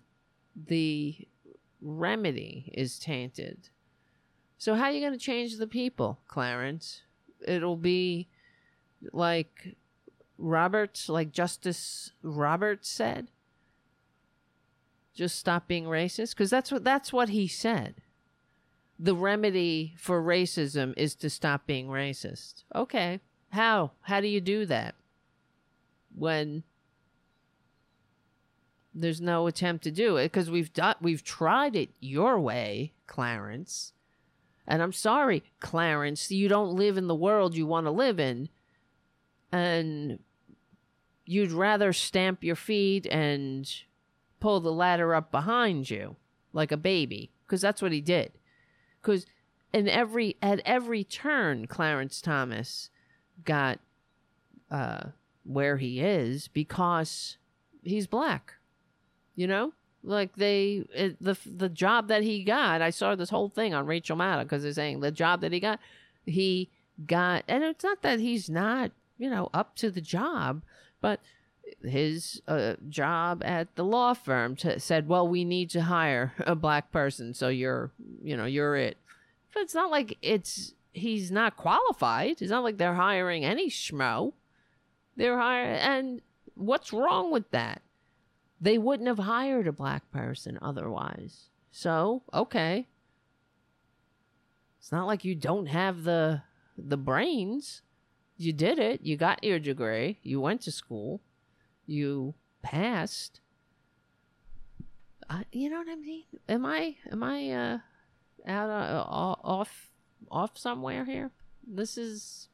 the remedy is tainted. So how are you going to change the people, Clarence? It'll be like Roberts, like Justice Roberts said. Just stop being racist, because that's what that's what he said. the remedy for racism is to stop being racist. Okay. How? How do you do that? When there's no attempt to do it because we've done we've tried it your way, Clarence. And I'm sorry, Clarence, you don't live in the world you want to live in. And you'd rather stamp your feet and pull the ladder up behind you like a baby because that's what he did. Because in every at every turn, Clarence Thomas got uh, where he is because he's black. You know, like they it, the the job that he got. I saw this whole thing on Rachel Maddow because they're saying the job that he got, he got, and it's not that he's not you know up to the job, but his uh, job at the law firm t- said, "Well, we need to hire a black person, so you're, you know, you're it." But it's not like it's he's not qualified. It's not like they're hiring any schmo. They're hiring, and what's wrong with that? They wouldn't have hired a black person otherwise. So, okay. It's not like you don't have the the brains. You did it. You got your degree. You went to school. You passed. Uh, you know what I mean? Am I am I uh out uh, off off somewhere here? This is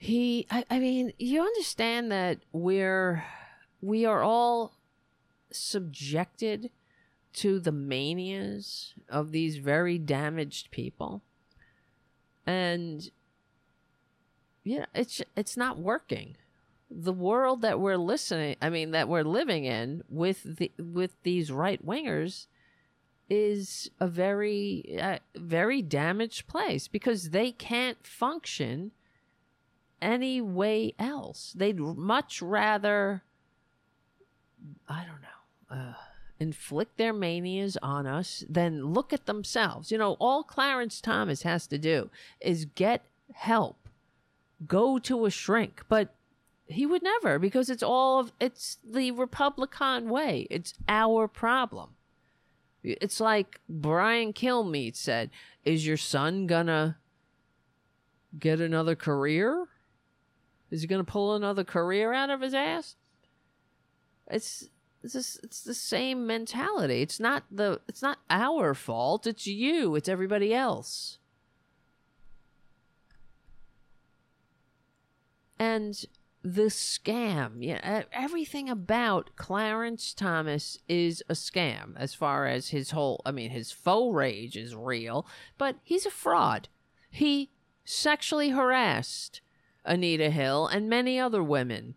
he I, I mean you understand that we're we are all subjected to the manias of these very damaged people. And yeah it's it's not working. The world that we're listening i mean that we're living in with the with these right wingers is a very uh, very damaged place because they can't function any way else. They'd much rather, I don't know, uh, inflict their manias on us than look at themselves. You know, all Clarence Thomas has to do is get help, go to a shrink, but he would never because it's all of it's the Republican way. It's our problem. It's like Brian Kilmeade said, "Is your son gonna get another career?" Is he going to pull another career out of his ass? It's it's just, it's the same mentality. It's not the it's not our fault. It's you. It's everybody else. And the scam, yeah, everything about Clarence Thomas is a scam as far as his whole, I mean, his faux rage is real, but he's a fraud. He sexually harassed Anita Hill and many other women.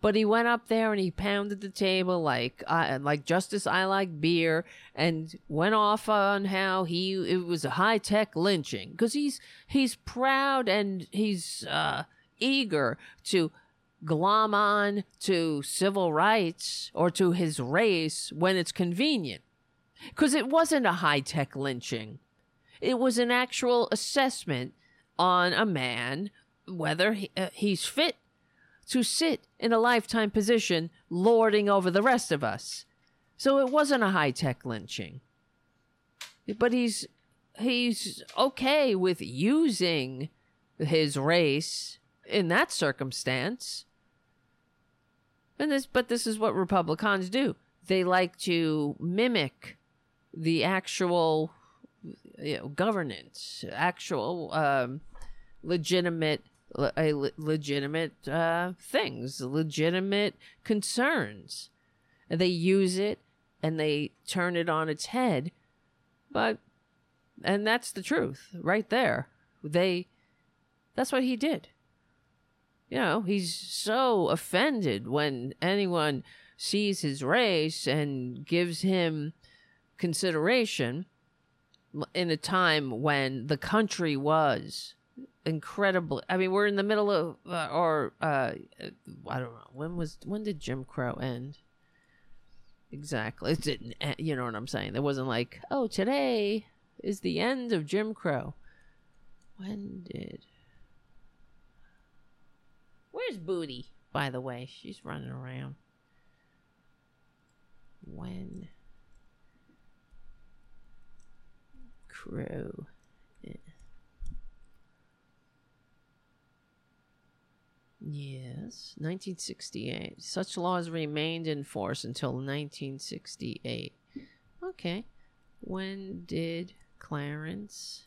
But he went up there and he pounded the table like uh, like Justice I like beer and went off on how he it was a high tech lynching because he's he's proud and he's uh, eager to glom on to civil rights or to his race when it's convenient because it wasn't a high tech lynching. It was an actual assessment on a man whether he, uh, he's fit to sit in a lifetime position lording over the rest of us. So it wasn't a high tech lynching. But he's he's okay with using his race in that circumstance. And this but this is what Republicans do. They like to mimic the actual you know, governance, actual um, legitimate a legitimate uh, things, legitimate concerns. They use it and they turn it on its head. But, and that's the truth right there. They, that's what he did. You know, he's so offended when anyone sees his race and gives him consideration in a time when the country was incredible. I mean, we're in the middle of, uh, or uh, I don't know when was when did Jim Crow end? Exactly, it didn't. You know what I'm saying? There wasn't like, oh, today is the end of Jim Crow. When did? Where's Booty? By the way, she's running around. When? Crow. Yes, 1968. Such laws remained in force until 1968. Okay. When did Clarence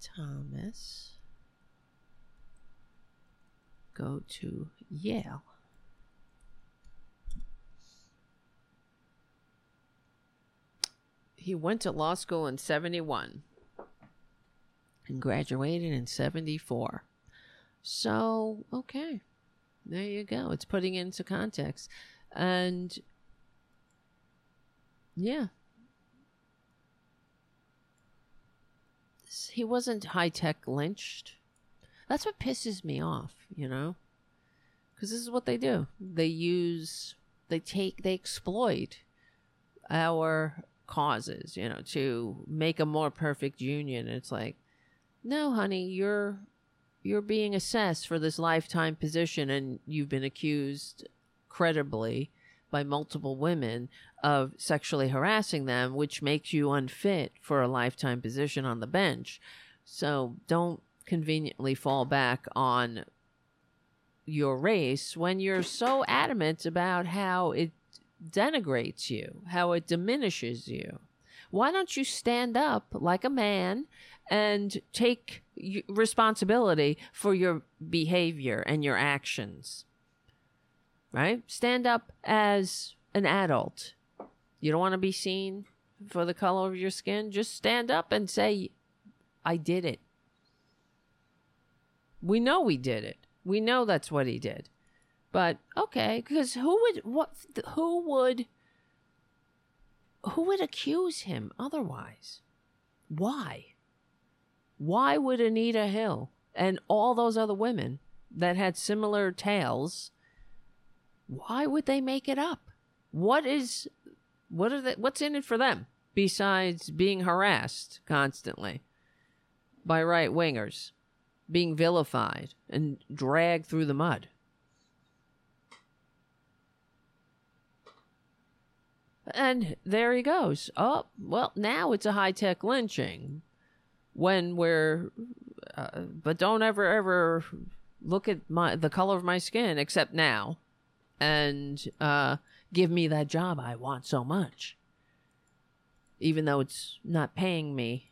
Thomas go to Yale? He went to law school in 71 and graduated in 74. So, okay. There you go. It's putting it into context. And yeah. He wasn't high tech lynched. That's what pisses me off, you know? Because this is what they do. They use, they take, they exploit our causes, you know, to make a more perfect union. It's like, no, honey, you're you're being assessed for this lifetime position and you've been accused credibly by multiple women of sexually harassing them, which makes you unfit for a lifetime position on the bench. So don't conveniently fall back on your race when you're so adamant about how it denigrates you, how it diminishes you. Why don't you stand up like a man and take responsibility for your behavior and your actions? Right? Stand up as an adult. You don't want to be seen for the color of your skin? Just stand up and say, I did it. We know we did it. We know that's what he did. But okay, because who would what who would who would accuse him otherwise? Why? Why would Anita Hill and all those other women that had similar tales why would they make it up? What is what are they, what's in it for them besides being harassed constantly by right wingers, being vilified and dragged through the mud? And there he goes. Oh, well, now it's a high tech lynching. When we're, uh, but don't ever, ever look at my the color of my skin except now, and uh, give me that job I want so much. Even though it's not paying me,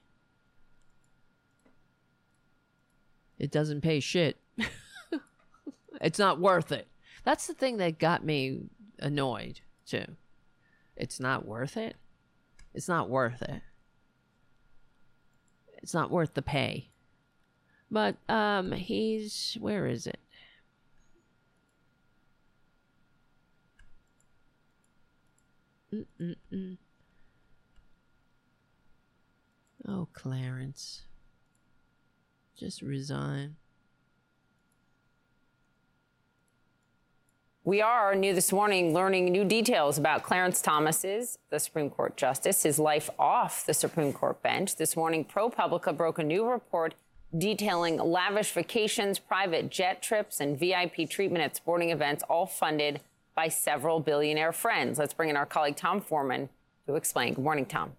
it doesn't pay shit. it's not worth it. That's the thing that got me annoyed too it's not worth it. It's not worth it. It's not worth the pay. But um he's where is it? Mm-mm-mm. Oh, Clarence. Just resign. We are new this morning learning new details about Clarence Thomas's, the Supreme Court justice, his life off the Supreme Court bench. This morning, ProPublica broke a new report detailing lavish vacations, private jet trips, and VIP treatment at sporting events, all funded by several billionaire friends. Let's bring in our colleague Tom Foreman to explain. Good morning, Tom.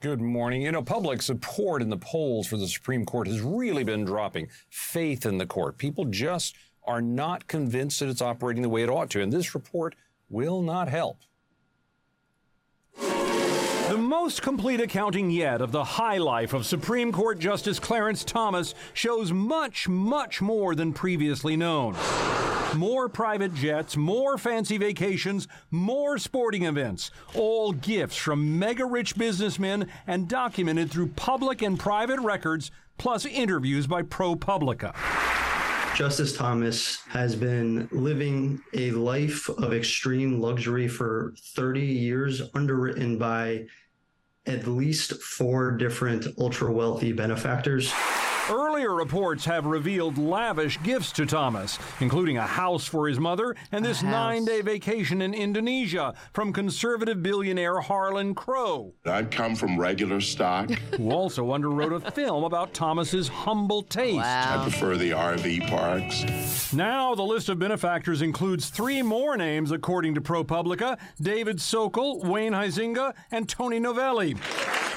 Good morning. You know, public support in the polls for the Supreme Court has really been dropping. Faith in the court. People just are not convinced that it's operating the way it ought to. And this report will not help. The most complete accounting yet of the high life of Supreme Court Justice Clarence Thomas shows much, much more than previously known. More private jets, more fancy vacations, more sporting events, all gifts from mega rich businessmen and documented through public and private records, plus interviews by ProPublica. Justice Thomas has been living a life of extreme luxury for 30 years, underwritten by at least four different ultra wealthy benefactors. Earlier reports have revealed lavish gifts to Thomas, including a house for his mother and this nine day vacation in Indonesia from conservative billionaire Harlan Crow. I've come from regular stock. Who also underwrote a film about Thomas's humble taste. Wow. I prefer the RV parks. Now the list of benefactors includes three more names, according to ProPublica David Sokol, Wayne Huizenga, and Tony Novelly.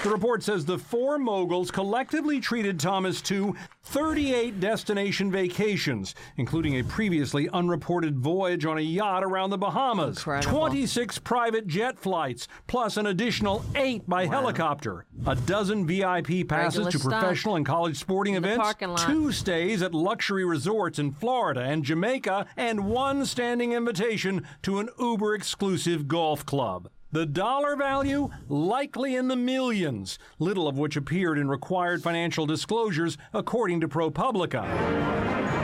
The report says the four moguls collectively treated Thomas to 38 destination vacations, including a previously unreported voyage on a yacht around the Bahamas, Incredible. 26 private jet flights, plus an additional eight by helicopter, a dozen VIP passes Regular to professional and college sporting in events, two stays at luxury resorts in Florida and Jamaica, and one standing invitation to an Uber exclusive golf club. The dollar value likely in the millions, little of which appeared in required financial disclosures, according to ProPublica.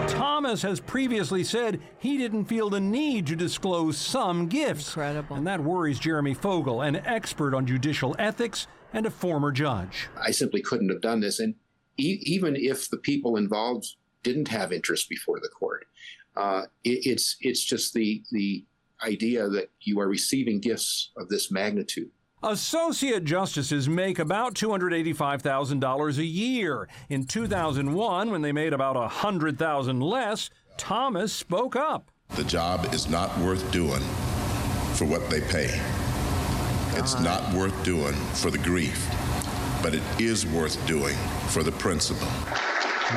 Thomas has previously said he didn't feel the need to disclose some gifts. Incredible. And that worries Jeremy Fogel, an expert on judicial ethics and a former judge. I simply couldn't have done this. And e- even if the people involved didn't have interest before the court, uh, it, it's it's just the the idea that you are receiving gifts of this magnitude. Associate justices make about $285,000 a year. In 2001, when they made about 100,000 less, Thomas spoke up. The job is not worth doing for what they pay. It's not worth doing for the grief, but it is worth doing for the principle.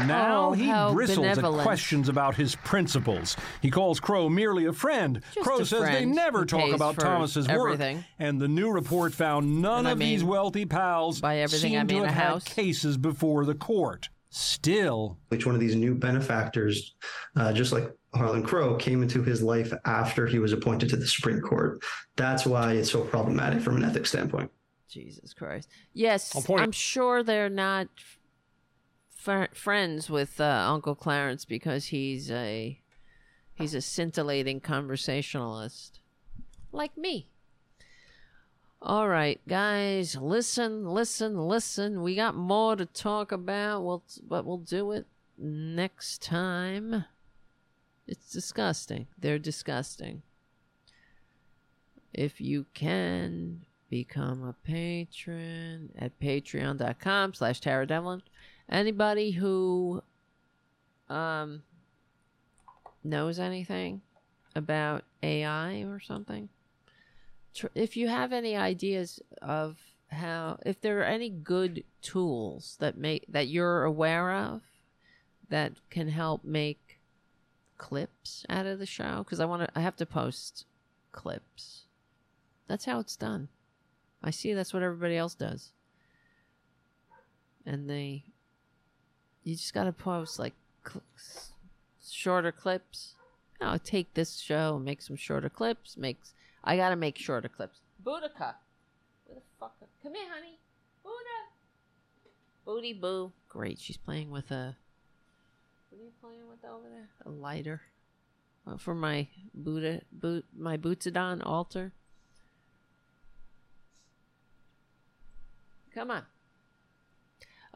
Now Oh, he how bristles at questions about his principles. He calls Crow merely a friend. Just Crow a says they never talk about for Thomas's everything. work. And the new report found none And I of these wealthy pals by everything, seem I to have a had house. cases before the court. Still, Each one of these new benefactors, uh, just like Harlan Crow, came into his life after he was appointed to the Supreme Court. That's why it's so problematic from an ethics standpoint. Jesus Christ. Yes, I'm sure they're not fr- friends with uh, Uncle Clarence because he's a he's a scintillating conversationalist, like me. All right, guys, listen, listen, listen. We got more to talk about. We'll, but we'll do it next time. It's disgusting. They're disgusting. If you can become a patron at patreon.com slash Tara Devlin. Anybody who um knows anything about AI or something, if you have any ideas of how if there are any good tools that make that you're aware of that can help make clips out of the show because I want to I have to post clips. That's how it's done. I see that's what everybody else does. And they you just got to post like cl- shorter clips. No, take this show make some shorter clips. Makes I got to make shorter clips. Boudica. Where the fuck? Come here, honey. Buddha. Booty boo. Great. She's playing with a. What are you playing with over there? A lighter. Uh, for my Buddha, boot, my Butzadon altar. Come on.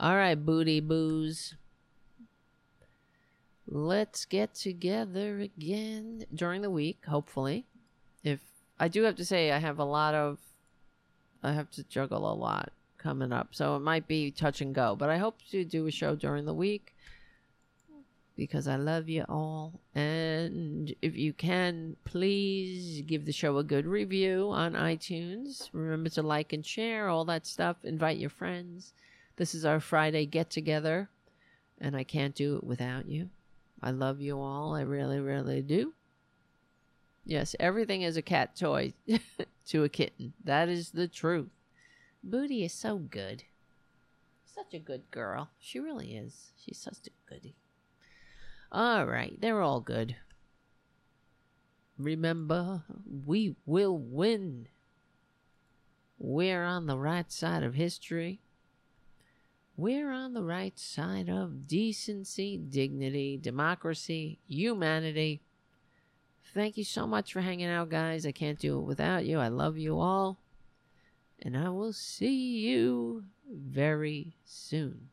All right, booty boos. Let's get together again during the week, hopefully. If I do have to say I have a lot of I have to juggle a lot coming up. So it might be touch and go, but I hope to do a show during the week because I love you all. And if you can, please give the show a good review on iTunes. Remember to like and share all that stuff. Invite your friends. This is our Friday get together, and I can't do it without you. I love you all. I really, really do. Yes, everything is a cat toy to a kitten. That is the truth. Booty is so good. Such a good girl. She really is. She's such a goodie. All right, they're all good. Remember, we will win. We're on the right side of history. We're on the right side of decency, dignity, democracy, humanity. Thank you so much for hanging out, guys. I can't do it without you. I love you all. And I will see you very soon.